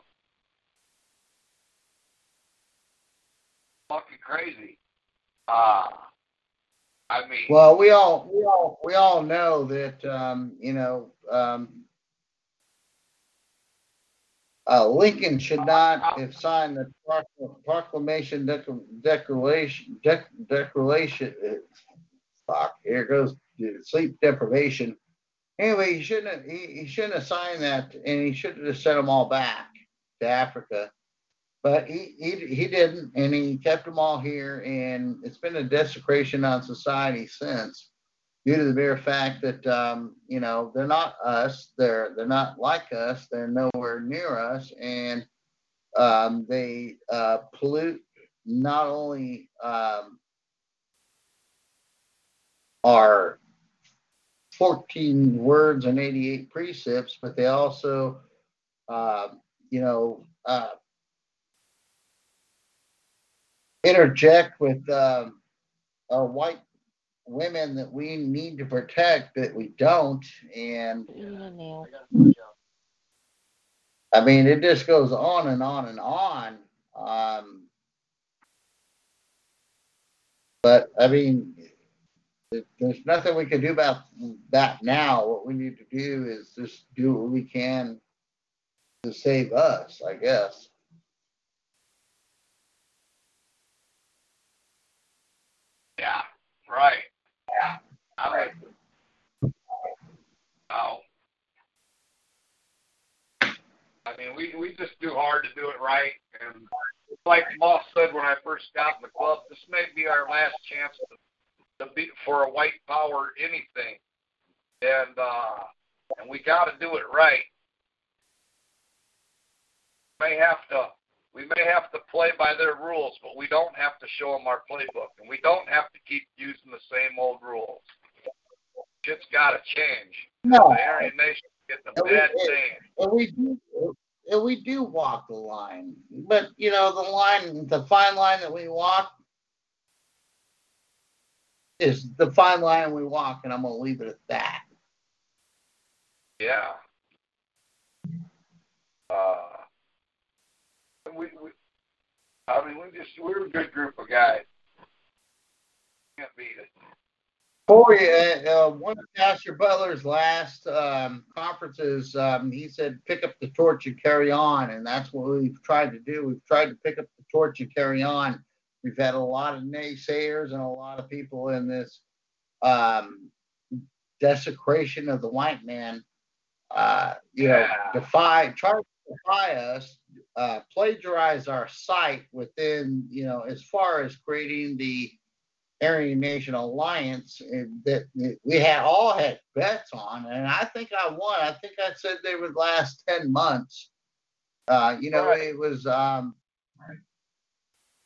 Fucking crazy. Uh I mean Well, we all we all we all know that um, you know um, uh, Lincoln should not have signed the procl- proclamation dec- declaration, dec- declaration. uh, Fuck, here goes sleep deprivation. Anyway, he shouldn't have, he, he shouldn't have signed that and he should have just sent them all back to Africa. But he, he, he didn't, and he kept them all here, and it's been a desecration on society since due to the mere fact that um, you know they're not us, they're they're not like us, they're nowhere near us, and um, they uh, pollute not only um, our 14 words and 88 precepts, but they also, uh, you know, uh, interject with um, white women that we need to protect that we don't. And I mean, it just goes on and on and on. Um, but I mean, there's nothing we can do about that now. What we need to do is just do what we can to save us, I guess. Yeah, right. I mean, oh. I mean, we we just do hard to do it right, and like Moss said when I first got in the club, this may be our last chance to, to be for a white power anything, and uh, and we got to do it right. May have to we may have to play by their rules, but we don't have to show them our playbook, and we don't have to keep using the same old rules. Shit's got to change. No, The Aryan Nation's getting a And bad it- name. and we do and we do walk the line but you know the line the fine line that we walk is the fine line we walk and i'm gonna leave it at that Yeah. Uh, we, we, I mean, we just, we're a good group of guys. Can't beat it. Corey, uh, uh, one of Pastor Butler's last um, conferences, um, he said, pick up the torch and carry on. And that's what we've tried to do. We've tried to pick up the torch and carry on. We've had a lot of naysayers and a lot of people in this um, desecration of the white man, uh, you know, Yeah. defy, try to defy us, uh, plagiarize our site within, you know, as far as creating the Aryan Nation Alliance uh, that we had all had bets on, and I think I won. I think I said they would last ten months. Uh, you know, Right. it was um,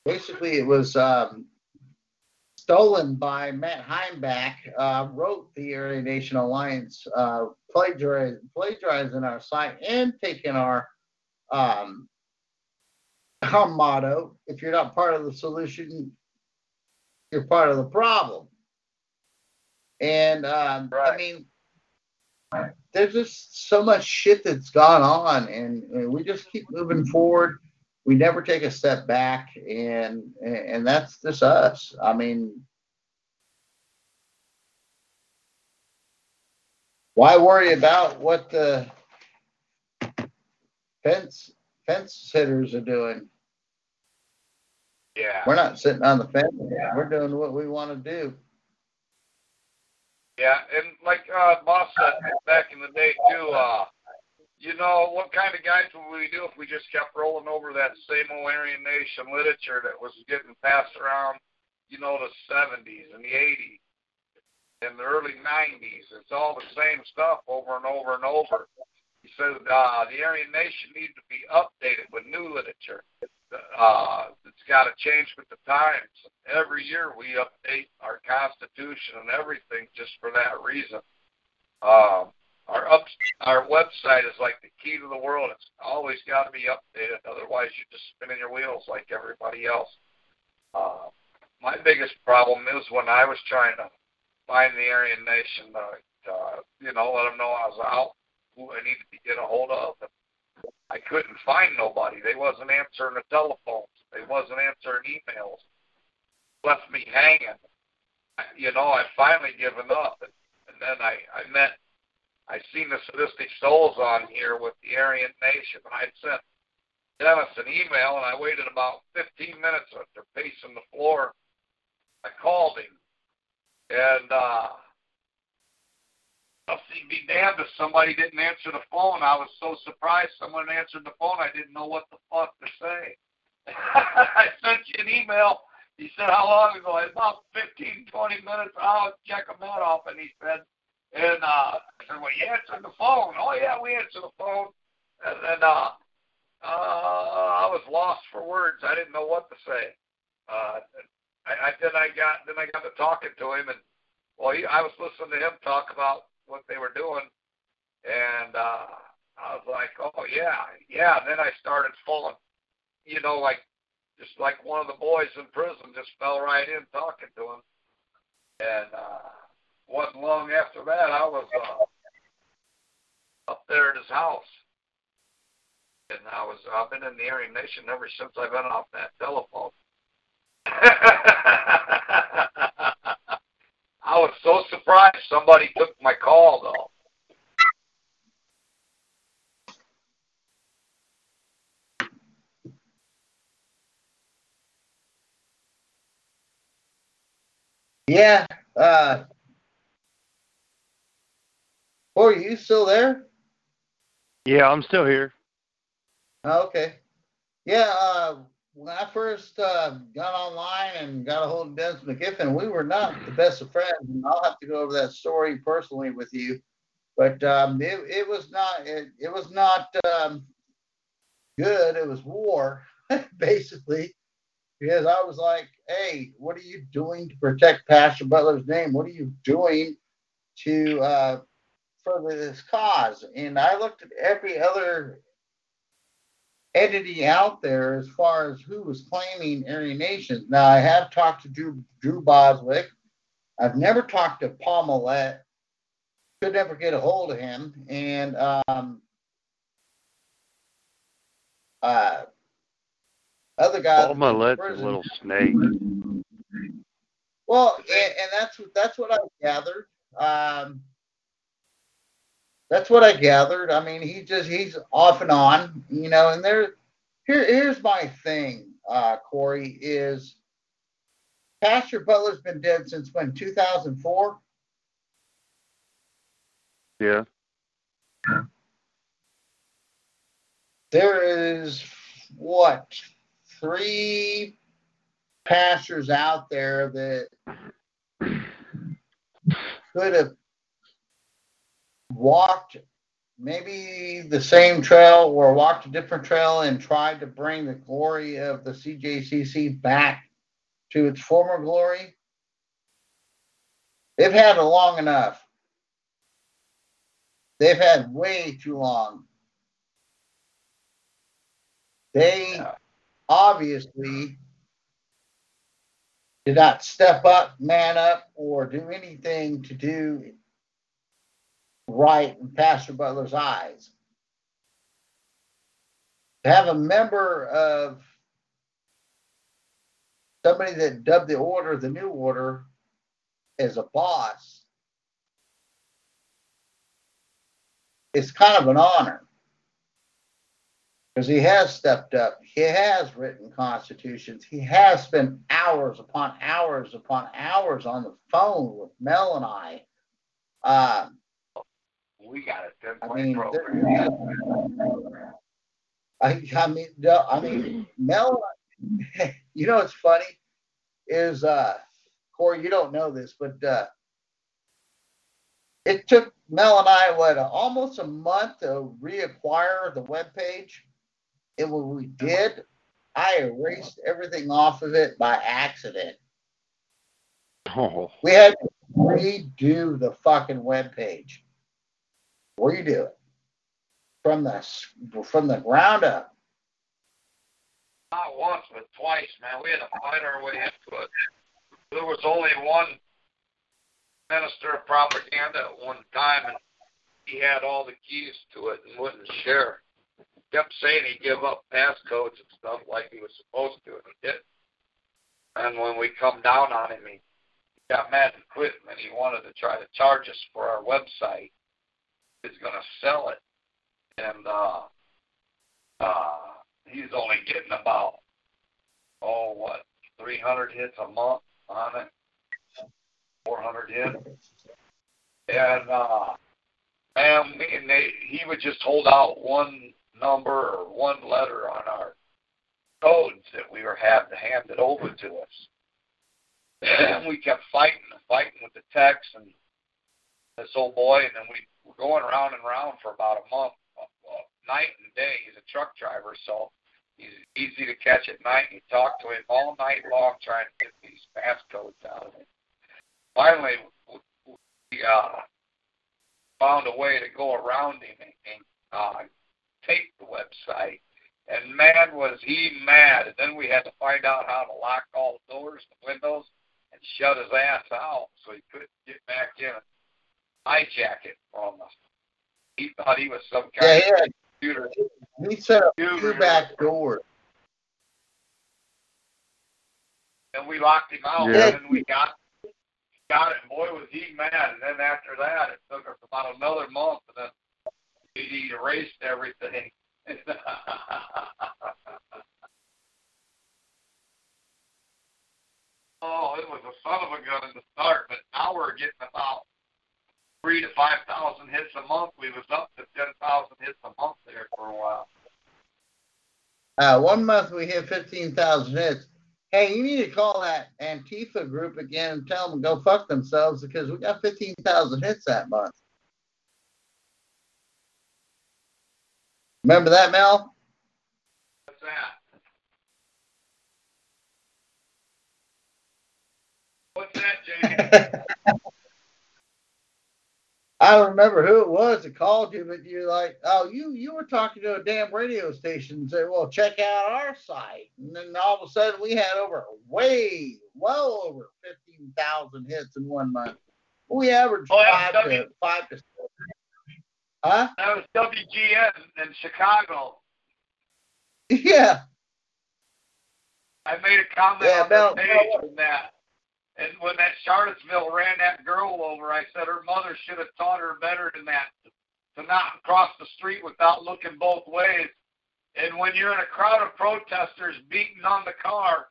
basically it was um, stolen by Matt Heimbach. Uh, wrote the Aryan Nation Alliance, uh, plagiarizing, plagiarizing our site and taking our um, our *laughs* motto. If you're not part of the solution, you're part of the problem. And um, I mean, there's just so much shit that's gone on, and, and we just keep moving forward. We never take a step back, and and that's just us. I mean, why worry about what the fence fence sitters are doing? Yeah. We're not sitting on the fence. We're doing what we want to do. Yeah, and like uh Boss said back in the day too, uh you know, what kind of guys would we do if we just kept rolling over that same old Aryan Nation literature that was getting passed around, you know, the seventies and the eighties and the early nineties. It's all the same stuff over and over and over. He said uh the Aryan Nation needs to be updated with new literature. Uh it's gotta change with the times. Every year we update our constitution and everything just for that reason. Um our up our website is like the key to the world. It's always got to be updated, otherwise you're just spinning your wheels like everybody else. Uh, my biggest problem is when I was trying to find the Aryan Nation, uh, uh, you know, let them know I was out, who I needed to get a hold of. And I couldn't find nobody. They wasn't answering the telephones. They wasn't answering emails. Left me hanging. You know, I finally given up, and, then I I met I seen the sadistic souls on here with the Aryan Nation. I sent Dennis an email, and I waited about 15 minutes after pacing the floor. I called him, and uh, I'll be damned if somebody didn't answer the phone. I was so surprised someone answered the phone. I didn't know what the fuck to say. *laughs* I sent you an email. He said, how long ago? About 15, 20 minutes. I'll check him that off. And he said, and uh, I said, well, you answered the phone. Oh, yeah, we answered the phone. And then uh, uh, I was lost for words. I didn't know what to say. Uh, I, I then I got then I got to talking to him, and well, he, I was listening to him talk about what they were doing, and uh, I was like, oh yeah, yeah. And then I started falling, you know, like just like one of the boys in prison just fell right in talking to him, and uh, wasn't long after that I was uh, up there at his house, and I was I've been in the Aryan Nation ever since I've been off that telephone. *laughs* I was so surprised somebody took my call though. Yeah. Uh, Corey, are you still there? Yeah, I'm still here. Oh, okay. Yeah. Uh, when I first uh, got online and got a hold of Dennis McGiffen, we were not the best of friends. And I'll have to go over that story personally with you. But um, it, it was not it, it was not um, good. It was war, *laughs* basically, because I was like, "Hey, what are you doing to protect Pastor Butler's name? What are you doing to uh, further this cause?" And I looked at every other entity out there as far as who was claiming Aryan Nations. Now, I have talked to Drew, Drew Bostwick. I've never talked to Paul Mullet. Could never get a hold of him. And um, uh, other guys. Paul Mullet's a little snake. Well, and, and that's that's what I gathered. Um, that's what I gathered. I mean, he just he's off and on, you know. And there, here here's my thing, uh, Corey is Pastor Butler's been dead since when 2004. Yeah. There is what three pastors out there that could have walked maybe the same trail or walked a different trail and tried to bring the glory of the CJCC back to its former glory. They've had it long enough. They've had way too long. They obviously did not step up, man up, or do anything to do right in Pastor Butler's eyes. To have a member of somebody that dubbed the order the new order as a boss is kind of an honor because he has stepped up. He has written constitutions. He has spent hours upon hours upon hours on the phone with Mel and I. Um, We got a ten I mean, program. I, I mean, no, I mean, Mel, *laughs* you know, what's funny is, uh, Corey, you don't know this, but, uh, it took Mel and I, what, almost a month to reacquire the webpage. And when we did, I erased everything off of it by accident. Oh, We had to redo the fucking webpage. Redo it from the from the ground up. Not once, but twice, man. We had to fight our way into it. There was only one minister of propaganda at one time, and he had all the keys to it and wouldn't share. Kept saying he'd give up passcodes and stuff like he was supposed to, and he didn't. And when we come down on him, he got mad and quit, and he wanted to try to charge us for our website. Is going to sell it, and uh, uh, he's only getting about oh what 300 hits a month on it, 400 hits, and uh, and, and they, he would just hold out one number or one letter on our codes that we were having handed over to us. *laughs* And we kept fighting fighting with the techs and this old boy, and then we were going around and around for about a month, uh, night and day. He's a truck driver, so he's easy to catch at night. You talk to him all night long trying to get these passcodes out of him. Finally, we uh, found a way to go around him and, uh, take the website. And man, was he mad. And then we had to find out how to lock all the doors and windows and shut his ass out so he couldn't get back in hijack it from us. He thought he was some kind Yeah, of computer. He set up computer. two back doors. And we locked him out, Yeah. and then we got got it. Boy, was he mad! And then after that, it took us about another month, and then he erased everything. *laughs* oh, it was a son of a gun in the start, but now we're getting about three to five thousand hits a month. We was up to ten thousand hits a month there for a while. Uh, one month we hit 15,000 hits. Hey, you need to call that Antifa group again and tell them to go fuck themselves because we got 15,000 hits that month. Remember that, Mel? What's that? What's that, Jamie? *laughs* I don't remember who it was that called you, but you're like, oh, you you were talking to a damn radio station and said, well, check out our site. And then all of a sudden we had over way, well over 15,000 hits in one month. We averaged Oh, five yeah, to five to six. Huh? That was WGN in Chicago. *laughs* Yeah. I made a comment Yeah, on the page that. And when that Charlottesville ran that girl over, I said her mother should have taught her better than that to not cross the street without looking both ways. And when you're in a crowd of protesters beating on the car,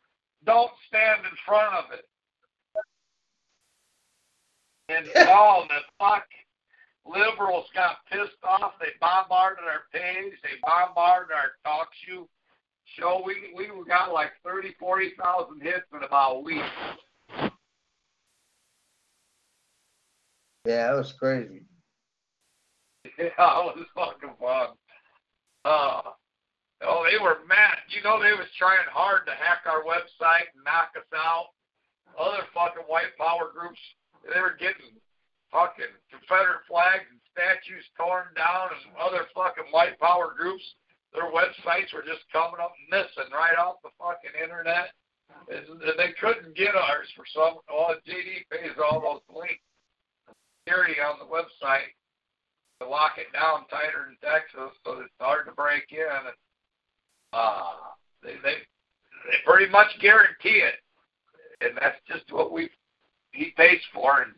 don't stand in front of it. And *laughs* all the fuck liberals got pissed off. They bombarded our page. They bombarded our talk show. Show we we got like thirty, forty thousand hits in about a week. Yeah, it was crazy. *laughs* Yeah, it was fucking fun. Uh, oh, they were mad. You know, they was trying hard to hack our website and knock us out. Other fucking white power groups, they were getting fucking Confederate flags and statues torn down, and other fucking white power groups, their websites were just coming up missing right off the fucking internet. And they couldn't get ours for some. Oh, JD pays all those links security on the website to lock it down tighter in Texas, so it's hard to break in. And uh, they they they pretty much guarantee it, and that's just what we he pays for. And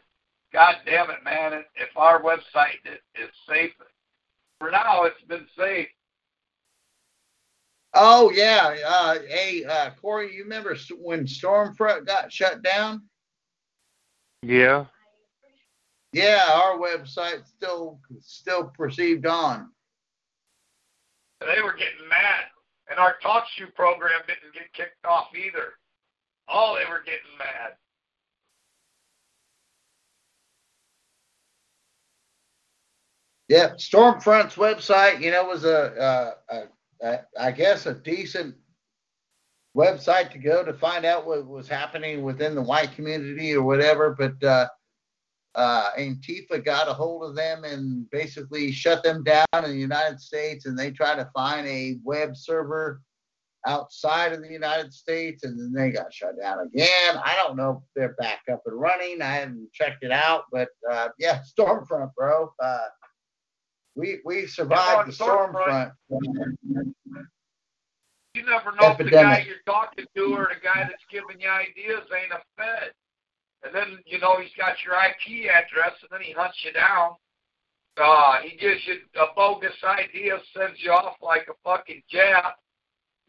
God damn it, man! If our website is, is safe, for now it's been safe. Oh yeah. Uh, hey, uh, Corey, you remember when Stormfront got shut down? Yeah. Yeah, our website still still perceived on. They were getting mad, and our talk show program didn't get kicked off either. Oh, they were getting mad. Yeah, Stormfront's website, you know, was a, a, a, a I guess a decent website to go to find out what was happening within the white community or whatever. But uh, uh, Antifa got a hold of them and basically shut them down in the United States, and they tried to find a web server outside of the United States, and then they got shut down again. I don't know if they're back up and running. I haven't checked it out, but uh, yeah, *laughs* Stormfront, bro. Uh, we we survived the Stormfront. Stormfront. You never know if the guy you're talking to or the guy that's giving you ideas ain't a Fed. And then, you know, he's got your IP address and then he hunts you down. uh, he gives you a bogus idea, sends you off like a fucking jap.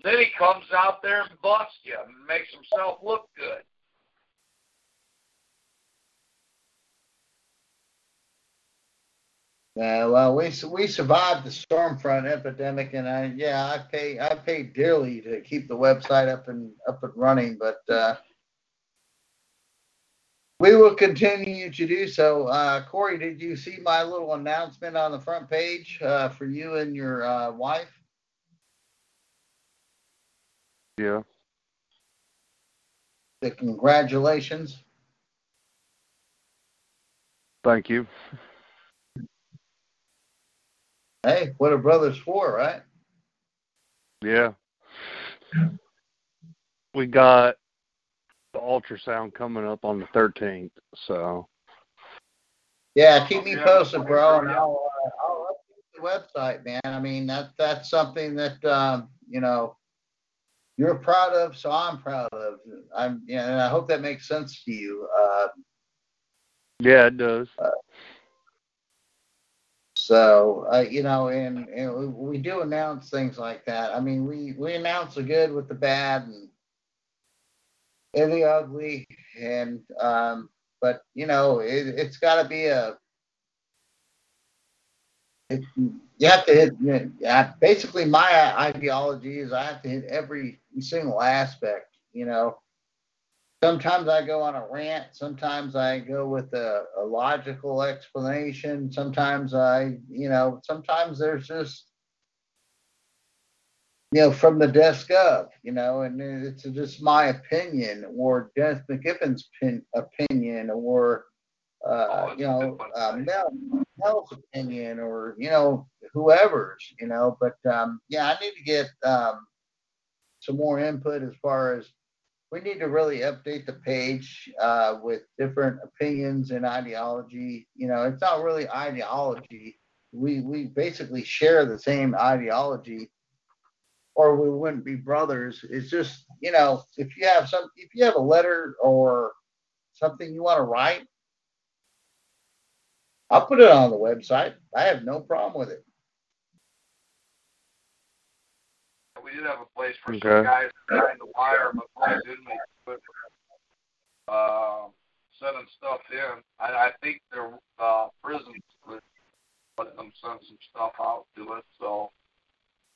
Then he comes out there and busts you and makes himself look good. Yeah, well, we we survived the Stormfront epidemic, and I yeah, I pay I paid dearly to keep the website up and up and running, but uh, we will continue to do so. Uh, Corey, did you see my little announcement on the front page uh, for you and your uh, wife? Yeah. The congratulations. Thank you. Hey, what are brothers for, right? Yeah. We got the ultrasound coming up on the 13th, so Yeah, keep me posted, bro, and I'll, uh, I'll update the website, man. I mean, that that's something that um, you know you're proud of, so I'm proud of. I'm, yeah, and I hope that makes sense to you. Uh, yeah, it does. so uh, you know, and, and we, we do announce things like that. I mean, we we announce the good with the bad and the ugly, and um, but you know, it, it's got to be a it, you have to hit. Basically, my ideology is I have to hit every single aspect. You know, sometimes I go on a rant. Sometimes I go with a, a logical explanation. Sometimes I, you know, sometimes there's just, you know, from the desk up, you know, and it's just my opinion or Dennis McGiffen's pin, opinion or, uh, Oh, you know, uh. Mel, Mel's opinion or, you know, whoever's, you know, but um, yeah, I need to get um, some more input as far as we need to really update the page uh, with different opinions and ideology. You know, it's not really ideology. We we basically share the same ideology, or we wouldn't be brothers. It's just you know, if you have some, if you have a letter or something you want to write, I'll put it on the website. I have no problem with it. We did have a place for Okay. some guys behind the wire, but most inmates quit uh, sending stuff in. I, I think their uh, prisons would let them send some stuff out to us. So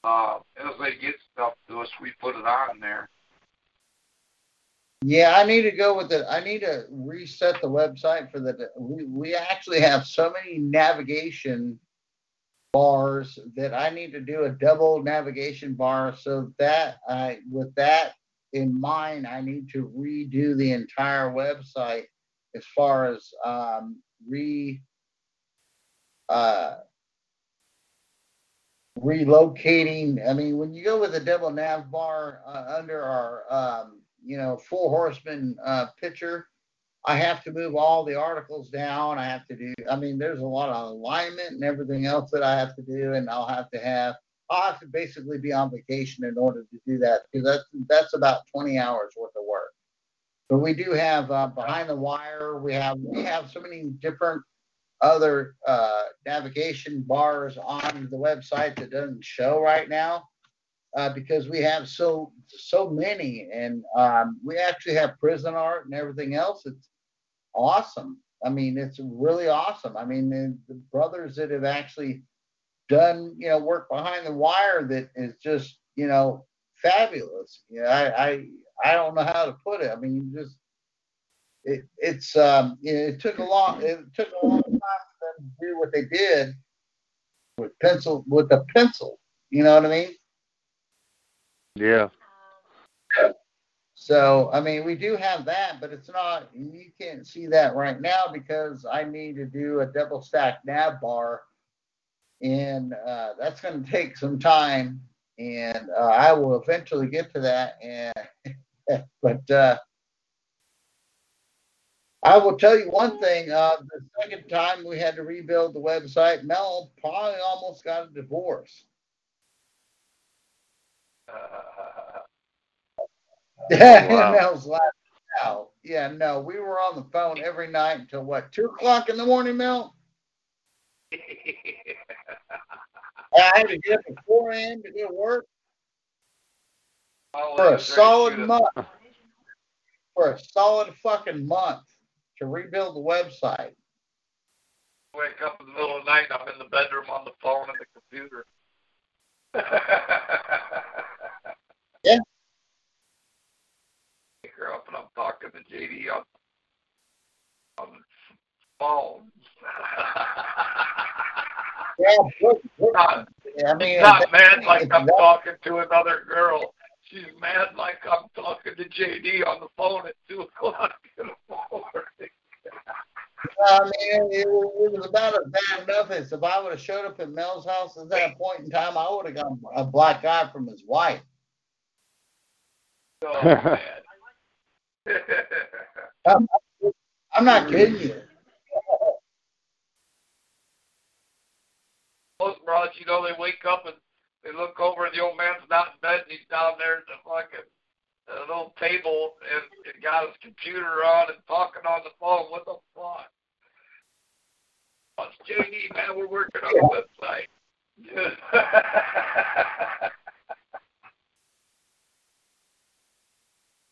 uh, as they get stuff to us, we put it on there. Yeah, I need to go with it. I need to reset the website for the. We we actually have so many navigation bars that I need to do a double navigation bar. So that I, with that in mind, I need to redo the entire website as far as um, re uh, relocating. I mean, when you go with a double nav bar uh, under our um, you know full horseman uh, picture, I have to move all the articles down. I have to do. I mean, there's a lot of alignment and everything else that I have to do, and I'll have to have. I'll have to basically be on vacation in order to do that because that's that's about 20 hours worth of work. But we do have uh, behind the wire. We have we have so many different other uh, navigation bars on the website that doesn't show right now uh, because we have so so many, and um, we actually have prison art and everything else. It's awesome. I mean, it's really awesome. I mean, the, the brothers that have actually done you know work behind the wire that is just you know fabulous. You know, I I I don't know how to put it. I mean, just it it's um you know, it took a long it took a long time for them to do what they did with pencil with the pencil. You know what I mean? Yeah. So, I mean, we do have that, but it's not, you can't see that right now because I need to do a double stack nav bar. And uh, that's going to take some time. And uh, I will eventually get to that. And, *laughs* but uh, I will tell you one thing uh, the second time we had to rebuild the website, Mel probably almost got a divorce. *laughs* *laughs* Yeah, Wow. Mel's laughing now. Yeah, no, we were on the phone every night until what, two o'clock in the morning, Mel? *laughs* I had to get up at 4 a.m. to go to work Oh, for a solid month. For a solid fucking month to rebuild the website. Wake up in the middle of the night, I'm in the bedroom on the phone and the computer. *laughs* Yeah. Wake her up and I'm talking to JD on, on the phone. Yeah, look, look, not, I mean, not mad like I'm talking to another girl. She's mad like I'm talking to JD on the phone at two o'clock in the morning. I mean, it, was- it was about as bad enough as if I would have showed up at Mel's house at that point in time, I would have gotten a black eye from his wife. Oh, *laughs* man. *laughs* I'm not kidding you. Most broads, you know, they wake up and they look over and the old man's not in bed and he's down there at the fucking uh, little table and, and got his computer on and talking on the phone. What the fuck? What's JD, man? We're working on the website. *laughs*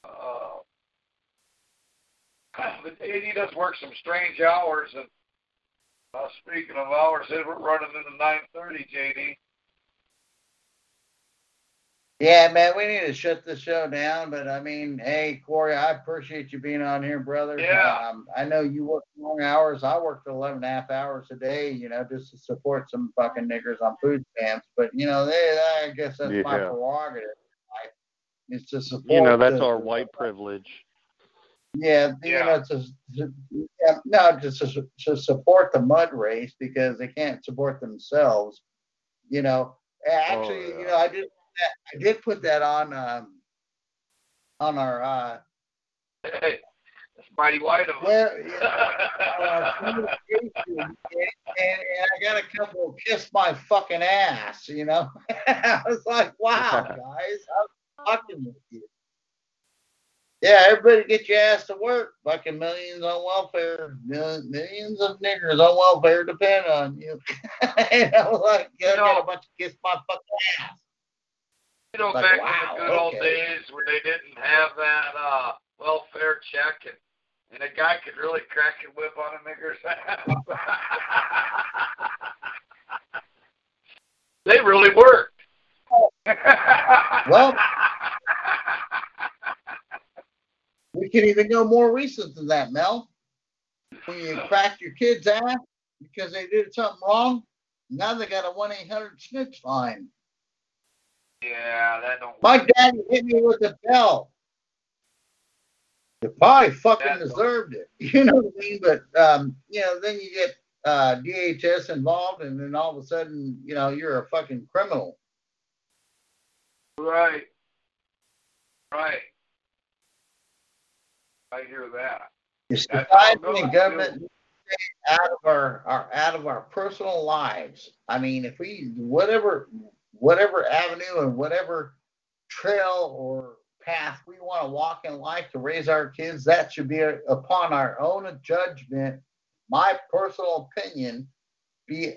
uh, but JD does work some strange hours and uh, speaking of hours, were running into nine thirty, JD. Yeah, man, we need to shut the show down. But I mean, hey, Corey, I appreciate you being on here, brother. Yeah. Um, I know you work long hours. I worked 11 and a half hours a day, you know, just to support some fucking niggers on food stamps. But, you know, they, I guess that's my prerogative. I, it's to support. you know, that's the- our white privilege. Yeah, you Yeah. know, to, to yeah, no, just to, to support the mud race because they can't support themselves. You know, actually, Oh, you know, I did that, I did put that on um on our uh Hey, that's mighty white of where uh, communication, and, and I got a couple of kiss my fucking ass. You know, *laughs* I was like, wow, *laughs* guys, I'm fucking with you. Yeah, everybody get your ass to work. Fucking millions on welfare. Mil- Millions of niggers on welfare depend on you. *laughs* and I was like, You yeah, know- got a bunch of kiss my fucking ass. You know, Like, back wow, in the good old days when they didn't have that uh welfare check and and a guy could really crack a whip on a nigger's *laughs* ass. they really worked. *laughs* Well- We can even go more recent than that, Mel. When you cracked your kid's ass because they did something wrong, now they got a 1 800 snitch line. Yeah, that don't My work. daddy hit me with a bell. You probably fucking deserved it. *laughs* You know what I mean? But, um, you know, then you get uh, DHS involved, and then all of a sudden, you know, you're a fucking criminal. Right. Right. I hear that. The society and government out of our, our out of our personal lives. I mean, if we whatever whatever avenue and whatever trail or path we want to walk in life to raise our kids, that should be upon our own judgment. My personal opinion, be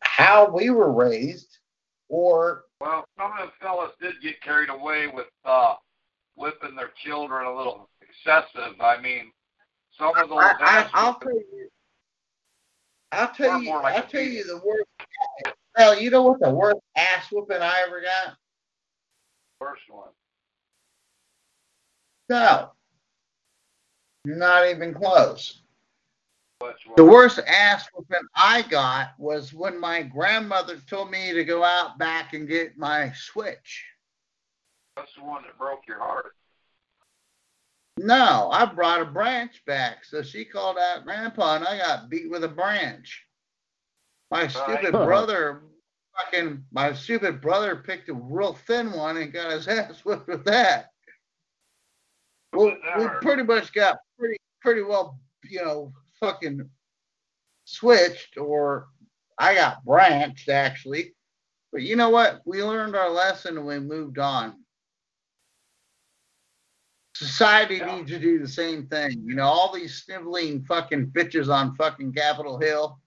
how we were raised, or Well, some of the fellas did get carried away with uh whipping their children a little excessive. I mean, some of those I, I, ass I'll tell you. I'll tell you. like I'll tell you the worst. Well, you know what the worst ass whooping I ever got? first one. No. Not even close. The worst ass whooping I got was when my grandmother told me to go out back and get my switch. That's the one that broke your heart. No, I brought a branch back. So she called out grandpa and I got beat with a branch. My stupid Right. brother fucking my stupid brother picked a real thin one and got his *laughs* ass whipped with that. Well, That we hurt. pretty much got pretty pretty well, you know, fucking switched or I got branched actually. But you know what? We learned our lesson and we moved on. Society Yeah. needs to do the same thing. You know, all these sniveling fucking bitches on fucking Capitol Hill.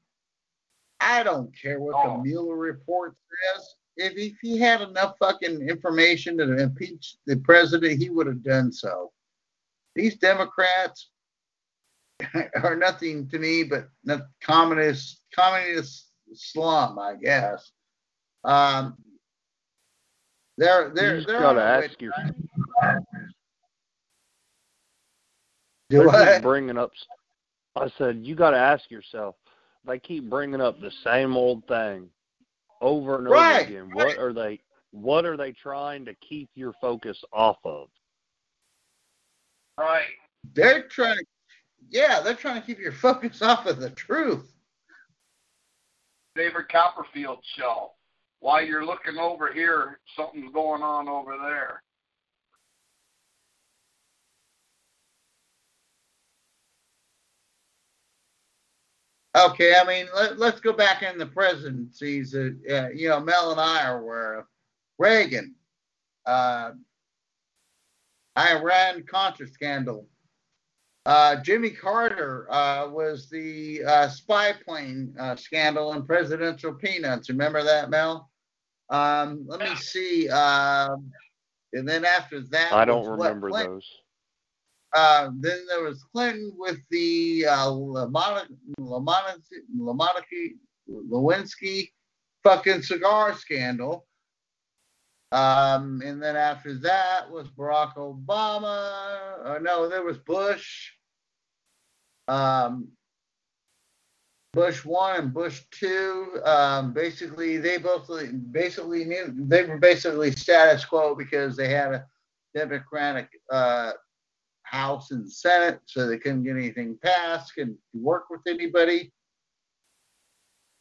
I don't care what Oh. the Mueller report says. If, if he had enough fucking information to impeach the president, he would have done so. These Democrats *laughs* are nothing to me but not communist communist slum, I guess. Um, they're they're you just they're gotta ask your. Do They what? keep bringing up. I said you got to ask yourself. They keep bringing up the same old thing over and over Right, again. What are they? What are they trying to keep your focus off of? Right. They're trying to, yeah, they're trying to keep your *laughs* focus off of the truth. David Copperfield show. While you're looking over here, something's going on over there. Okay, I mean, let, let's go back in the presidencies. Uh, uh, you know, Mel and I are aware of Reagan, uh, Iran Contra scandal. Uh, Jimmy Carter uh, was the uh, spy plane uh, scandal and presidential peanuts. Remember that, Mel? Um, let me see. Um and then after that, I don't was what, remember those. Uh, then there was Clinton with the uh, Lewinsky fucking cigar scandal. Um, and then after that was Barack Obama. Or no, there was Bush. Um, Bush one and Bush two. Um, basically, they both basically knew they were basically status quo because they had a Democratic uh, House and Senate, so they couldn't get anything passed, couldn't work with anybody.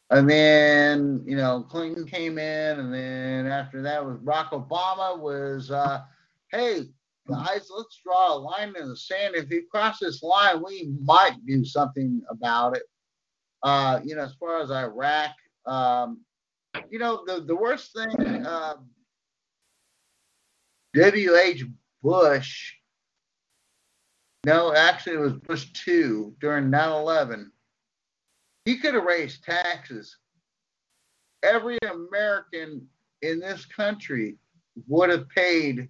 And then, you know, Clinton came in, and then after that was Barack Obama was, uh, hey, guys, let's draw a line in the sand. If you cross this line, we might do something about it. Uh, you know, as far as Iraq, um, you know, the, the worst thing, uh, W.H. Bush no, actually, it was Bush 2 during 9 11. He could have raised taxes. Every American in this country would have paid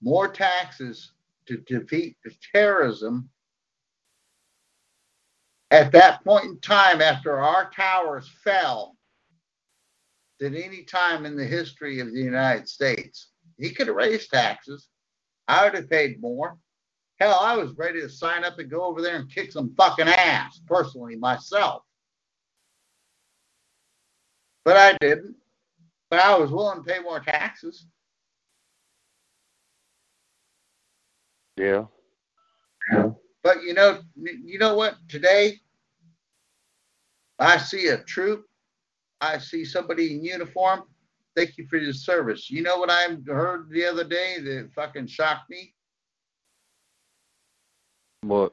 more taxes to defeat the terrorism at that point in time after our towers fell than any time in the history of the United States. He could have raised taxes. I would have paid more. Hell, I was ready to sign up and go over there and kick some fucking ass, personally, myself. But I didn't. But I was willing to pay more taxes. Yeah. But you know, you know what? Today, I see a troop. I see somebody in uniform. Thank you for your service. You know what I heard the other day that fucking shocked me? What?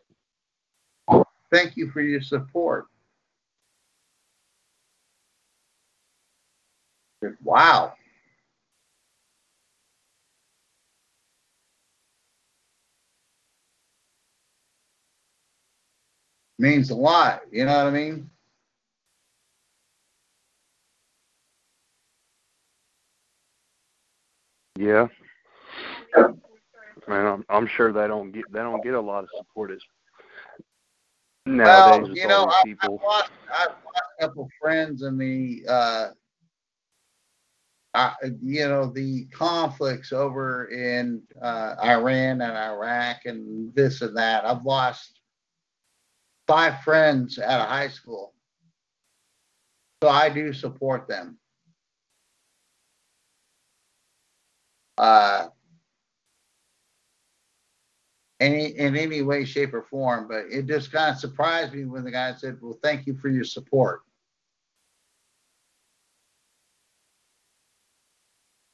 Thank you for your support. Wow. Means a lot, you know what I mean? Yeah. Man, I'm, I'm sure they don't get they don't get a lot of support as nowadays well, with you know, all I, these I've, lost, I've lost a couple friends in the, uh, uh, you know, the conflicts over in uh, Iran and Iraq and this and that. I've lost five friends out of high school. So I do support them. Uh, any in any way, shape, or form. But it just kind of surprised me when the guy said, "Well, thank you for your support."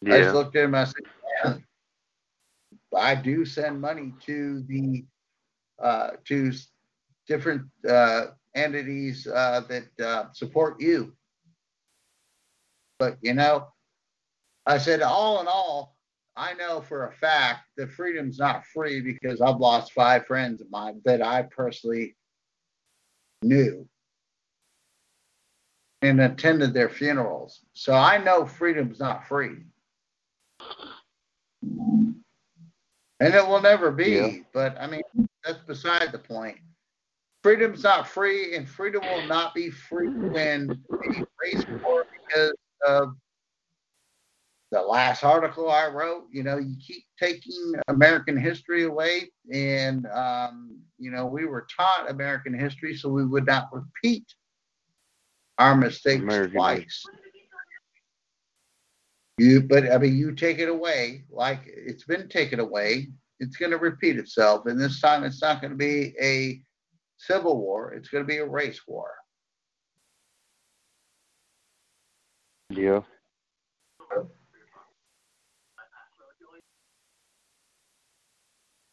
Yeah. I just looked at him. I said, "Yeah, I do send money to the uh, to different uh, entities uh, that uh, support you." But you know, I said, all in all, I know for a fact that freedom's not free because I've lost five friends of mine that I personally knew. and attended their funerals. So I know freedom's not free. And it will never be. Yeah. But I mean, that's beside the point. Freedom's not free, and freedom will not be free when we race war because of the last article I wrote. You know, you keep taking American history away, and um, you know, we were taught American history so we would not repeat our mistakes American twice. You, but I mean, you take it away, like it's been taken away. It's going to repeat itself, and this time it's not going to be a civil war. It's going to be a race war. Yeah.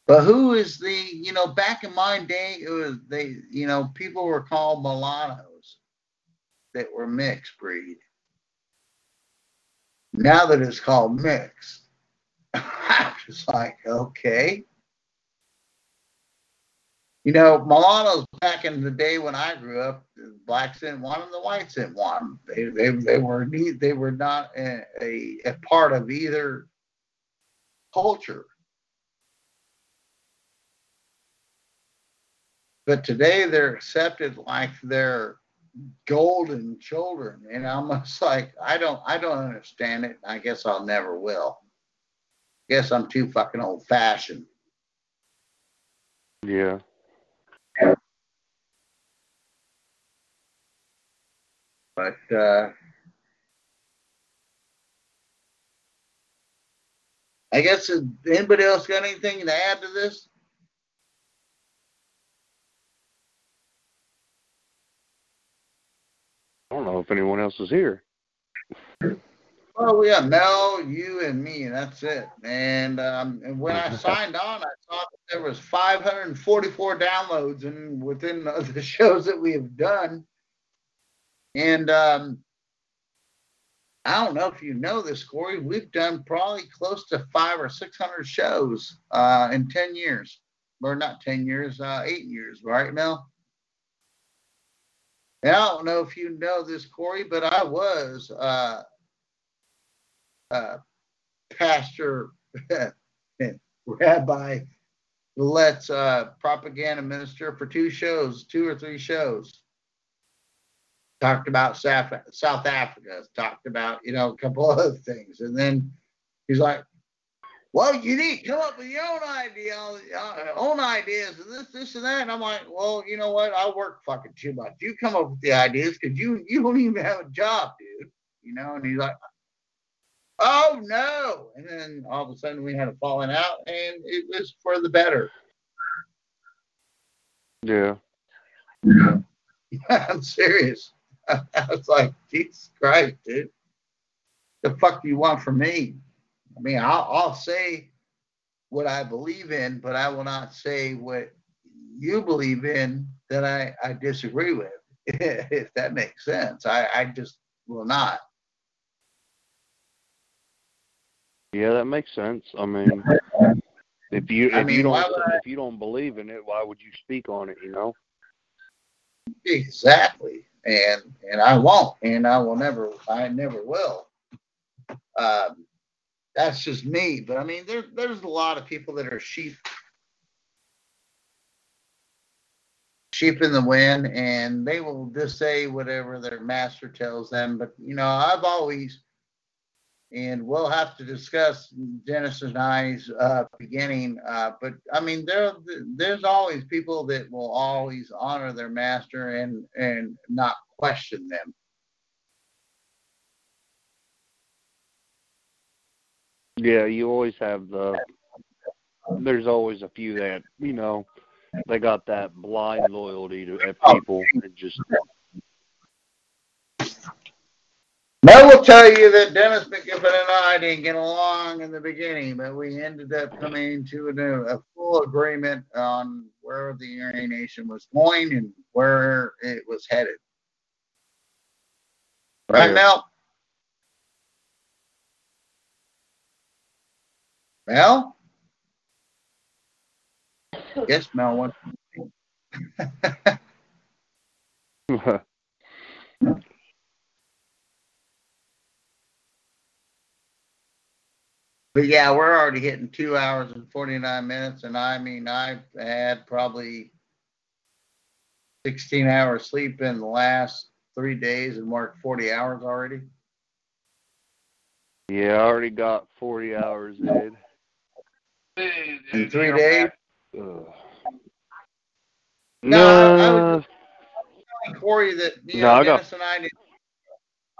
But who is the, you know, back in my day, it was they, you know, people were called mulattoes that were mixed breed. Now that it's called mixed, *laughs* I'm just like, okay. You know, mulattoes back in the day when I grew up, the blacks didn't want them, the whites didn't want them. They, they, they were they were not a, a, a part of either culture. But today they're accepted like they're golden children and i'm just *laughs* like i don't i don't understand it. I guess i'll never will. Guess i'm too fucking old fashioned Yeah. but uh i guess uh, anybody else got anything to add to this I don't know if anyone else is here. Well, we have Mel, you, and me, and that's it. And um, and when I *laughs* signed on, I saw that there was 544 downloads, and within *laughs* the, shows that we have done. And um, I don't know if you know this, Corey. We've done probably close to five or six hundred shows uh, in 10 years, or not 10 years, uh, eight years, right, Mel? And I don't know if you know this, Corey, but I was uh, uh, Pastor *laughs* Rabbi Let's uh, propaganda minister for two shows, two or three shows. Talked about South, South Africa, talked about, you know, a couple *laughs* other things. And then he's like, well, you need to come up with your own idea, uh, own ideas, and this, this, and that. And I'm like, well, you know what? I work fucking too much. You come up with the ideas because you you don't even have a job, dude. You know? And he's like, oh no! And then all of a sudden we had a falling out, and it was for the better. Yeah. Yeah. *laughs* I'm serious. *laughs* I was like, Jesus Christ, dude. The fuck do you want from me? I mean, I'll, I'll say what I believe in, but I will not say what you believe in that I, I disagree with, *laughs* if that makes sense. I, I just will not. Yeah, that makes sense. I mean, if you if I mean, you don't if you don't believe in it, why would you speak on it? You know. Exactly. And and I won't, and I will never, I never will. Um, that's just me. But I mean, there there's a lot of people that are sheep, sheep in the wind, and they will just say whatever their master tells them. But you know, I've always, and we'll have to discuss Dennis and I's uh, beginning. Uh, but I mean, there there's always people that will always honor their master and and not question them. Yeah, you always have the. There's always a few that you know, they got that blind loyalty to people and just Mel will tell you that Dennis McGiffen and I didn't get along in the beginning, but we ended up coming to a, a full agreement on where the Aryan Nation was going and where it was headed. Right, Yeah. Mel? Mel? Yes, Mel, what? *laughs* but yeah, we're already hitting two hours and 49 minutes. And I mean, I've had probably 16 hours sleep in the last three days and Mark, 40 hours already. Yeah, I already got 40 hours, dude. In three days? Ugh. No, I- I was telling Corey that you No, know I got- Dennis and I did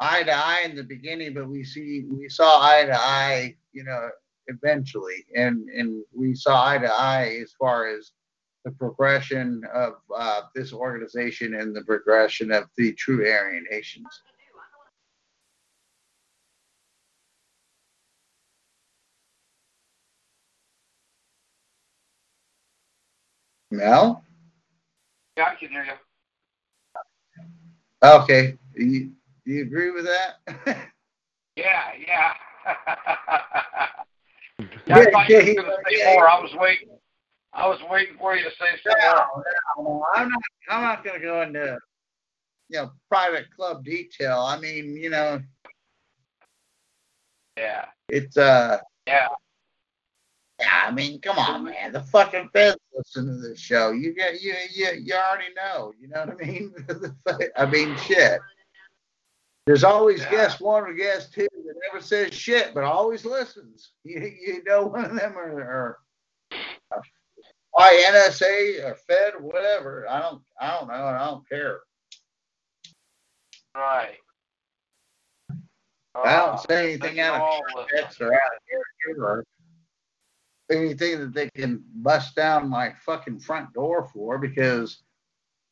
eye to eye in the beginning, but we see we saw eye to eye, you know, eventually, and and we saw eye to eye as far as the progression of uh, this organization and the progression of the true Aryan nations. Mel? Yeah, I can hear you. Okay. You, do you agree with that? *laughs* Yeah, yeah. yeah, *laughs* Yeah, I thought you were yeah, going to say yeah. more. I was waiting. I was waiting for you to say something. No, no, I'm not. I'm not going to go into, you know, private club detail. I mean, you know, Yeah, it's uh, yeah. Yeah. I mean, come on, man. The fucking feds listen to this show. You get, you, you, you already know. You know what I mean? *laughs* I mean, shit. There's always Yeah. guest one or guest two that never says shit, but always listens. You, you know, one of them are, are why NSA or Fed or whatever. I don't, I don't know, and I don't care. Right. I Uh, don't say anything out of context or out of character or anything that they can bust down my fucking front door for because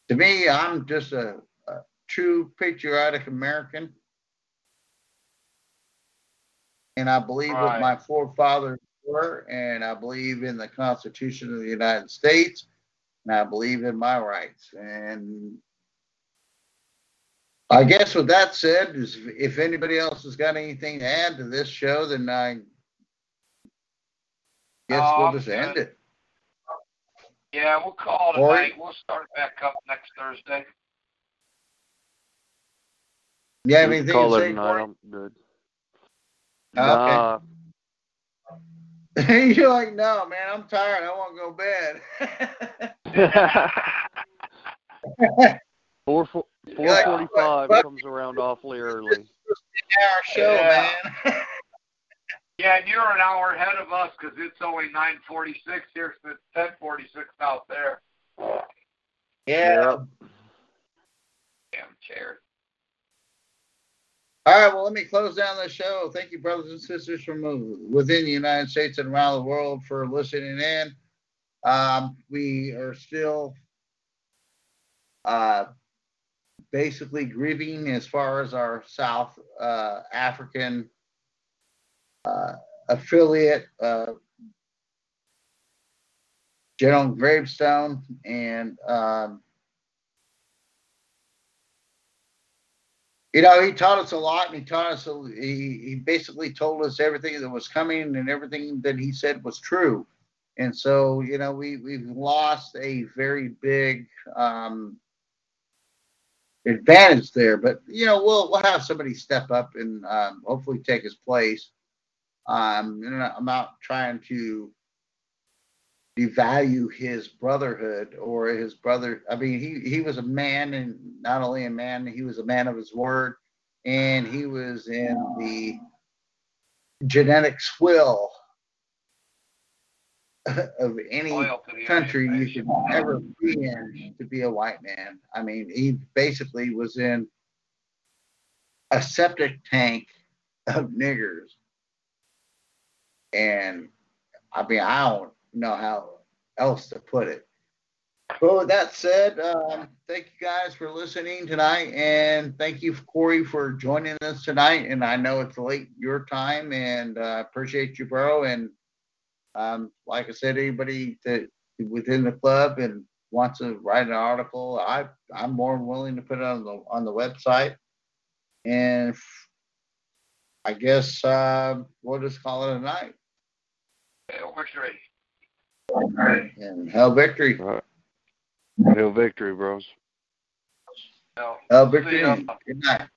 to me, I'm just a, a true patriotic American. And I believe what my forefathers were, and I believe in the Constitution of the United States, and I believe in my rights. And I guess with that said, if anybody else has got anything to add to this show, then I guess No, we'll I'm just end it. Yeah, we'll call it a night. We'll start back up next Thursday. Yeah, have we anything call to it say? a night. I'm good. Oh, okay. Nah. *laughs* You're like, no, man, I'm tired. I want to go bed. *laughs* Four four You're like, forty five fuck- comes around awfully early. Our show, Yeah. man. *laughs* Yeah, and you're an hour ahead of us because it's only 9:46 here, so it's 10:46 out there. yeah. Damn chair. All right, well, let me close down the show. Thank you, brothers and sisters from uh, within the United States and around the world for listening in. Um, we are still uh, basically grieving as far as our South uh, African uh, affiliate, uh, General Gravestone, and um, you know, he taught us a lot, and he taught us. a- He he basically told us everything that was coming, and everything that he said was true. And so, you know, we we've lost a very big um, advantage there. But you know, we'll we'll have somebody step up and um, hopefully take his place. Um, and I'm not trying to devalue his brotherhood or his brother. I mean, he he was a man, and not only a man, he was a man of his word, and he was in the genetic swill *laughs* of any Loyal to the country you could ever be in to be a white man. I mean, he basically was in a septic tank of niggers. And I mean, I don't know how else to put it. But with that said, um, thank you guys for listening tonight, and thank you, Corey, for joining us tonight. And I know it's late your time, and uh, appreciate you, bro. And um, like I said, anybody that within the club and wants to write an article, I I'm more than willing to put it on the on the website. And I guess uh, we'll just call it a night. Hail victory. And hell victory, All right. Hail victory, bros. No. hell See victory. Good night.